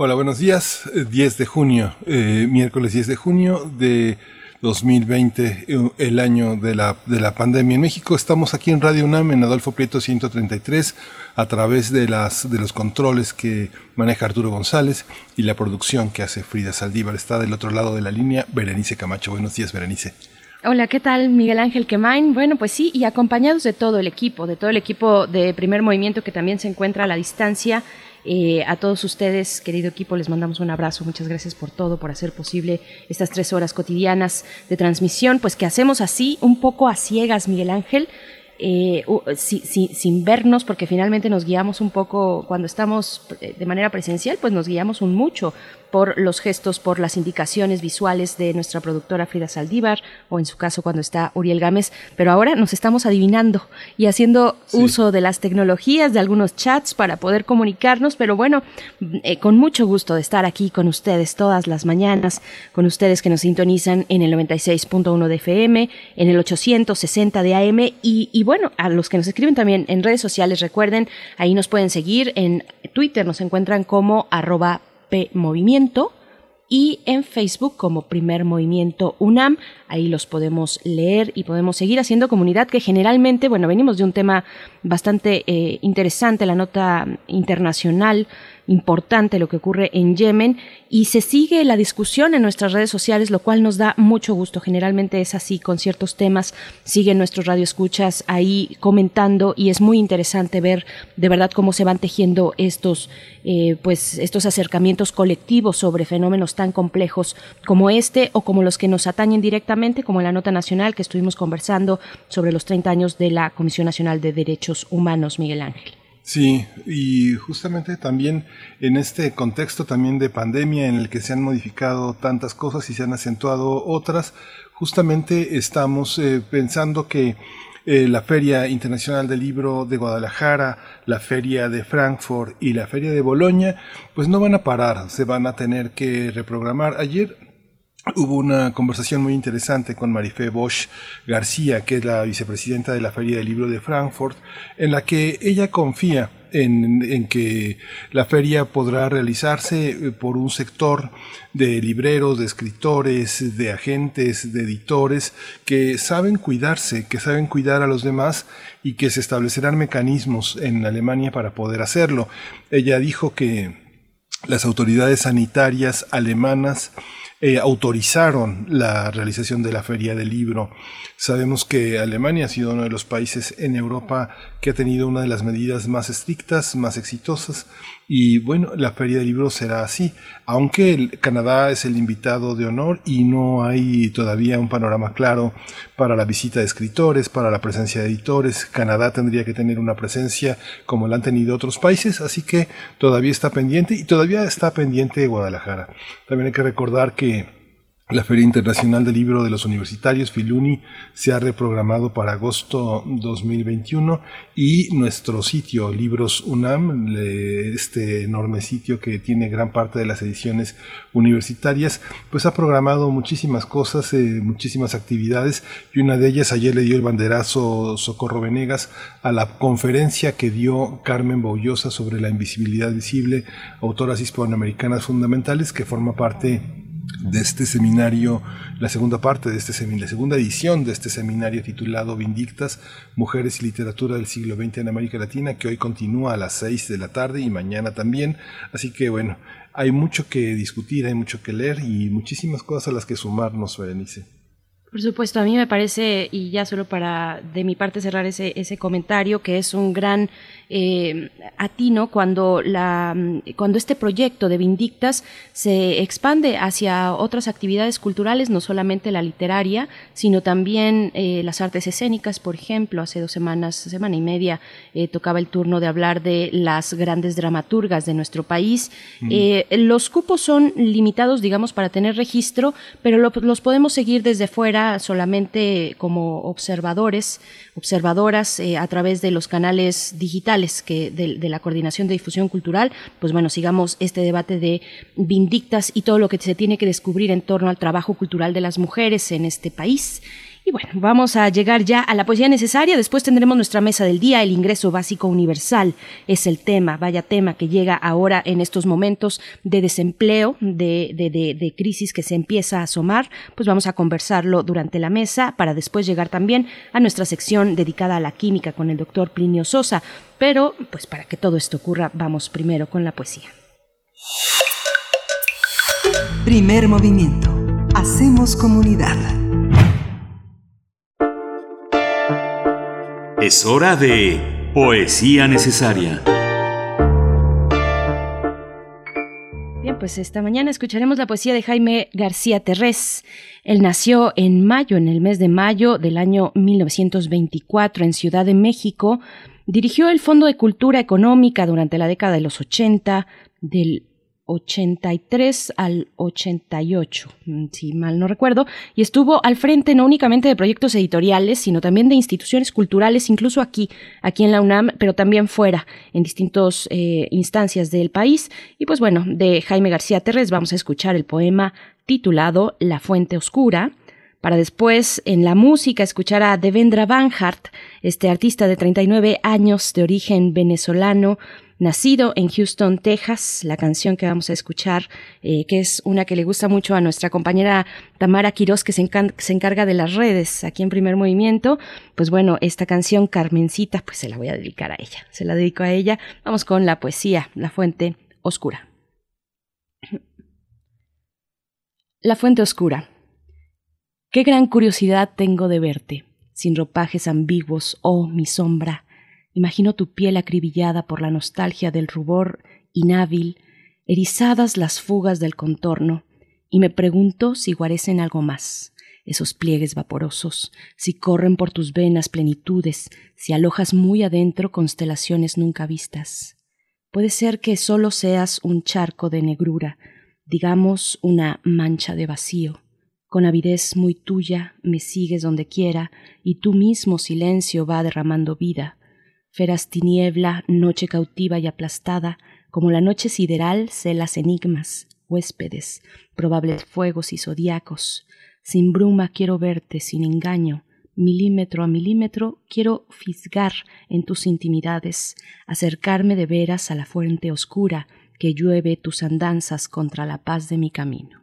Hola, buenos días. 10 de junio, eh, miércoles 10 de junio de 2020, eh, el año de la, de la pandemia en México. Estamos aquí en Radio UNAM, en Adolfo Prieto 133, a través de, las, de los controles que maneja Arturo González y la producción que hace Frida Saldívar. Está del otro lado de la línea Berenice Camacho. Buenos días, Berenice. Hola, ¿qué tal? Miguel Ángel Quemain. Bueno, pues sí, y acompañados de todo el equipo, de todo el equipo de primer movimiento que también se encuentra a la distancia. Eh, a todos ustedes, querido equipo, les mandamos un abrazo. Muchas gracias por todo, por hacer posible estas tres horas cotidianas de transmisión, pues que hacemos así, un poco a ciegas, Miguel Ángel, eh, sin vernos, porque finalmente nos guiamos un poco cuando estamos eh, de manera presencial, pues nos guiamos un mucho por los gestos, por las indicaciones visuales de nuestra productora Frida Saldívar, o en su caso cuando está Uriel Gámez, pero ahora nos estamos adivinando y haciendo uso de las tecnologías, de algunos chats para poder comunicarnos, pero bueno, eh, con mucho gusto de estar aquí con ustedes todas las mañanas, con ustedes que nos sintonizan en el 96.1 de FM, en el 860 de AM y, y bueno, a los que nos escriben también en redes sociales, recuerden, ahí nos pueden seguir, en Twitter nos encuentran como arroba Movimiento y en Facebook como Primer Movimiento UNAM. Ahí los podemos leer y podemos seguir haciendo comunidad que generalmente, bueno, venimos de un tema bastante eh, interesante, la nota internacional importante lo que ocurre en Yemen y se sigue la discusión en nuestras redes sociales, lo cual nos da mucho gusto. Generalmente es así con ciertos temas, siguen nuestros radioescuchas ahí comentando y es muy interesante ver de verdad cómo se van tejiendo estos, eh, pues, estos acercamientos colectivos sobre fenómenos tan complejos como este o como los que nos atañen directamente, como la nota nacional que estuvimos conversando sobre los 30 años de la Comisión Nacional de Derechos Humanos, Miguel Ángel. Sí, y justamente también en este contexto también de pandemia en el que se han modificado tantas cosas y se han acentuado otras, justamente estamos eh, pensando que eh, la Feria Internacional del Libro de Guadalajara, la Feria de Frankfurt y la Feria de Boloña, pues no van a parar, se van a tener que reprogramar. Ayer Hubo una conversación muy interesante con Marifé Bosch García, que es la vicepresidenta de la Feria del Libro de Frankfurt, en la que ella confía en, que la feria podrá realizarse eh, por un sector de libreros, de escritores, de agentes, de editores que saben cuidarse, que saben cuidar a los demás y que se establecerán mecanismos en Alemania para poder hacerlo. Ella dijo que las autoridades sanitarias alemanas eh, autorizaron la realización de la feria del libro. Sabemos que Alemania ha sido uno de los países en Europa que ha tenido una de las medidas más estrictas, más exitosas, y bueno, la feria del libro será así, aunque el Canadá es el invitado de honor y no hay todavía un panorama claro para la visita de escritores, para la presencia de editores. Canadá tendría que tener una presencia como la han tenido otros países, así que todavía está pendiente y todavía está pendiente de Guadalajara. También hay que recordar que La Feria Internacional del Libro de los Universitarios, Filuni, se ha reprogramado para agosto 2021 y nuestro sitio, Libros UNAM, este enorme sitio que tiene gran parte de las ediciones universitarias, pues ha programado muchísimas cosas, eh, muchísimas actividades y una de ellas ayer le dio el banderazo Socorro Venegas a la conferencia que dio Carmen Boullosa sobre la invisibilidad visible, autoras hispanoamericanas fundamentales, que forma parte de este seminario, la segunda parte de este seminario, la segunda edición de este seminario titulado Vindictas, Mujeres y Literatura del siglo XX en América Latina, que hoy continúa a las seis de la tarde y mañana también. Así que bueno, hay mucho que discutir, hay mucho que leer y muchísimas cosas a las que sumarnos, Berenice. Por supuesto, a mí me parece, y ya solo para de mi parte cerrar ese, ese comentario, que es un gran eh, atino cuando, la, cuando este proyecto de Vindictas se expande hacia otras actividades culturales, no solamente la literaria, sino también eh, las artes escénicas, por ejemplo. Hace dos semanas, semana y media, eh, tocaba el turno de hablar de las grandes dramaturgas de nuestro país. los cupos son limitados, digamos, para tener registro, pero los podemos seguir desde fuera solamente como observadores, observadoras eh, a través de los canales digitales que de, la Coordinación de Difusión Cultural, pues bueno, sigamos este debate de Vindictas y todo lo que se tiene que descubrir en torno al trabajo cultural de las mujeres en este país. Y bueno, vamos a llegar ya a la poesía necesaria. Después tendremos nuestra mesa del día. El ingreso básico universal es el tema, vaya tema que llega ahora en estos momentos de desempleo, de, de, crisis que se empieza a asomar. Pues vamos a conversarlo durante la mesa para después llegar también a nuestra sección dedicada a la química con el doctor Plinio Sosa. Pero, pues para que todo esto ocurra, vamos primero con la poesía. Primer movimiento. Hacemos comunidad. Es hora de Poesía Necesaria. Bien, pues esta mañana escucharemos la poesía de Jaime García Terrés. Él nació en mayo, en el mes de mayo del año 1924 en Ciudad de México. Dirigió el Fondo de Cultura Económica durante la década de los 80, del 83 al 88, mm, si mal no recuerdo, y estuvo al frente no únicamente de proyectos editoriales, sino también de instituciones culturales, incluso aquí, aquí en la UNAM, pero también fuera, en distintas eh, instancias del país. Y pues bueno, de Jaime García Terres vamos a escuchar el poema titulado La Fuente Oscura, para después en la música escuchar a Devendra Banhart, este artista de 39 años de origen venezolano, nacido en Houston, Texas. La canción que vamos a escuchar, eh, que es una que le gusta mucho a nuestra compañera Tamara Quiroz, que se, encarga de las redes aquí en Primer Movimiento. Pues bueno, esta canción, Carmencita, pues se la voy a dedicar a ella. Se la dedico a ella. Vamos con la poesía, La Fuente Oscura. La Fuente Oscura. Qué gran curiosidad tengo de verte, sin ropajes ambiguos, oh mi sombra Imagino tu piel acribillada por la nostalgia del rubor inhábil, erizadas las fugas del contorno, y me pregunto si guarecen algo más, esos pliegues vaporosos, si corren por tus venas plenitudes, si alojas muy adentro constelaciones nunca vistas. Puede ser que solo seas un charco de negrura, digamos una mancha de vacío. Con avidez muy tuya me sigues donde quiera, y tu mismo silencio va derramando vida feraz tiniebla, noche cautiva y aplastada, como la noche sideral celas enigmas, huéspedes, probables fuegos y zodiacos. Sin bruma quiero verte, sin engaño, milímetro a milímetro quiero fisgar en tus intimidades, acercarme de veras a la fuente oscura que llueve tus andanzas contra la paz de mi camino.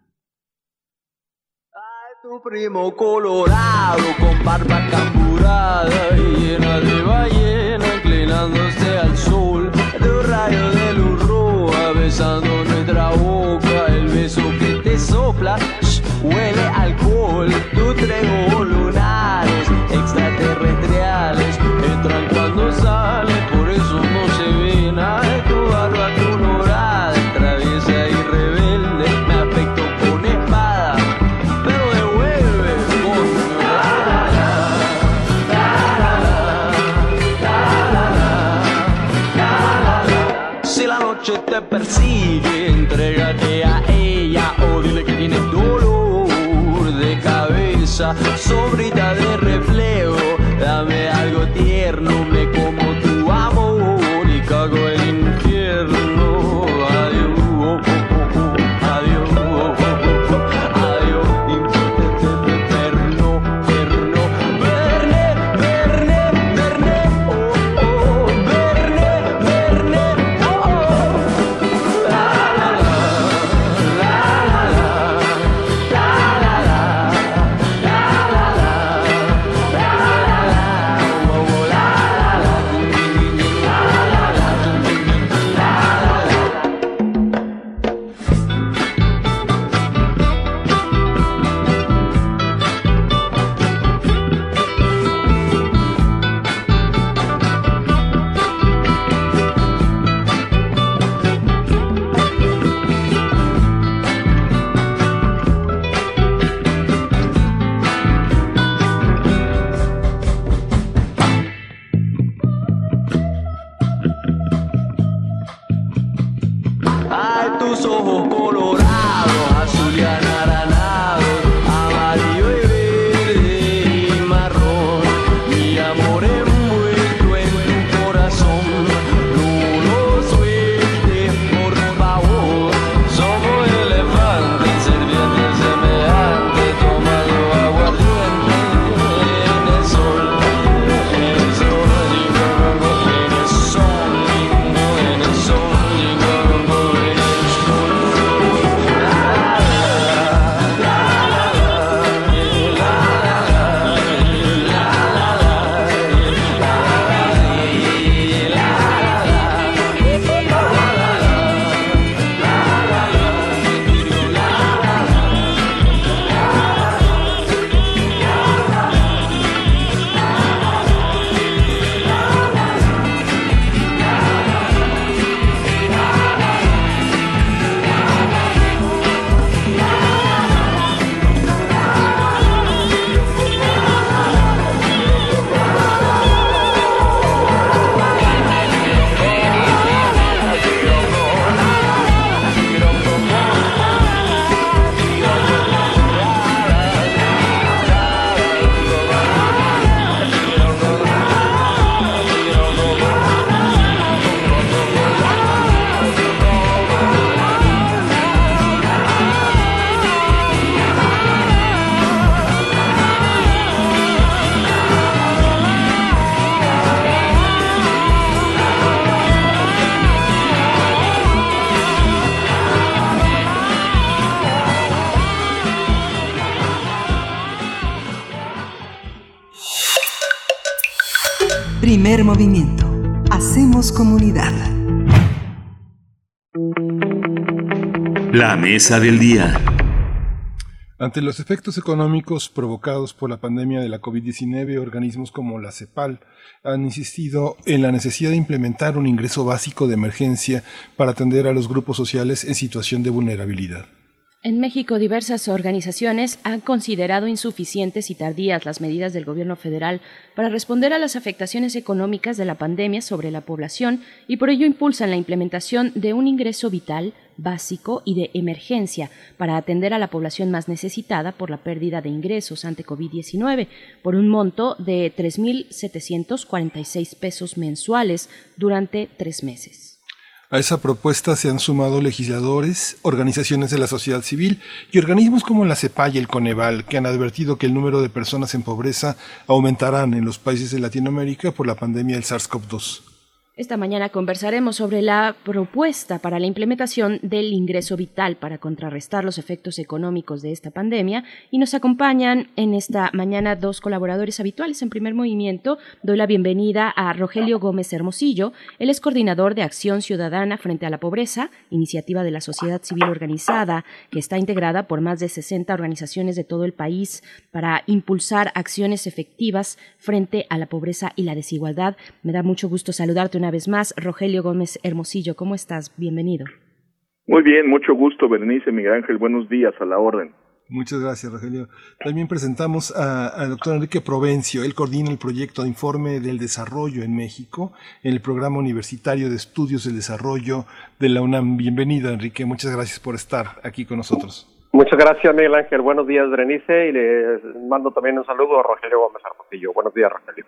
tu primo colorado con barba camburada llena de ballena inclinándose al sol de rayo de luz roja besando nuestra boca el beso que te sopla huele alcohol tu trego lunares extraterrestriales entran rosa, sobrita movimiento. Hacemos comunidad. La mesa del día. Ante los efectos económicos provocados por la pandemia de la COVID-19, organismos como la CEPAL han insistido en la necesidad de implementar un ingreso básico de emergencia para atender a los grupos sociales en situación de vulnerabilidad. En México, diversas organizaciones han considerado insuficientes y tardías las medidas del gobierno federal para responder a las afectaciones económicas de la pandemia sobre la población y por ello impulsan la implementación de un ingreso vital, básico y de emergencia para atender a la población más necesitada por la pérdida de ingresos ante COVID-19 por un monto de 3.746 pesos mensuales durante tres meses. A esa propuesta se han sumado legisladores, organizaciones de la sociedad civil y organismos como la CEPAL y el Coneval, que han advertido que el número de personas en pobreza aumentarán en los países de Latinoamérica por la pandemia del SARS-CoV-2. Esta mañana conversaremos sobre la propuesta para la implementación del ingreso vital para contrarrestar los efectos económicos de esta pandemia y nos acompañan en esta mañana dos colaboradores habituales en primer movimiento. Doy la bienvenida a Rogelio Gómez Hermosillo, él es coordinador de Acción Ciudadana frente a la Pobreza, iniciativa de la sociedad civil organizada que está integrada por más de 60 organizaciones de todo el país para impulsar acciones efectivas frente a la pobreza y la desigualdad. Me da mucho gusto saludarte una vez más. Rogelio Gómez Hermosillo, ¿cómo estás? Bienvenido. Muy bien, mucho gusto, Berenice Miguel Ángel. Buenos días a la orden. Muchas gracias, Rogelio. También presentamos al doctor Enrique Provencio. Él coordina el proyecto de informe del desarrollo en México en el programa universitario de estudios del desarrollo de la UNAM. Bienvenido, Enrique. Muchas gracias por estar aquí con nosotros. Muchas gracias, Miguel Ángel. Buenos días, Berenice, y les mando también un saludo a Rogelio Gómez Armosillo. Buenos días, Rogelio.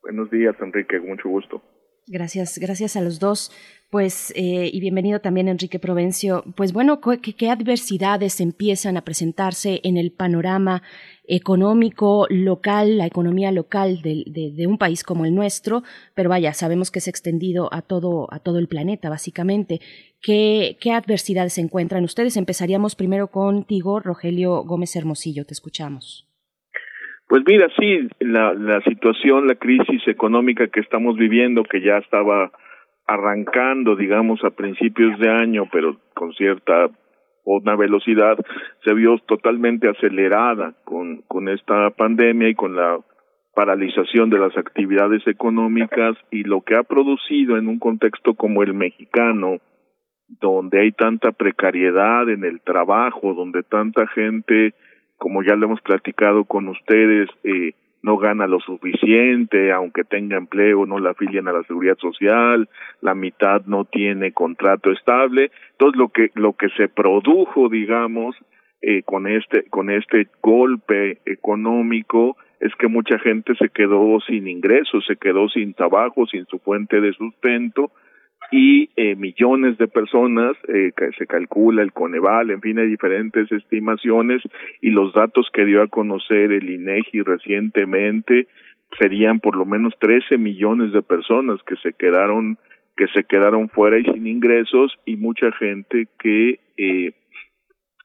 Buenos días, Enrique, mucho gusto. Gracias, gracias a los dos. Pues, eh, y bienvenido también Enrique Provencio. Pues bueno, ¿qué, ¿qué, adversidades empiezan a presentarse en el panorama económico local, la economía local de, de, de, un país como el nuestro? Pero vaya, sabemos que es extendido a todo, a todo el planeta, básicamente. ¿Qué, ¿Qué adversidades se encuentran ustedes? Empezaríamos primero contigo, Rogelio Gómez Hermosillo. Te escuchamos. Pues mira, sí, la, la situación, la crisis económica que estamos viviendo, que ya estaba arrancando, digamos, a principios de año, pero con cierta una velocidad, se vio totalmente acelerada con, con esta pandemia y con la paralización de las actividades económicas y lo que ha producido en un contexto como el mexicano, donde hay tanta precariedad en el trabajo, donde tanta gente, como ya lo hemos platicado con ustedes, eh, no gana lo suficiente, aunque tenga empleo, no la afilian a la seguridad social, la mitad no tiene contrato estable. Entonces lo que lo que se produjo, digamos, eh, con este con este golpe económico es que mucha gente se quedó sin ingresos, se quedó sin trabajo, sin su fuente de sustento y eh, millones de personas, eh, que se calcula el Coneval, en fin, hay diferentes estimaciones y los datos que dio a conocer el INEGI recientemente serían por lo menos 13 millones de personas que se quedaron que se quedaron fuera y sin ingresos y mucha gente que eh,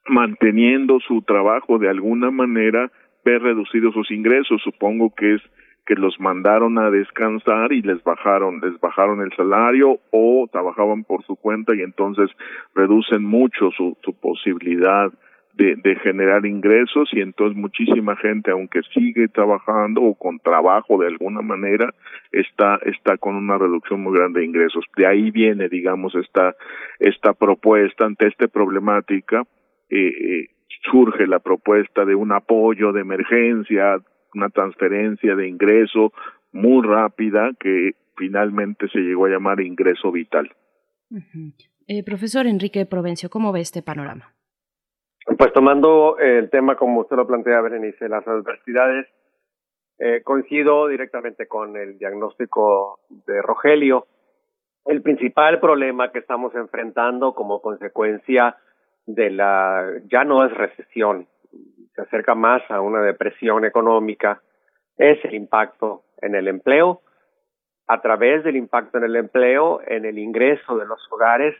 manteniendo su trabajo de alguna manera ve reducidos sus ingresos. Supongo que es que los mandaron a descansar y les bajaron, les bajaron el salario o trabajaban por su cuenta y entonces reducen mucho su, su posibilidad de, generar ingresos y entonces muchísima gente, aunque sigue trabajando o con trabajo de alguna manera, está, está con una reducción muy grande de ingresos. De ahí viene, digamos, esta, esta propuesta ante esta problemática, eh, eh, surge la propuesta de un apoyo de emergencia una transferencia de ingreso muy rápida que finalmente se llegó a llamar ingreso vital. Uh -huh. eh, profesor Enrique Provencio, ¿cómo ve este panorama? Pues tomando el tema como usted lo plantea, Berenice, las adversidades, eh, coincido directamente con el diagnóstico de Rogelio. El principal problema que estamos enfrentando como consecuencia de la, ya no es recesión, se acerca más a una depresión económica es el impacto en el empleo, a través del impacto en el empleo, en el ingreso de los hogares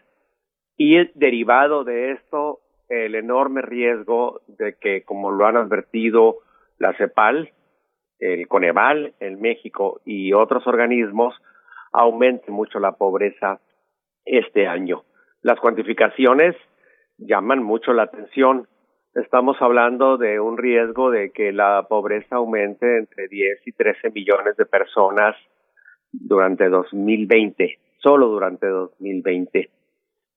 y derivado de esto el enorme riesgo de que, como lo han advertido la CEPAL, el Coneval en México y otros organismos, aumente mucho la pobreza este año. Las cuantificaciones llaman mucho la atención estamos hablando de un riesgo de que la pobreza aumente entre 10 y 13 millones de personas durante 2020, solo durante 2020.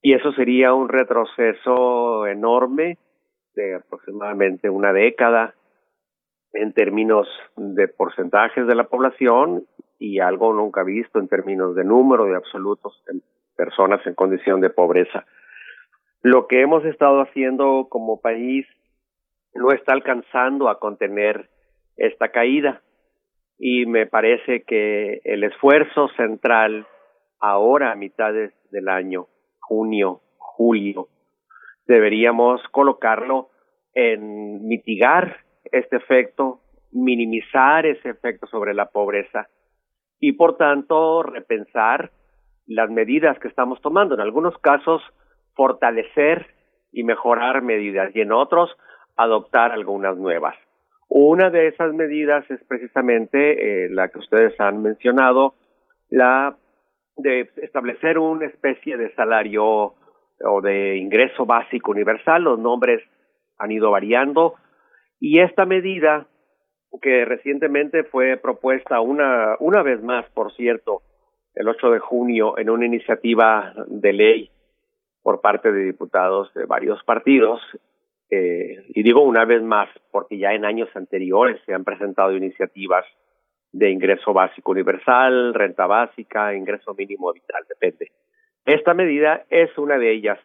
Y eso sería un retroceso enorme de aproximadamente una década en términos de porcentajes de la población y algo nunca visto en términos de número de absolutos de personas en condición de pobreza lo que hemos estado haciendo como país no está alcanzando a contener esta caída y me parece que el esfuerzo central ahora a mitades del año, junio, julio, deberíamos colocarlo en mitigar este efecto, minimizar ese efecto sobre la pobreza y por tanto repensar las medidas que estamos tomando. En algunos casos fortalecer y mejorar medidas y en otros adoptar algunas nuevas. Una de esas medidas es precisamente eh, la que ustedes han mencionado, la de establecer una especie de salario o de ingreso básico universal. Los nombres han ido variando y esta medida que recientemente fue propuesta una, una vez más, por cierto, el 8 de junio en una iniciativa de ley por parte de diputados de varios partidos. Eh, y digo una vez más, porque ya en años anteriores se han presentado iniciativas de ingreso básico universal, renta básica, ingreso mínimo vital, depende. Esta medida es una de ellas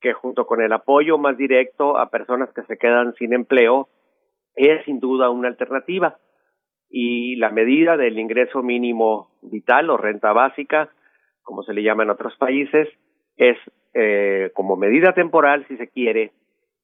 que junto con el apoyo más directo a personas que se quedan sin empleo es sin duda una alternativa. Y la medida del ingreso mínimo vital o renta básica, como se le llama en otros países, es eh, como medida temporal, si se quiere,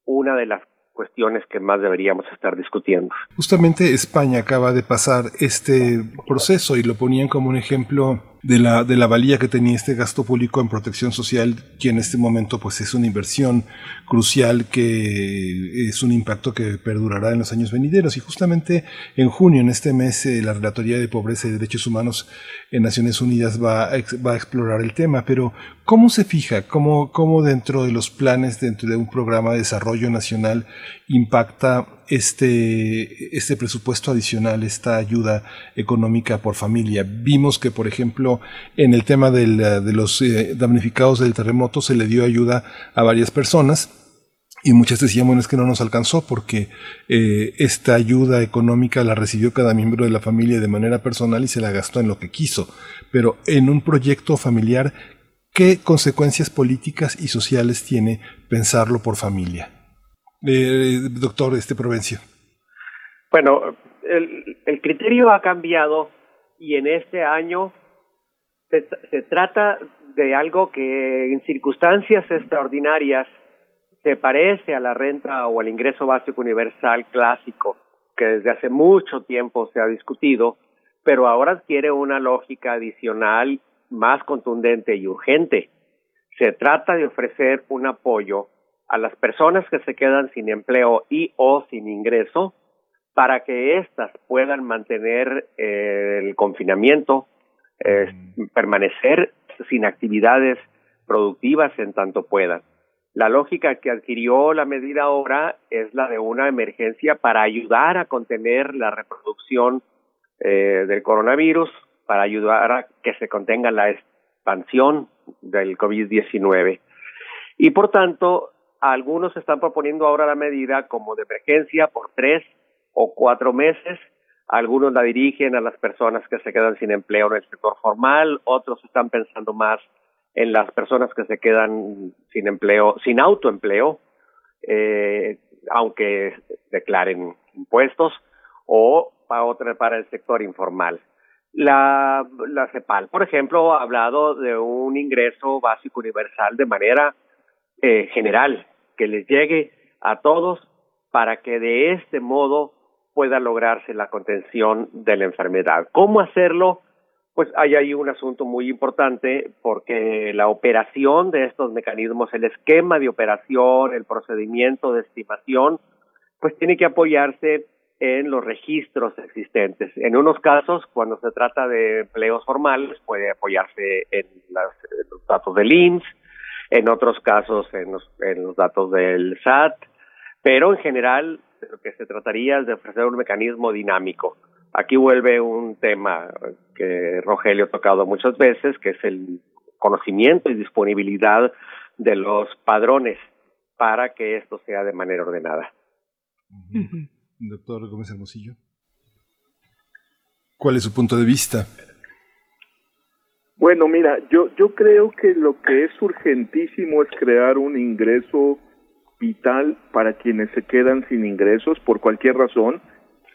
una de las cuestiones que más deberíamos estar discutiendo. Justamente España acaba de pasar este proceso y lo ponían como un ejemplo de la, de la valía que tenía este gasto público en protección social, que en este momento pues es una inversión crucial que es un impacto que perdurará en los años venideros. Y justamente en junio, en este mes, eh, la Relatoría de Pobreza y Derechos Humanos en Naciones Unidas va a, va a explorar el tema. Pero, ¿cómo se fija? ¿Cómo, ¿Cómo dentro de los planes, dentro de un programa de desarrollo nacional, impacta este, este presupuesto adicional, esta ayuda económica por familia. Vimos que, por ejemplo, en el tema del, de los eh, damnificados del terremoto se le dio ayuda a varias personas. Y muchas decían, bueno, es que no nos alcanzó porque eh, esta ayuda económica la recibió cada miembro de la familia de manera personal y se la gastó en lo que quiso. Pero en un proyecto familiar, ¿qué consecuencias políticas y sociales tiene pensarlo por familia? Eh, doctor este Provencio. Bueno, el, criterio ha cambiado y en este año se, se trata de algo que en circunstancias extraordinarias se parece a la renta o al ingreso básico universal clásico que desde hace mucho tiempo se ha discutido, pero ahora adquiere una lógica adicional más contundente y urgente. Se trata de ofrecer un apoyo a las personas que se quedan sin empleo y o sin ingreso para que éstas puedan mantener eh, el confinamiento, eh, permanecer sin actividades productivas en tanto puedan. La lógica que adquirió la medida ahora es la de una emergencia para ayudar a contener la reproducción eh, del coronavirus, para ayudar a que se contenga la expansión del COVID-19. Y por tanto, algunos están proponiendo ahora la medida como de emergencia por tres o cuatro meses. Algunos la dirigen a las personas que se quedan sin empleo en el sector formal, otros están pensando más en las personas que se quedan sin empleo, sin autoempleo, eh, aunque declaren impuestos, o para, otra, para el sector informal. La, la CEPAL, por ejemplo, ha hablado de un ingreso básico universal de manera eh, general, que les llegue a todos para que de este modo pueda lograrse la contención de la enfermedad. ¿Cómo hacerlo? Pues hay ahí un asunto muy importante porque la operación de estos mecanismos, el esquema de operación, el procedimiento de estimación, pues tiene que apoyarse en los registros existentes. En unos casos, cuando se trata de empleos formales, puede apoyarse en, las, los datos del INSS, en otros casos en los, en los datos del SAT, pero en general lo que se trataría es de ofrecer un mecanismo dinámico. Aquí vuelve un tema que Rogelio ha tocado muchas veces, que es el conocimiento y disponibilidad de los padrones para que esto sea de manera ordenada. Doctor Gómez Hermosillo. ¿Cuál es su punto de vista? Bueno, mira, yo, yo creo que lo que es urgentísimo es crear un ingreso vital para quienes se quedan sin ingresos por cualquier razón.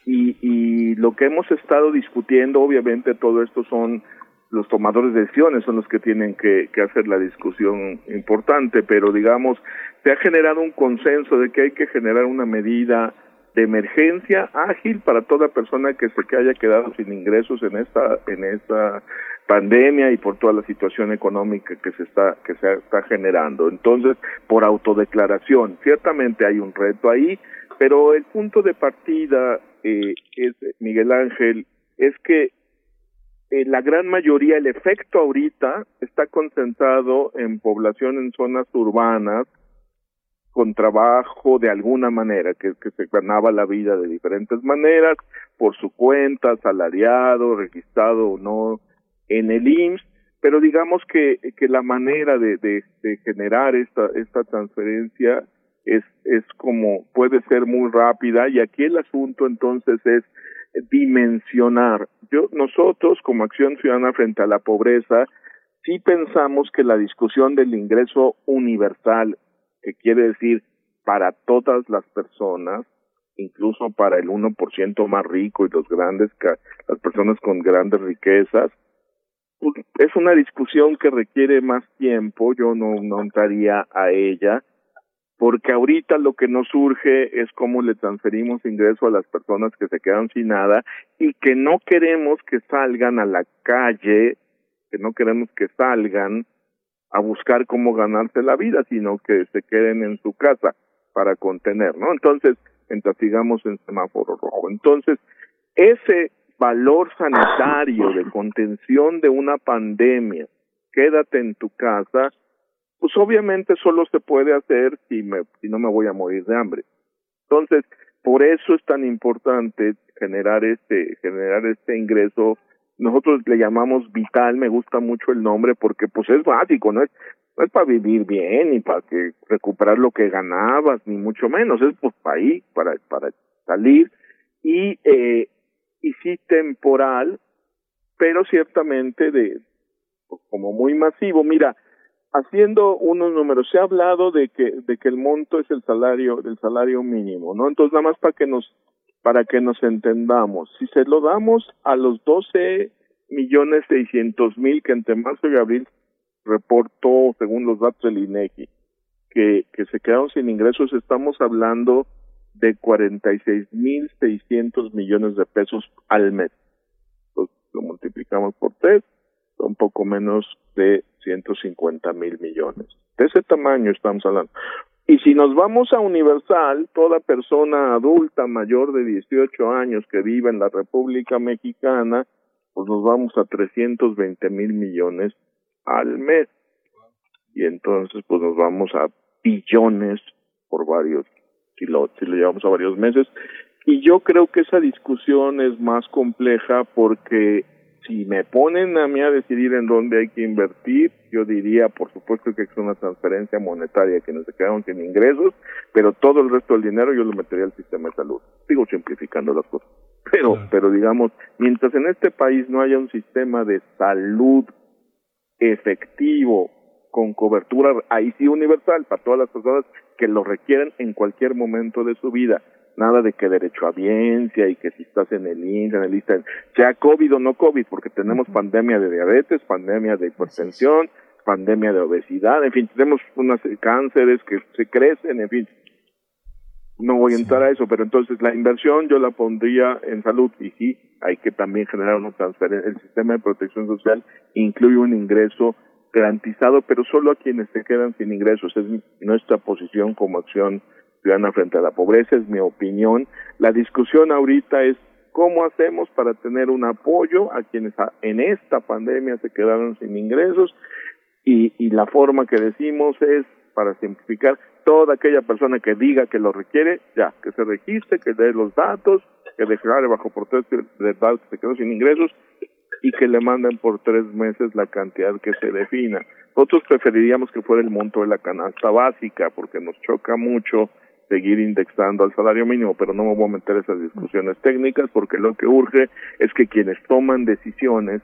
Y, y lo que hemos estado discutiendo, obviamente todo esto son los tomadores de decisiones, son los que tienen que, que hacer la discusión importante, pero digamos, se ha generado un consenso de que hay que generar una medida de emergencia ágil para toda persona que se que haya quedado sin ingresos en esta en esta pandemia y por toda la situación económica que se está que se está generando. Entonces, por autodeclaración, ciertamente hay un reto ahí, pero el punto de partida eh, es Miguel Ángel es que eh, la gran mayoría, el efecto ahorita está concentrado en población en zonas urbanas con trabajo de alguna manera, que, que se ganaba la vida de diferentes maneras, por su cuenta, salariado, registrado o no en el IMSS, pero digamos que, que la manera de, de, de generar esta, esta transferencia es, es como puede ser muy rápida y aquí el asunto entonces es dimensionar. Yo, nosotros como Acción Ciudadana frente a la pobreza, sí pensamos que la discusión del ingreso universal que quiere decir para todas las personas, incluso para el 1% más rico y los grandes, las personas con grandes riquezas, pues, es una discusión que requiere más tiempo, yo no, no entraría a ella, porque ahorita lo que nos surge es cómo le transferimos ingreso a las personas que se quedan sin nada y que no queremos que salgan a la calle, que no queremos que salgan a buscar cómo ganarse la vida, sino que se queden en su casa para contener, ¿no? Entonces, mientras en semáforo rojo. Entonces, ese valor sanitario de contención de una pandemia, quédate en tu casa, pues obviamente solo se puede hacer si me si no me voy a morir de hambre. Entonces, por eso es tan importante generar este generar este ingreso nosotros le llamamos vital, me gusta mucho el nombre porque pues es básico, no es no es para vivir bien ni para que recuperar lo que ganabas ni mucho menos, es pues para ir, para para salir y eh, y sí temporal, pero ciertamente de pues, como muy masivo. Mira, haciendo unos números, se ha hablado de que de que el monto es el salario del salario mínimo, ¿no? Entonces nada más para que nos para que nos entendamos, si se lo damos a los 12 millones seiscientos mil que entre marzo y abril reportó según los datos del INEGI que se quedaron sin ingresos, estamos hablando de 46.600 millones de pesos al mes. Lo multiplicamos por tres, son poco menos de 150 mil millones. De ese tamaño estamos hablando. Y si nos vamos a Universal, toda persona adulta mayor de 18 años que vive en la República Mexicana, pues nos vamos a 320 mil millones al mes. Y entonces, pues nos vamos a billones por varios si lo, si lo llevamos a varios meses. Y yo creo que esa discusión es más compleja porque si me ponen a mí a decidir en dónde hay que invertir, yo diría, por supuesto, que es una transferencia monetaria que no se quedaron sin ingresos, pero todo el resto del dinero yo lo metería al sistema de salud. Sigo simplificando las cosas. Pero, pero digamos, mientras en este país no haya un sistema de salud efectivo, con cobertura ahí sí universal para todas las personas que lo requieren en cualquier momento de su vida. Nada de que derecho a biencia y que si estás en el INSS, en el ISTE, sea COVID o no COVID, porque tenemos pandemia de diabetes, pandemia de hipertensión, pandemia de obesidad, en fin, tenemos unos cánceres que se crecen, en fin. No voy a entrar a eso, pero entonces la inversión yo la pondría en salud y sí, hay que también generar una transferencia. El sistema de protección social incluye un ingreso garantizado, pero solo a quienes se quedan sin ingresos. Es nuestra posición como acción ciudadana frente a la pobreza, es mi opinión. La discusión ahorita es cómo hacemos para tener un apoyo a quienes en esta pandemia se quedaron sin ingresos y, y la forma que decimos es, para simplificar, toda aquella persona que diga que lo requiere, ya, que se registre, que dé los datos, que declare bajo protesta de que se quedó sin ingresos y que le manden por tres meses la cantidad que se defina. Nosotros preferiríamos que fuera el monto de la canasta básica porque nos choca mucho seguir indexando al salario mínimo, pero no me voy a meter esas discusiones técnicas porque lo que urge es que quienes toman decisiones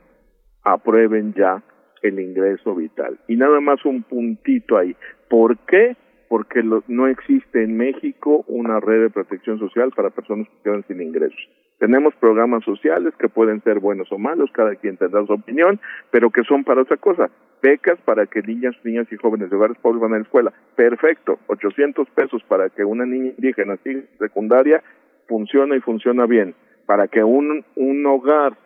aprueben ya el ingreso vital. Y nada más un puntito ahí. ¿Por qué? Porque no existe en México una red de protección social para personas que quedan sin ingresos. Tenemos programas sociales que pueden ser buenos o malos, cada quien tendrá su opinión, pero que son para otra cosa. Becas para que niñas, niñas y jóvenes de hogares pobres van a la escuela. Perfecto. 800 pesos para que una niña indígena siga secundaria funciona y funciona bien. Para que un, un hogar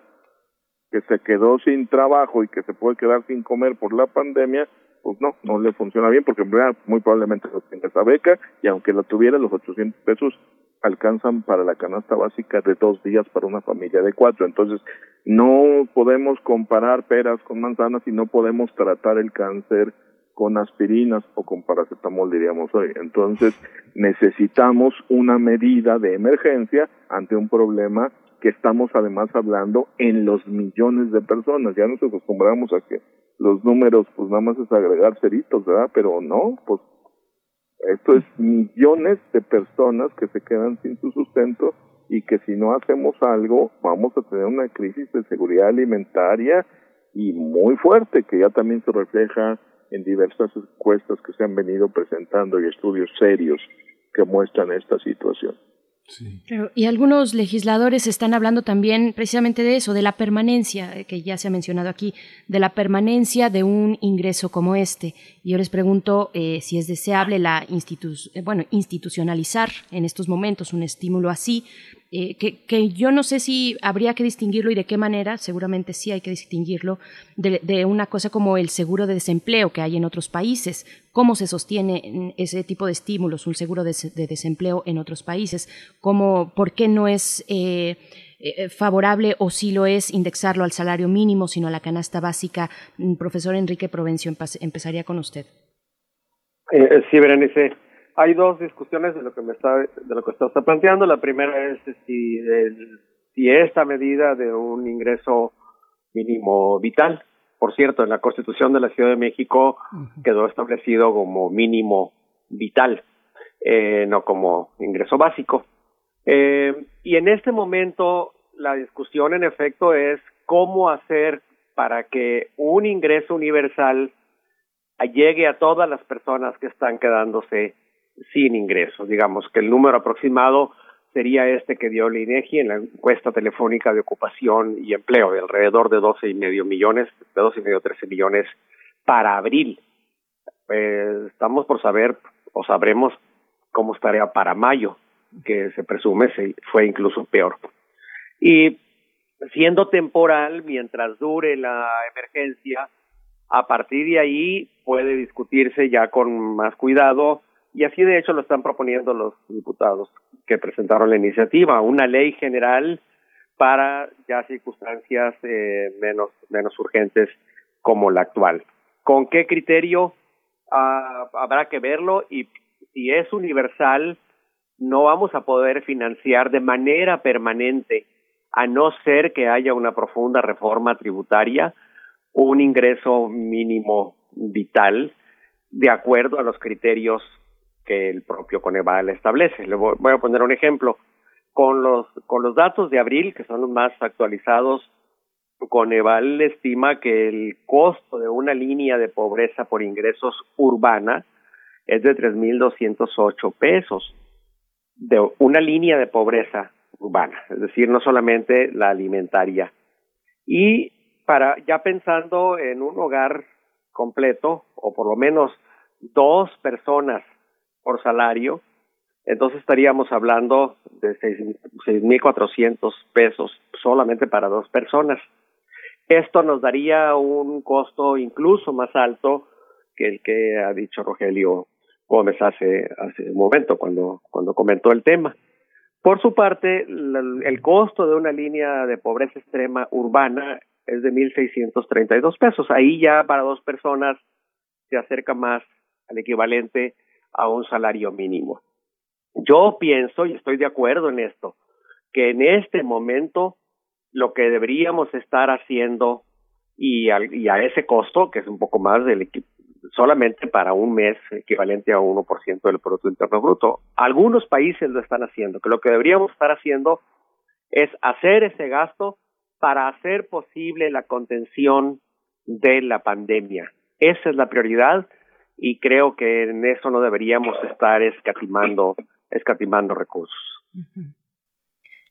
que se quedó sin trabajo y que se puede quedar sin comer por la pandemia, pues no, no le funciona bien porque muy probablemente no tenga esa beca y aunque la tuviera, los 800 pesos alcanzan para la canasta básica de dos días para una familia de cuatro. Entonces, no podemos comparar peras con manzanas y no podemos tratar el cáncer con aspirinas o con paracetamol, diríamos hoy. Entonces, necesitamos una medida de emergencia ante un problema que estamos además hablando en los millones de personas. Ya nos acostumbramos a que los números, pues nada más es agregar ceritos, ¿verdad? Pero no, pues esto es millones de personas que se quedan sin su sustento y que si no hacemos algo vamos a tener una crisis de seguridad alimentaria y muy fuerte que ya también se refleja en diversas encuestas que se han venido presentando y estudios serios que muestran esta situación. Y algunos legisladores están hablando también precisamente de eso, de la permanencia, eh, que ya se ha mencionado aquí, de la permanencia de un ingreso como este. Y yo les pregunto eh, si es deseable la eh, bueno, institucionalizar en estos momentos un estímulo así, eh, que, yo no sé si habría que distinguirlo y de qué manera, seguramente sí hay que distinguirlo, de, una cosa como el seguro de desempleo que hay en otros países. ¿Cómo se sostiene ese tipo de estímulos, un seguro de, desempleo en otros países? ¿Cómo, ¿Por qué no es eh, eh, favorable o si lo es indexarlo al salario mínimo, sino a la canasta básica? Mm, profesor Enrique Provencio, empezaría con usted. sí, Berenice hay dos discusiones de lo que me está de lo que está planteando. La primera es si si esta medida de un ingreso mínimo vital, por cierto, en la Constitución de la Ciudad de México quedó establecido como mínimo vital, eh, no como ingreso básico. Eh, y en este momento la discusión en efecto es cómo hacer para que un ingreso universal llegue a todas las personas que están quedándose sin ingresos. Digamos que el número aproximado sería este que dio el INEGI en la encuesta telefónica de ocupación y empleo, de alrededor de doce y medio millones, de doce y medio, trece millones para abril. Eh, estamos por saber o sabremos cómo estaría para mayo, que se presume se, fue incluso peor. Y siendo temporal, mientras dure la emergencia, a partir de ahí puede discutirse ya con más cuidado y así de hecho lo están proponiendo los diputados que presentaron la iniciativa, una ley general para ya circunstancias eh, menos, menos urgentes como la actual. ¿Con qué criterio? Ah, habrá que verlo y si es universal, no vamos a poder financiar de manera permanente, a no ser que haya una profunda reforma tributaria, un ingreso mínimo vital de acuerdo a los criterios que el propio Coneval establece. Le voy, a poner un ejemplo. Con los, con los datos de abril, que son los más actualizados, Coneval estima que el costo de una línea de pobreza por ingresos urbana es de 3.208 pesos. De una línea de pobreza urbana, es decir, no solamente la alimentaria. Y para ya pensando en un hogar completo, o por lo menos dos personas por salario, entonces estaríamos hablando de seis mil cuatrocientos pesos solamente para dos personas. Esto nos daría un costo incluso más alto que el que ha dicho Rogelio Gómez hace, hace un momento cuando, cuando comentó el tema. Por su parte, el costo de una línea de pobreza extrema urbana es de 1.632 pesos. Ahí ya para dos personas se acerca más al equivalente a un salario mínimo. Yo pienso, y estoy de acuerdo en esto, que en este momento lo que deberíamos estar haciendo y, a ese costo, que es un poco más del solamente para un mes equivalente a 1% del Producto Interno Bruto. Algunos países lo están haciendo, que lo que deberíamos estar haciendo es hacer ese gasto para hacer posible la contención de la pandemia. Esa es la prioridad y creo que en eso no deberíamos estar escatimando, escatimando recursos.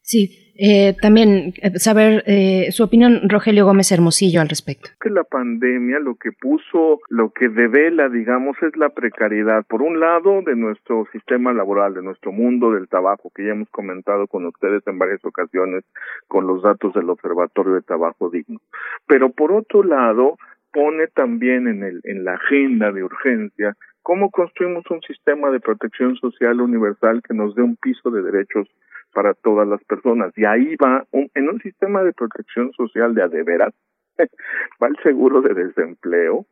Sí, eh, también eh, saber eh, su opinión, Rogelio Gómez Hermosillo, al respecto. Que la pandemia lo que puso, lo que devela, digamos, es la precariedad, por un lado, de nuestro sistema laboral, de nuestro mundo del trabajo, que ya hemos comentado con ustedes en varias ocasiones con los datos del Observatorio de Trabajo Digno. Pero por otro lado, pone también en, el, en la agenda de urgencia cómo construimos un sistema de protección social universal que nos dé un piso de derechos para todas las personas. Y ahí va, en un sistema de protección social de adeveras, va el seguro de desempleo,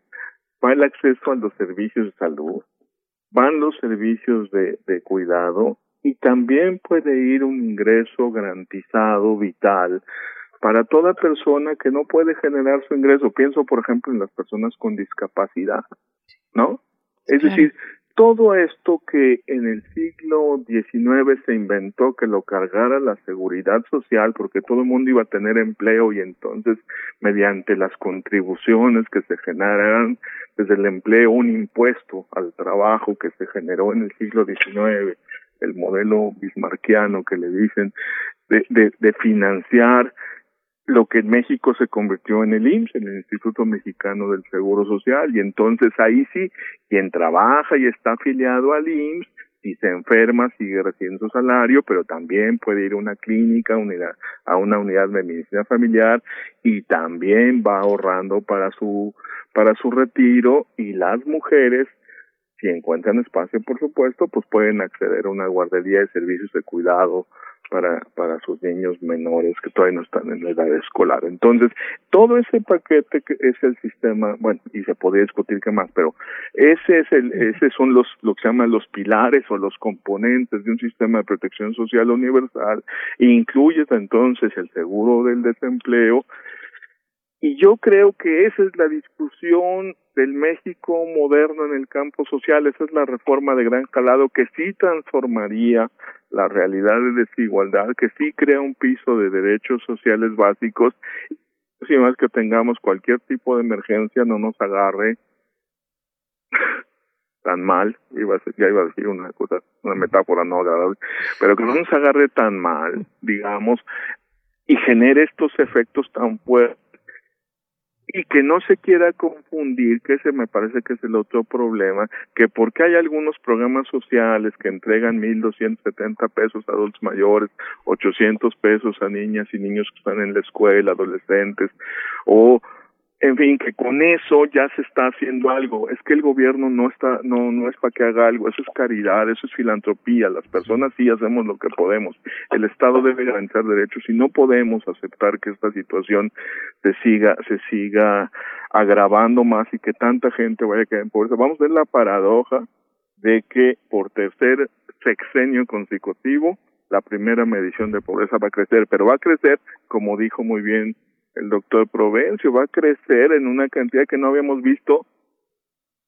va el acceso a los servicios de salud, van los servicios de, de cuidado y también puede ir un ingreso garantizado, vital, para toda persona que no puede generar su ingreso. Pienso, por ejemplo, en las personas con discapacidad, ¿no? Es decir, todo esto que en el siglo XIX se inventó que lo cargara la seguridad social porque todo el mundo iba a tener empleo y entonces mediante las contribuciones que se generaran desde el empleo un impuesto al trabajo que se generó en el siglo XIX el modelo bismarquiano que le dicen de, de, de financiar lo que en México se convirtió en el IMSS, en el Instituto Mexicano del Seguro Social, y entonces ahí sí, quien trabaja y está afiliado al IMSS, si se enferma sigue recibiendo su salario, pero también puede ir a una clínica, unidad, a una unidad de medicina familiar y también va ahorrando para su para su retiro y las mujeres si encuentran espacio, por supuesto, pues pueden acceder a una guardería de servicios de cuidado para, para sus niños menores que todavía no están en la edad escolar. Entonces, todo ese paquete que es el sistema, bueno, y se podría discutir qué más, pero ese es el, ese son los, lo que se llaman los pilares o los componentes de un sistema de protección social universal, incluye entonces el seguro del desempleo, y yo creo que esa es la discusión del México moderno en el campo social, esa es la reforma de gran calado que sí transformaría la realidad de desigualdad, que sí crea un piso de derechos sociales básicos, si más que tengamos cualquier tipo de emergencia no nos agarre tan mal, iba ya iba a decir una cosa, una metáfora no agradable, pero que no nos agarre tan mal, digamos, y genere estos efectos tan fuertes y que no se quiera confundir, que ese me parece que es el otro problema, que porque hay algunos programas sociales que entregan 1.270 pesos a adultos mayores, 800 pesos a niñas y niños que están en la escuela, adolescentes, o en fin, que con eso ya se está haciendo algo. Es que el gobierno no está, no, no es para que haga algo, eso es caridad, eso es filantropía. Las personas sí hacemos lo que podemos. El Estado debe garantizar derechos y no podemos aceptar que esta situación se siga, se siga agravando más y que tanta gente vaya a quedar en pobreza. Vamos a ver la paradoja de que por tercer sexenio consecutivo la primera medición de pobreza va a crecer, pero va a crecer, como dijo muy bien el doctor Provencio va a crecer en una cantidad que no habíamos visto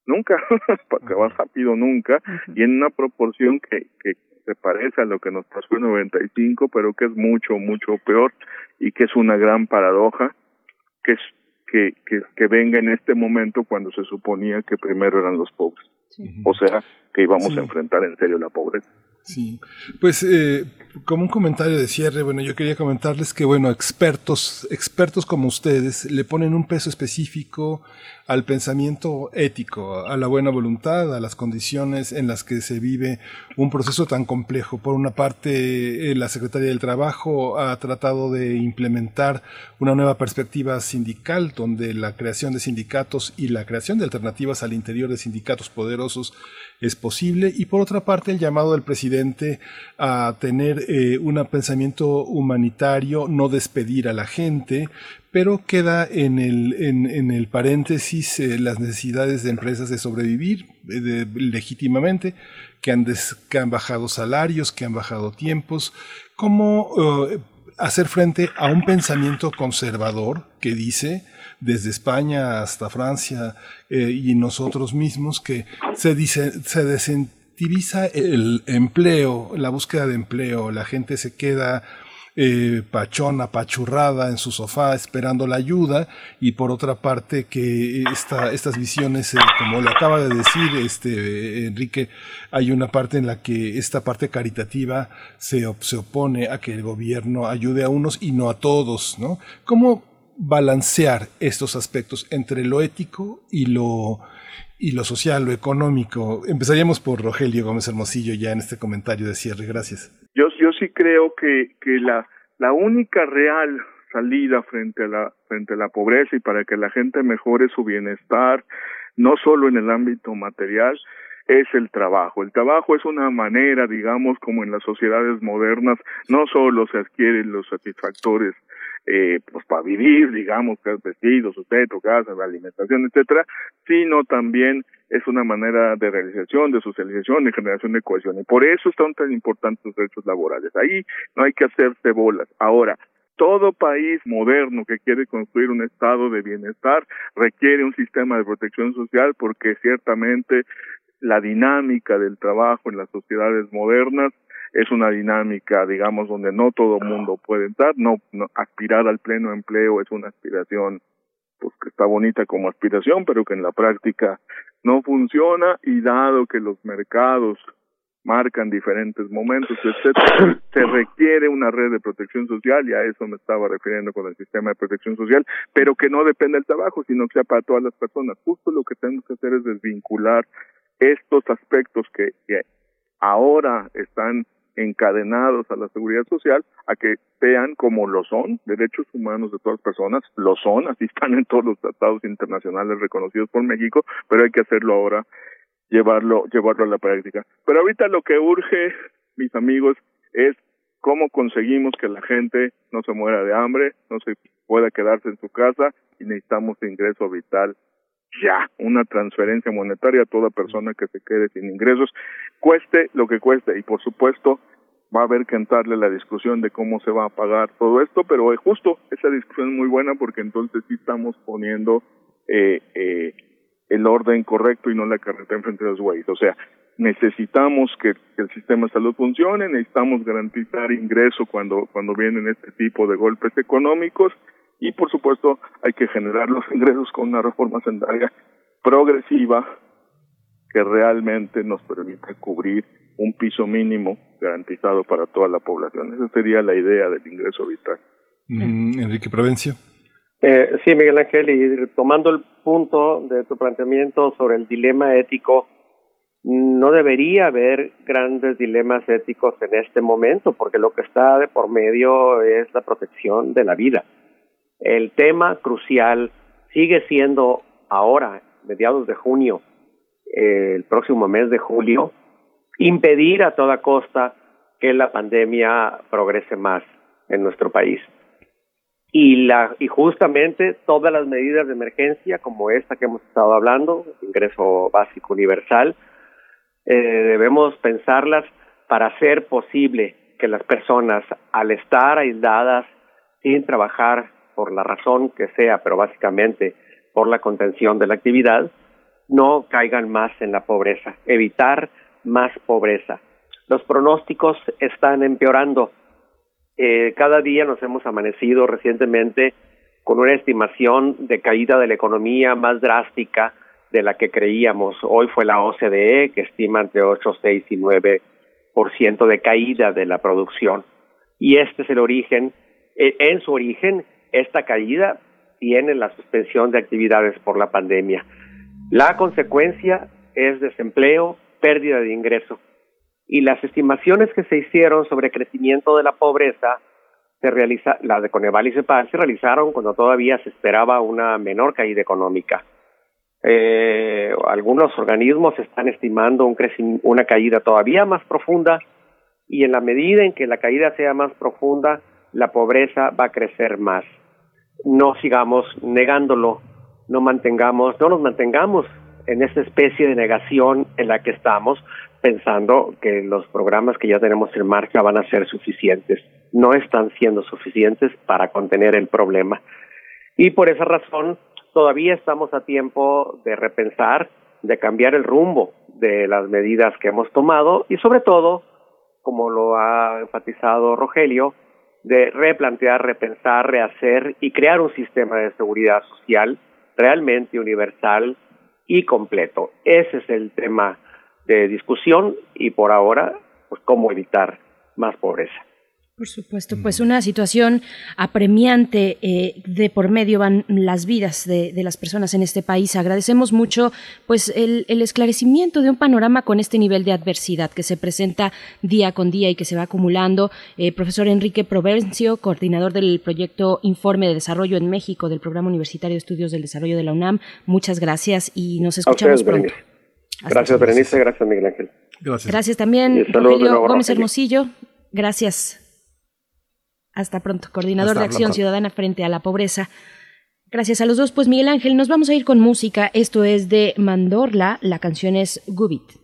nunca, porque va rápido nunca, y en una proporción que, que se parece a lo que nos pasó en 95, pero que es mucho, mucho peor y que es una gran paradoja que, es, que, que, que venga en este momento cuando se suponía que primero eran los pobres. O sea, que íbamos Sí. a enfrentar en serio la pobreza. Sí, pues eh, como un comentario de cierre, bueno, yo quería comentarles que, bueno, expertos, expertos como ustedes le ponen un peso específico al pensamiento ético, a la buena voluntad, a las condiciones en las que se vive un proceso tan complejo. Por una parte, eh, la Secretaría del Trabajo ha tratado de implementar una nueva perspectiva sindical, donde la creación de sindicatos y la creación de alternativas al interior de sindicatos poderosos es posible. Y por otra parte, el llamado del presidente a tener eh, un pensamiento humanitario, no despedir a la gente, pero queda en el, en, el paréntesis eh, las necesidades de empresas de sobrevivir eh, legítimamente, que han, des- bajado salarios, que han bajado tiempos. ¿Cómo eh, hacer frente a un pensamiento conservador que dice, desde España hasta Francia y nosotros mismos, que se, dice, se desincentiviza el empleo, la búsqueda de empleo, la gente se queda eh, pachona, pachurrada en su sofá esperando la ayuda y por otra parte que esta, estas visiones, eh, como lo acaba de decir este Enrique, hay una parte en la que esta parte caritativa se, se opone a que el gobierno ayude a unos y no a todos, ¿no? ¿Cómo balancear estos aspectos entre lo ético y lo y lo social, lo económico? Empezaríamos por Rogelio Gómez Hermosillo ya en este comentario de cierre. Gracias. Sí creo que, que la, la única real salida frente a la frente a la pobreza y para que la gente mejore su bienestar, no solo en el ámbito material, es el trabajo. El trabajo es una manera, digamos, como en las sociedades modernas, no solo se adquieren los satisfactores eh, pues para vivir, digamos, que es vestido, su techo, casa, alimentación, etcétera, sino también es una manera de realización, de socialización, de generación de cohesión. Y por eso son tan importantes los derechos laborales. Ahí no hay que hacerse bolas. Ahora, todo país moderno que quiere construir un estado de bienestar requiere un sistema de protección social porque ciertamente la dinámica del trabajo en las sociedades modernas es una dinámica, digamos, donde no todo mundo puede entrar, no, no aspirar al pleno empleo es una aspiración pues que está bonita como aspiración, pero que en la práctica no funciona y dado que los mercados marcan diferentes momentos, etcétera, se requiere una red de protección social, y a eso me estaba refiriendo con el sistema de protección social, pero que no depende del trabajo, sino que sea para todas las personas. Justo lo que tenemos que hacer es desvincular estos aspectos que, que ahora están encadenados a la seguridad social a que sean como lo son, derechos humanos de todas las personas, lo son, así están en todos los tratados internacionales reconocidos por México, pero hay que hacerlo ahora, llevarlo, llevarlo a la práctica. Pero ahorita lo que urge, mis amigos, es cómo conseguimos que la gente no se muera de hambre, no se pueda quedarse en su casa y necesitamos ingreso vital ya, una transferencia monetaria a toda persona que se quede sin ingresos, cueste lo que cueste y por supuesto va a haber que entrarle la discusión de cómo se va a pagar todo esto, pero es justo esa discusión es muy buena porque entonces sí estamos poniendo eh, eh, el orden correcto y no la carretera enfrente de los güeyes. O sea, necesitamos que, que, el sistema de salud funcione, necesitamos garantizar ingreso cuando, cuando vienen este tipo de golpes económicos y por supuesto hay que generar los ingresos con una reforma sanitaria progresiva que realmente nos permita cubrir un piso mínimo garantizado para toda la población. Esa sería la idea del ingreso vital. Mm, Enrique Provencio. Eh, sí, Miguel Ángel, y tomando el punto de tu planteamiento sobre el dilema ético, no debería haber grandes dilemas éticos en este momento, porque lo que está de por medio es la protección de la vida. El tema crucial sigue siendo ahora, mediados de junio, el próximo mes de julio, impedir a toda costa que la pandemia progrese más en nuestro país. Y justamente todas las medidas de emergencia, como esta que hemos estado hablando, ingreso básico universal, eh, debemos pensarlas para hacer posible que las personas, al estar aisladas, sin trabajar por la razón que sea, pero básicamente por la contención de la actividad, no caigan más en la pobreza, evitar más pobreza. Los pronósticos están empeorando. Eh, cada día nos hemos amanecido recientemente con una estimación de caída de la economía más drástica de la que creíamos. Hoy fue la OCDE que estima entre 8, 6 y 9 por ciento de caída de la producción. Y este es el origen, eh, en su origen, esta caída tiene la suspensión de actividades por la pandemia. La consecuencia es desempleo, pérdida de ingreso. Y las estimaciones que se hicieron sobre crecimiento de la pobreza, se realiza, las de Coneval y CEPAL, se realizaron cuando todavía se esperaba una menor caída económica. Eh, algunos organismos están estimando un una caída todavía más profunda y en la medida en que la caída sea más profunda, la pobreza va a crecer más. No sigamos negándolo, no mantengamos, no nos mantengamos en esa especie de negación en la que estamos, pensando que los programas que ya tenemos en marcha van a ser suficientes. No están siendo suficientes para contener el problema. Y por esa razón, todavía estamos a tiempo de repensar, de cambiar el rumbo de las medidas que hemos tomado y sobre todo, como lo ha enfatizado Rogelio, de replantear, repensar, rehacer y crear un sistema de seguridad social realmente universal y completo. Ese es el tema de discusión y por ahora, pues cómo evitar más pobreza. Por supuesto, pues una situación apremiante eh, de por medio van las vidas de, las personas en este país. Agradecemos mucho pues el, esclarecimiento de un panorama con este nivel de adversidad que se presenta día con día y que se va acumulando. Eh, profesor Enrique Provencio, coordinador del proyecto Informe de Desarrollo en México del Programa Universitario de Estudios del Desarrollo de la UNAM, muchas gracias y nos escuchamos pronto. Gracias, Berenice, gracias, Miguel Ángel. Gracias. Gracias también, Rogelio Gómez Hermosillo. Gracias. Hasta pronto, coordinador de Acción Ciudadana frente a la pobreza. Gracias a los dos. Pues Miguel Ángel, nos vamos a ir con música. Esto es de Mandorla, la canción es Gubit.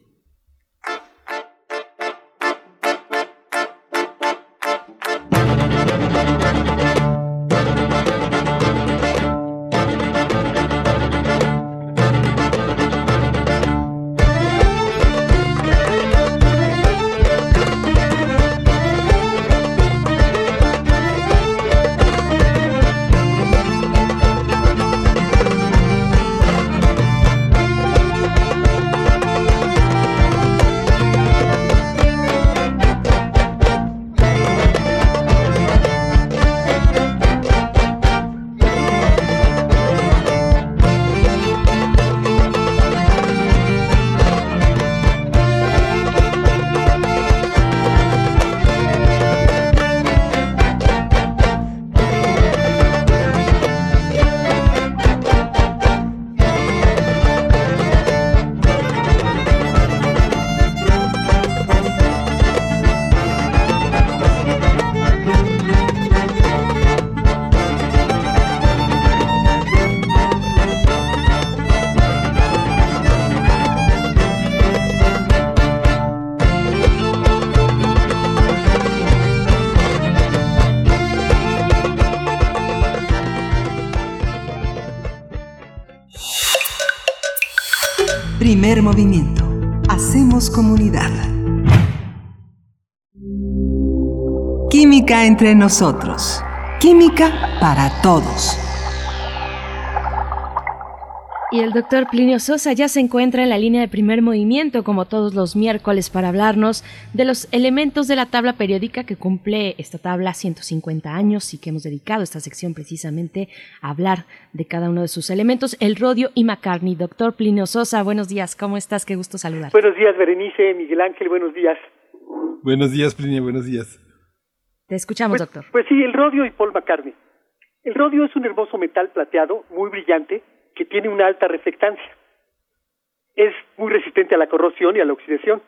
Movimiento. Hacemos comunidad. Química entre nosotros. Química para todos. Y el doctor Plinio Sosa ya se encuentra en la línea de primer movimiento, como todos los miércoles, para hablarnos de los elementos de la tabla periódica que cumple esta tabla 150 años y que hemos dedicado esta sección precisamente a hablar de cada uno de sus elementos, el rodio y McCartney. Doctor Plinio Sosa, buenos días, ¿cómo estás? Qué gusto saludar. Buenos días, Berenice, Miguel Ángel, buenos días. Buenos días, Plinio, buenos días. Te escuchamos, pues, doctor. Pues sí, el rodio y Paul McCartney. El rodio es un hermoso metal plateado, muy brillante, que tiene una alta reflectancia. Es muy resistente a la corrosión y a la oxidación,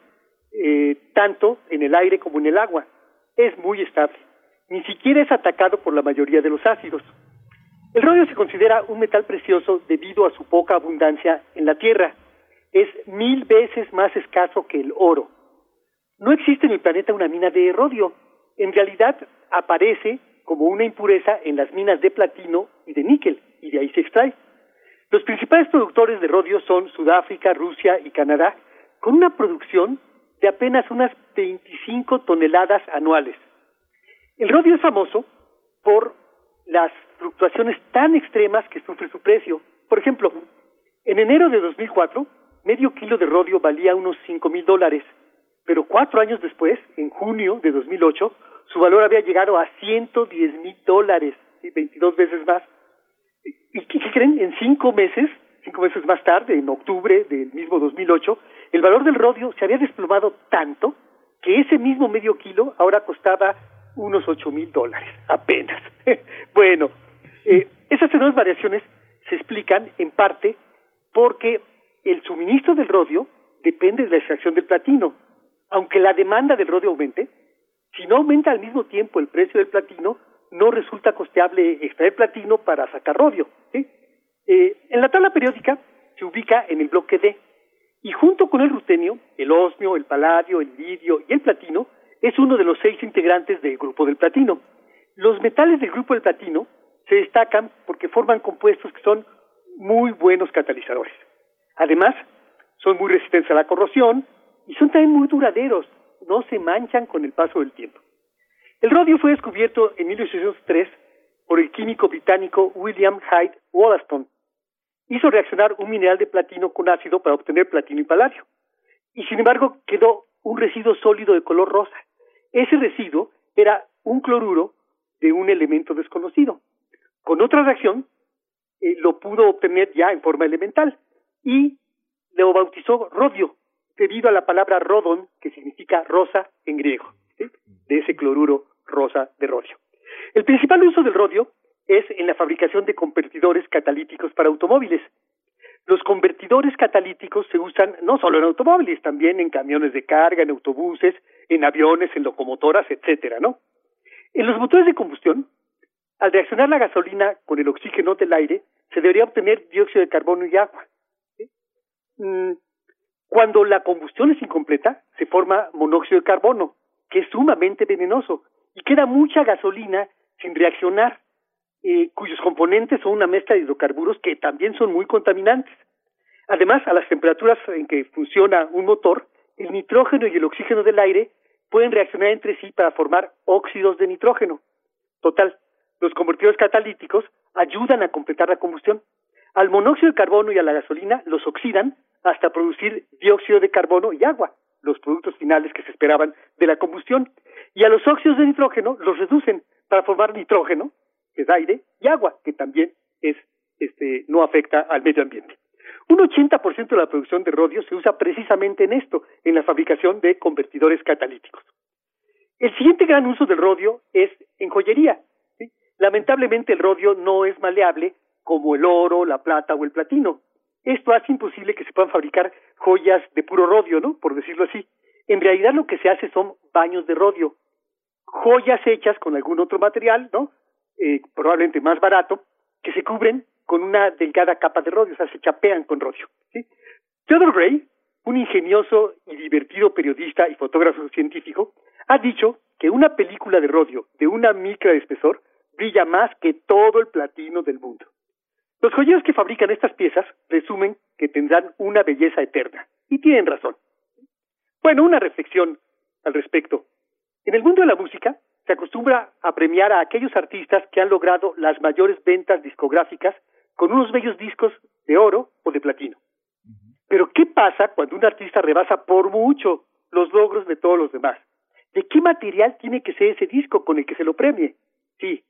eh, tanto en el aire como en el agua. Es muy estable. Ni siquiera es atacado por la mayoría de los ácidos. El rodio se considera un metal precioso debido a su poca abundancia en la Tierra. Es mil veces más escaso que el oro. No existe en el planeta una mina de rodio. En realidad aparece como una impureza en las minas de platino y de níquel, y de ahí se extrae. Los principales productores de rodio son Sudáfrica, Rusia y Canadá, con una producción de apenas unas 25 toneladas anuales. El rodio es famoso por las fluctuaciones tan extremas que sufre su precio. Por ejemplo, en enero de 2004, medio kilo de rodio valía unos 5 mil dólares, pero cuatro años después, en junio de 2008, su valor había llegado a 110 mil dólares, y 22 veces más. ¿Y qué, creen? En cinco meses, cinco meses más tarde, en octubre del mismo 2008, el valor del rodio se había desplomado tanto que ese mismo medio kilo ahora costaba unos ocho mil dólares, apenas. bueno, eh, esas enormes variaciones se explican en parte porque el suministro del rodio depende de la extracción del platino. Aunque la demanda del rodio aumente, si no aumenta al mismo tiempo el precio del platino, no resulta costeable extraer platino para sacar rodio. Eh, en la tabla periódica se ubica en el bloque D y junto con el rutenio, el osmio, el paladio, el lidio y el platino es uno de los seis integrantes del grupo del platino. Los metales del grupo del platino se destacan porque forman compuestos que son muy buenos catalizadores. Además, son muy resistentes a la corrosión y son también muy duraderos, no se manchan con el paso del tiempo. El rodio fue descubierto en 1803 por el químico británico William Hyde Wollaston. Hizo reaccionar un mineral de platino con ácido para obtener platino y paladio. Y sin embargo quedó un residuo sólido de color rosa. Ese residuo era un cloruro de un elemento desconocido. Con otra reacción, eh, lo pudo obtener ya en forma elemental y lo bautizó rodio, debido a la palabra rodon, que significa rosa en griego, de ese cloruro rosa de rodio. El principal uso del rodio es en la fabricación de convertidores catalíticos para automóviles. Los convertidores catalíticos se usan no solo en automóviles, también en camiones de carga, en autobuses, en aviones, en locomotoras, etcétera, ¿no? En los motores de combustión, al reaccionar la gasolina con el oxígeno del aire, se debería obtener dióxido de carbono y agua. Mm, cuando la combustión es incompleta, se forma monóxido de carbono, que es sumamente venenoso, y queda mucha gasolina sin reaccionar, eh, cuyos componentes son una mezcla de hidrocarburos que también son muy contaminantes. Además, a las temperaturas en que funciona un motor, el nitrógeno y el oxígeno del aire pueden reaccionar entre sí para formar óxidos de nitrógeno. Total, los convertidores catalíticos ayudan a completar la combustión. Al monóxido de carbono y a la gasolina los oxidan hasta producir dióxido de carbono y agua, los productos finales que se esperaban de la combustión. Y a los óxidos de nitrógeno los reducen para formar nitrógeno, que es aire, y agua, que también es, este, no afecta al medio ambiente. Un 80% de la producción de rodio se usa precisamente en esto, en la fabricación de convertidores catalíticos. El siguiente gran uso del rodio es en joyería. Lamentablemente el rodio no es maleable como el oro, la plata o el platino. Esto hace imposible que se puedan fabricar joyas de puro rodio, ¿no? Por decirlo así. En realidad lo que se hace son baños de rodio, joyas hechas con algún otro material, ¿no? Eh, probablemente más barato, que se cubren con una delgada capa de rodio, o sea, se chapean con rodio. Theodore Gray, un ingenioso y divertido periodista y fotógrafo científico, ha dicho que una película de rodio de una micra de espesor brilla más que todo el platino del mundo. Los joyeros que fabrican estas piezas presumen que tendrán una belleza eterna. Y tienen razón. Bueno, una reflexión al respecto. En el mundo de la música se acostumbra a premiar a aquellos artistas que han logrado las mayores ventas discográficas con unos bellos discos de oro o de platino. Pero ¿qué pasa cuando un artista rebasa por mucho los logros de todos los demás? ¿De qué material tiene que ser ese disco con el que se lo premie? Sí,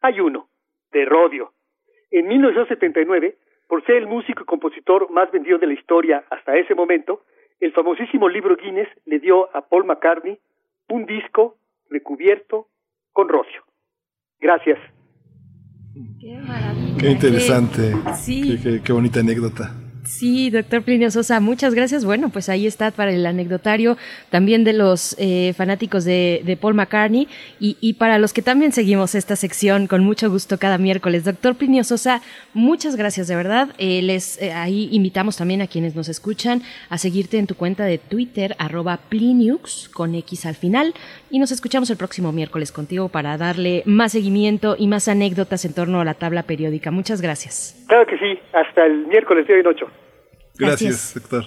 hay uno, de rodio. En 1979, por ser el músico y compositor más vendido de la historia hasta ese momento, el famosísimo libro Guinness le dio a Paul McCartney un disco recubierto con rocio. Gracias. Qué maravilla. Qué interesante. Sí. Qué, qué- qué bonita anécdota. Sí, doctor Plinio Sosa, muchas gracias. Bueno, pues ahí está para el anecdotario también de los eh, fanáticos de, Paul McCartney y, para los que también seguimos esta sección con mucho gusto cada miércoles. Doctor Plinio Sosa, muchas gracias de verdad. Eh, les eh, ahí invitamos también a quienes nos escuchan a seguirte en tu cuenta de Twitter arroba Pliniux con X al final y nos escuchamos el próximo miércoles contigo para darle más seguimiento y más anécdotas en torno a la tabla periódica. Muchas gracias. Claro que sí, hasta el miércoles en ocho. Gracias, doctor.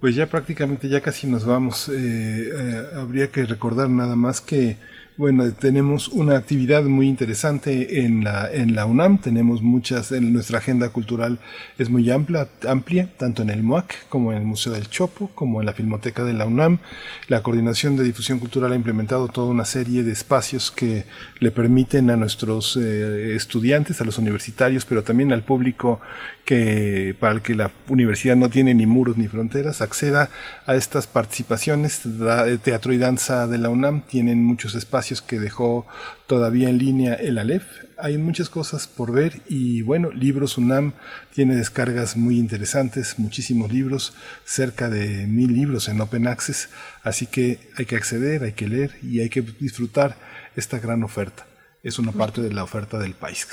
Pues ya prácticamente ya casi nos vamos. Eh, eh, habría que recordar nada más que, bueno, tenemos una actividad muy interesante en la, en la UNAM. Tenemos muchas, en nuestra agenda cultural es muy amplia, amplia, tanto en el MUAC como en el Museo del Chopo, como en la Filmoteca de la UNAM. La Coordinación de Difusión Cultural ha implementado toda una serie de espacios que le permiten a nuestros eh, estudiantes, a los universitarios, pero también al público que para el que la universidad no tiene ni muros ni fronteras, acceda a estas participaciones. Teatro y danza de la UNAM tienen muchos espacios que dejó todavía en línea el ALEF. Hay muchas cosas por ver y bueno, Libros UNAM tiene descargas muy interesantes, muchísimos libros, cerca de mil libros en Open Access, así que hay que acceder, hay que leer y hay que disfrutar esta gran oferta. Es una parte de la oferta del país.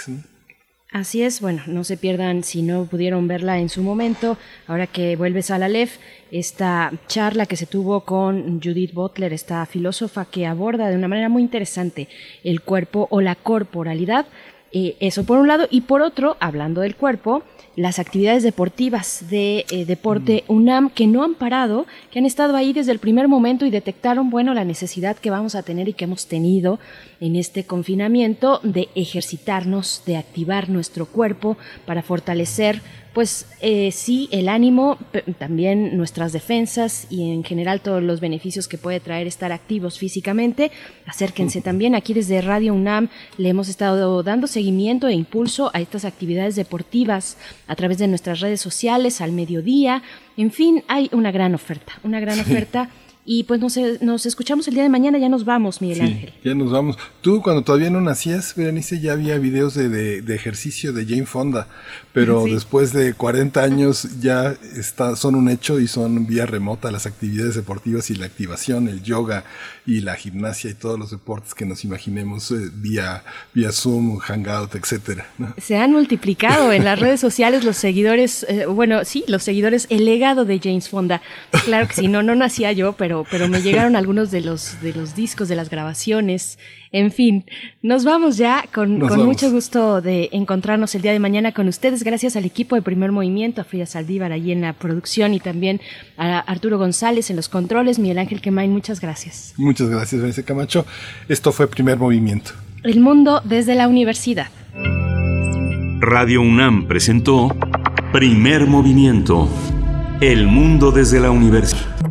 Así es, bueno, no se pierdan si no pudieron verla en su momento, ahora que vuelves a la LEF, esta charla que se tuvo con Judith Butler, esta filósofa que aborda de una manera muy interesante el cuerpo o la corporalidad, eh, eso por un lado, y por otro, hablando del cuerpo, las actividades deportivas de eh, Deporte UNAM que no han parado, que han estado ahí desde el primer momento y detectaron, bueno, la necesidad que vamos a tener y que hemos tenido en este confinamiento de ejercitarnos, de activar nuestro cuerpo para fortalecer, pues eh, sí, el ánimo, también nuestras defensas y en general todos los beneficios que puede traer estar activos físicamente. Acérquense también aquí desde Radio UNAM, le hemos estado dando seguimiento e impulso a estas actividades deportivas a través de nuestras redes sociales, al mediodía. En fin, hay una gran oferta, una gran oferta. Y pues nos, nos escuchamos el día de mañana, ya nos vamos, Miguel Sí, Ángel. ya nos vamos. Tú cuando todavía no nacías, Berenice, ya había videos de, de- de ejercicio de Jane Fonda, pero Sí. después de 40 años ya está, son un hecho y son vía remota las actividades deportivas y la activación, el yoga y la gimnasia y todos los deportes que nos imaginemos eh, vía, vía Zoom, Hangout, etcétera. ¿no? Se han multiplicado en las redes sociales los seguidores, eh, bueno, sí, los seguidores, el legado de James Fonda. Claro que sí, no, no nacía yo, pero, pero me llegaron algunos de los, de los discos, de las grabaciones. En fin, nos vamos ya con, Nos con vamos. mucho gusto de encontrarnos el día de mañana con ustedes. Gracias al equipo de Primer Movimiento, a Frida Saldívar allí en la producción y también a Arturo González en los controles, Miguel Ángel Quemain, muchas gracias. Muchas gracias, Berenice Camacho. Esto fue Primer Movimiento. El mundo desde la universidad. Radio UNAM presentó Primer Movimiento. El mundo desde la universidad.